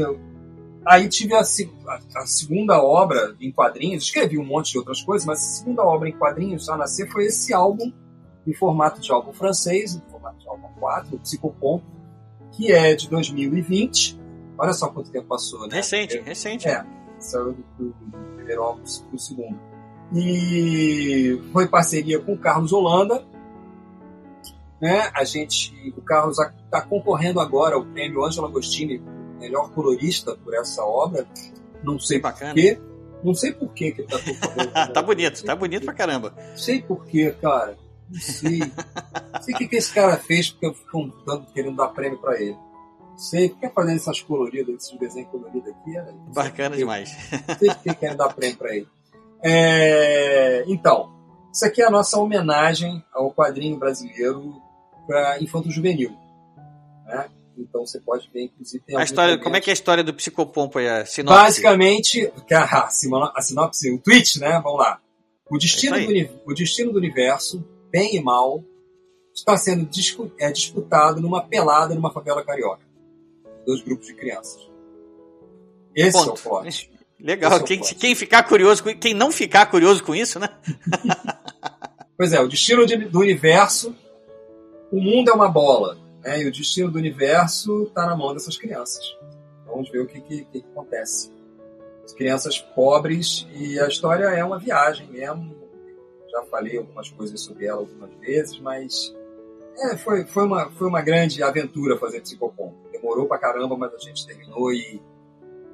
aí tive a, a, a, segunda obra em quadrinhos, escrevi um monte de outras coisas, mas a segunda obra em quadrinhos a nascer foi esse álbum em formato de álbum francês, em formato de álbum 4, o Psicopom, que é de 2020 Olha só quanto tempo passou, né? Recente, recente. É, saiu do, do, do primeiro álbum pro segundo. E foi parceria com o Carlos Holanda. Né? A gente, o Carlos está concorrendo agora ao prêmio Angela Agostini, melhor colorista por essa obra. Não sei Bacana. porquê. Não sei por que ele tá concorrendo. tá bonito, tá bonito pra caramba. Não sei porquê, cara. Não sei. Não sei o que, que esse cara fez porque eu fico querendo dar prêmio para ele sei, fica fazendo essas coloridas, esses desenhos coloridos aqui. É, Bacana demais. Sei que quer dar prêmio para ele. É, então, isso aqui é a nossa homenagem ao quadrinho brasileiro para infanto juvenil. Né? Então você pode ver, inclusive, tem a história, Como é que é a história do psicopompo aí? A sinopse? Basicamente, a, a sinopse, o tweet, né? Vamos lá. O destino, é do, o destino do universo, bem e mal, está sendo é, disputado numa pelada numa favela carioca dois grupos de crianças. Esse Ponto. é o plot. Legal. É quem, quem, ficar curioso, quem não ficar curioso com isso, né? pois é, o destino de, do universo, o mundo é uma bola, né? E o destino do universo está na mão dessas crianças. Vamos ver o que, que, que acontece. As crianças pobres e a história é uma viagem mesmo. Já falei algumas coisas sobre ela algumas vezes, mas é, foi, foi, uma, foi uma grande aventura fazer Psicopom demorou pra caramba, mas a gente terminou e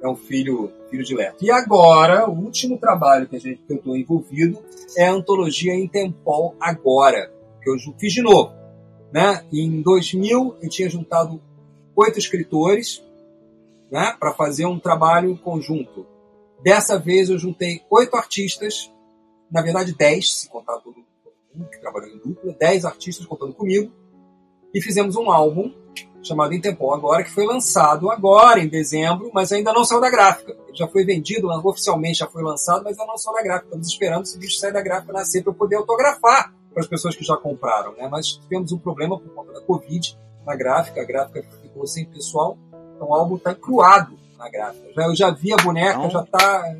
é um filho, filho de Leto. E agora, o último trabalho que, a gente, que eu estou envolvido é a antologia Intempol Agora, que eu fiz de novo. Né? Em 2000, eu tinha juntado oito escritores né, para fazer um trabalho conjunto. Dessa vez, eu juntei oito artistas, na verdade, dez, se contar todo mundo que trabalhou em dupla, dez artistas contando comigo, e fizemos um álbum chamado Intempol agora, que foi lançado agora em dezembro, mas ainda não saiu da gráfica. Ele já foi vendido, oficialmente já foi lançado, mas ainda não saiu da gráfica. Estamos esperando esse bicho sair da gráfica nascer para eu poder autografar para as pessoas que já compraram. Né? Mas tivemos um problema por conta da Covid na gráfica, a gráfica ficou sem pessoal, então o álbum está encruado na gráfica. Já, eu já vi a boneca, então, já está.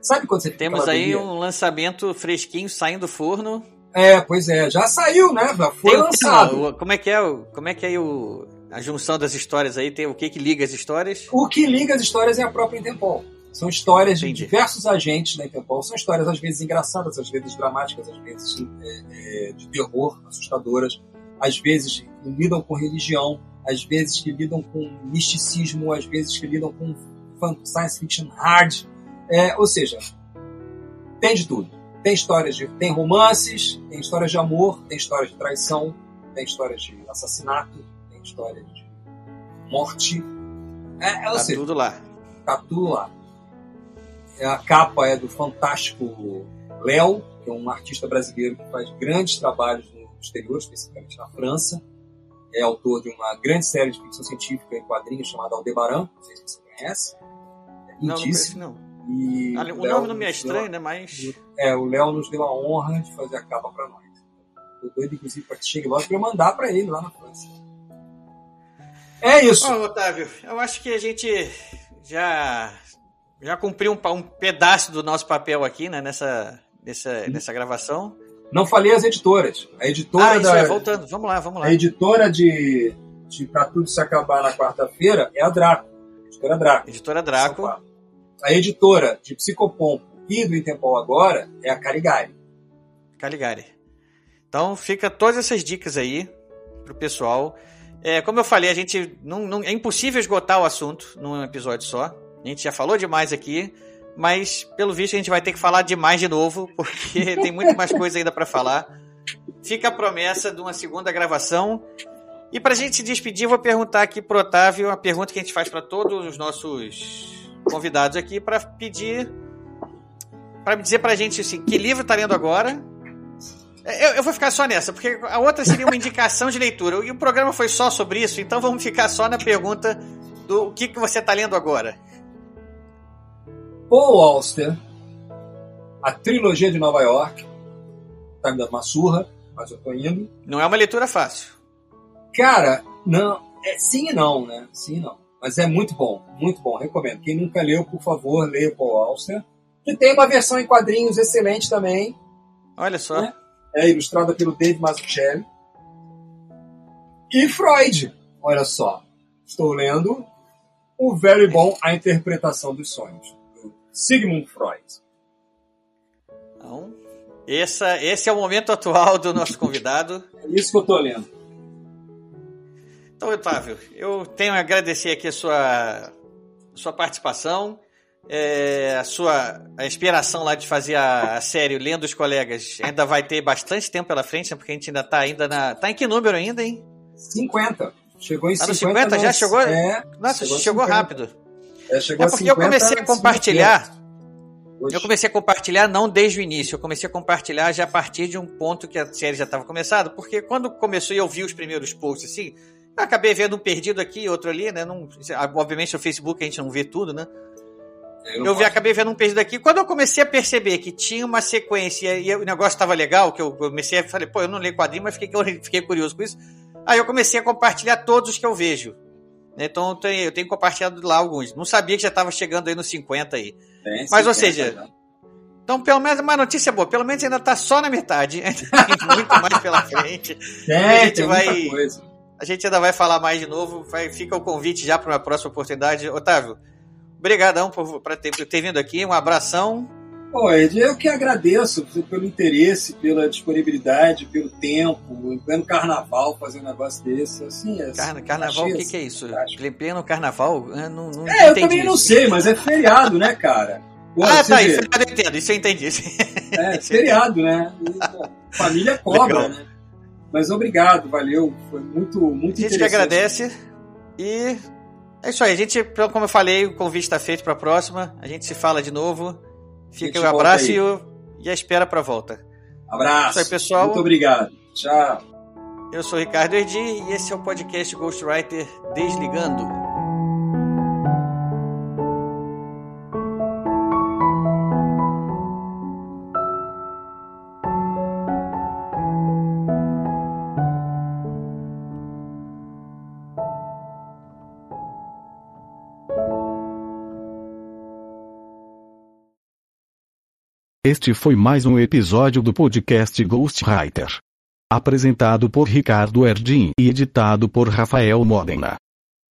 Sabe quando você Temos aí um lançamento fresquinho saindo do forno. É, pois é, já saiu, né? Já foi tem, lançado. como é que é, como é que é o, a junção das histórias aí? Tem o que que liga as histórias? O que liga as histórias é a própria Interpol. São histórias Entendi. de diversos agentes da Interpol. São histórias às vezes engraçadas, às vezes dramáticas, às vezes é, é, de terror, assustadoras. Às vezes que lidam com religião, às vezes que lidam com misticismo, às vezes que lidam com science fiction hard. É, ou seja, tem de tudo. Tem histórias de. Tem romances, tem histórias de amor, tem histórias de traição, tem histórias de assassinato, tem histórias de morte. É, é tá seja, tudo lá. Tá tudo lá. A capa é do fantástico Léo, que é um artista brasileiro que faz grandes trabalhos no exterior, especificamente na França. É autor de uma grande série de ficção científica em quadrinhos chamada Aldebaran, não sei se você conhece. É não, não conheço, não. E o, o nome não me é estranho, né? Mas. É, o Léo nos deu a honra de fazer a capa para nós. Tô doido, inclusive, para que chegue logo para eu mandar para ele lá na França. É isso. Bom, Otávio, eu acho que a gente já já cumpriu um, um pedaço do nosso papel aqui, né? Nessa, nessa, nessa gravação. Não falei as editoras. A editora ah, da. É, voltando, vamos lá, vamos lá. A editora de, de Pra Tudo Se Acabar na quarta-feira é a Draco. editora Draco. Editora Draco. A editora de Psicopompo e do Intempol agora é a Caligari. Caligari. Então fica todas essas dicas aí pro pessoal. É, como eu falei, a gente não, não, é impossível esgotar o assunto num episódio só. A gente já falou demais aqui, mas pelo visto a gente vai ter que falar demais de novo, porque tem muito mais coisa ainda para falar. fica a promessa de uma segunda gravação. E para a gente se despedir, vou perguntar aqui pro Otávio uma pergunta que a gente faz para todos os nossos convidados aqui para pedir para dizer pra gente assim, que livro tá lendo agora? Eu, eu, vou ficar só nessa, porque a outra seria uma indicação de leitura. E o programa foi só sobre isso, então vamos ficar só na pergunta do que, que você tá lendo agora. Paul Auster, a trilogia de Nova York, tá me dando uma surra, mas eu tô indo. Não é uma leitura fácil. Cara, não, é, sim e não, né? Sim e não. Mas é muito bom, muito bom, recomendo. Quem nunca leu, por favor, leia Paul Auster que tem uma versão em quadrinhos excelente também. Olha só. Né? É ilustrada pelo Dave Mazzucchelli. E Freud, olha só. Estou lendo o very bom A Interpretação dos Sonhos, do Sigmund Freud. Então, essa, esse é o momento atual do nosso convidado. É isso que eu estou lendo. Então, Otávio, eu tenho a agradecer aqui a sua, sua participação é, a sua a inspiração lá de fazer a, a, série Lendo os Colegas ainda vai ter bastante tempo pela frente, né? porque a gente ainda tá ainda na. Tá em que número ainda, hein? 50. Chegou em tá 50. 50 já chegou? É, Nossa, chegou, chegou rápido. É, chegou é porque eu comecei a compartilhar. Eu comecei a compartilhar não desde o início, eu comecei a compartilhar já a partir de um ponto que a série já estava começada, porque quando começou e eu vi os primeiros posts assim, acabei vendo um perdido aqui, outro ali, né? Não, obviamente no Facebook a gente não vê tudo, né? Eu, vi, acabei vendo um perdido aqui. Quando eu comecei a perceber que tinha uma sequência e o negócio estava legal, que eu comecei a falei, pô, eu não leio quadrinho, mas fiquei, fiquei curioso com isso. Aí eu comecei a compartilhar todos os que eu vejo. Então eu tenho, eu tenho compartilhado lá alguns. Não sabia que já estava chegando aí nos 50 aí. Tem mas, ou seja, já. então pelo menos uma notícia boa. Pelo menos ainda está só na metade. tem muito mais pela frente. É, a gente vai. A gente ainda vai falar mais de novo. Vai, fica o convite já para uma próxima oportunidade. Otávio, Obrigadão por, por ter, ter vindo aqui, um abração. Pô, Ed, eu que agradeço pelo interesse, pela disponibilidade, pelo tempo, em pleno carnaval fazer um negócio desse. Assim, é, Carna, carnaval, o que, que, é isso? Em pleno carnaval? Eu não, não é, eu também isso. não sei, mas é feriado, né, cara? Pô, ah, tá, isso eu entendo, isso eu entendi. É, feriado, né? família cobra, Legal. né? Mas obrigado, valeu. Foi muito, muito A gente que agradece e é isso aí, a gente, como eu falei, o convite está feito para a próxima. A gente se fala de novo. Fica o um abraço e, e a espera para a volta. Abraço. É isso aí, pessoal. Muito obrigado. Tchau. Eu sou Ricardo Erdi e esse é o podcast Ghostwriter Desligando. Este foi mais um episódio do podcast Ghostwriter. Apresentado por Ricardo Erdin e editado por Rafael Modena.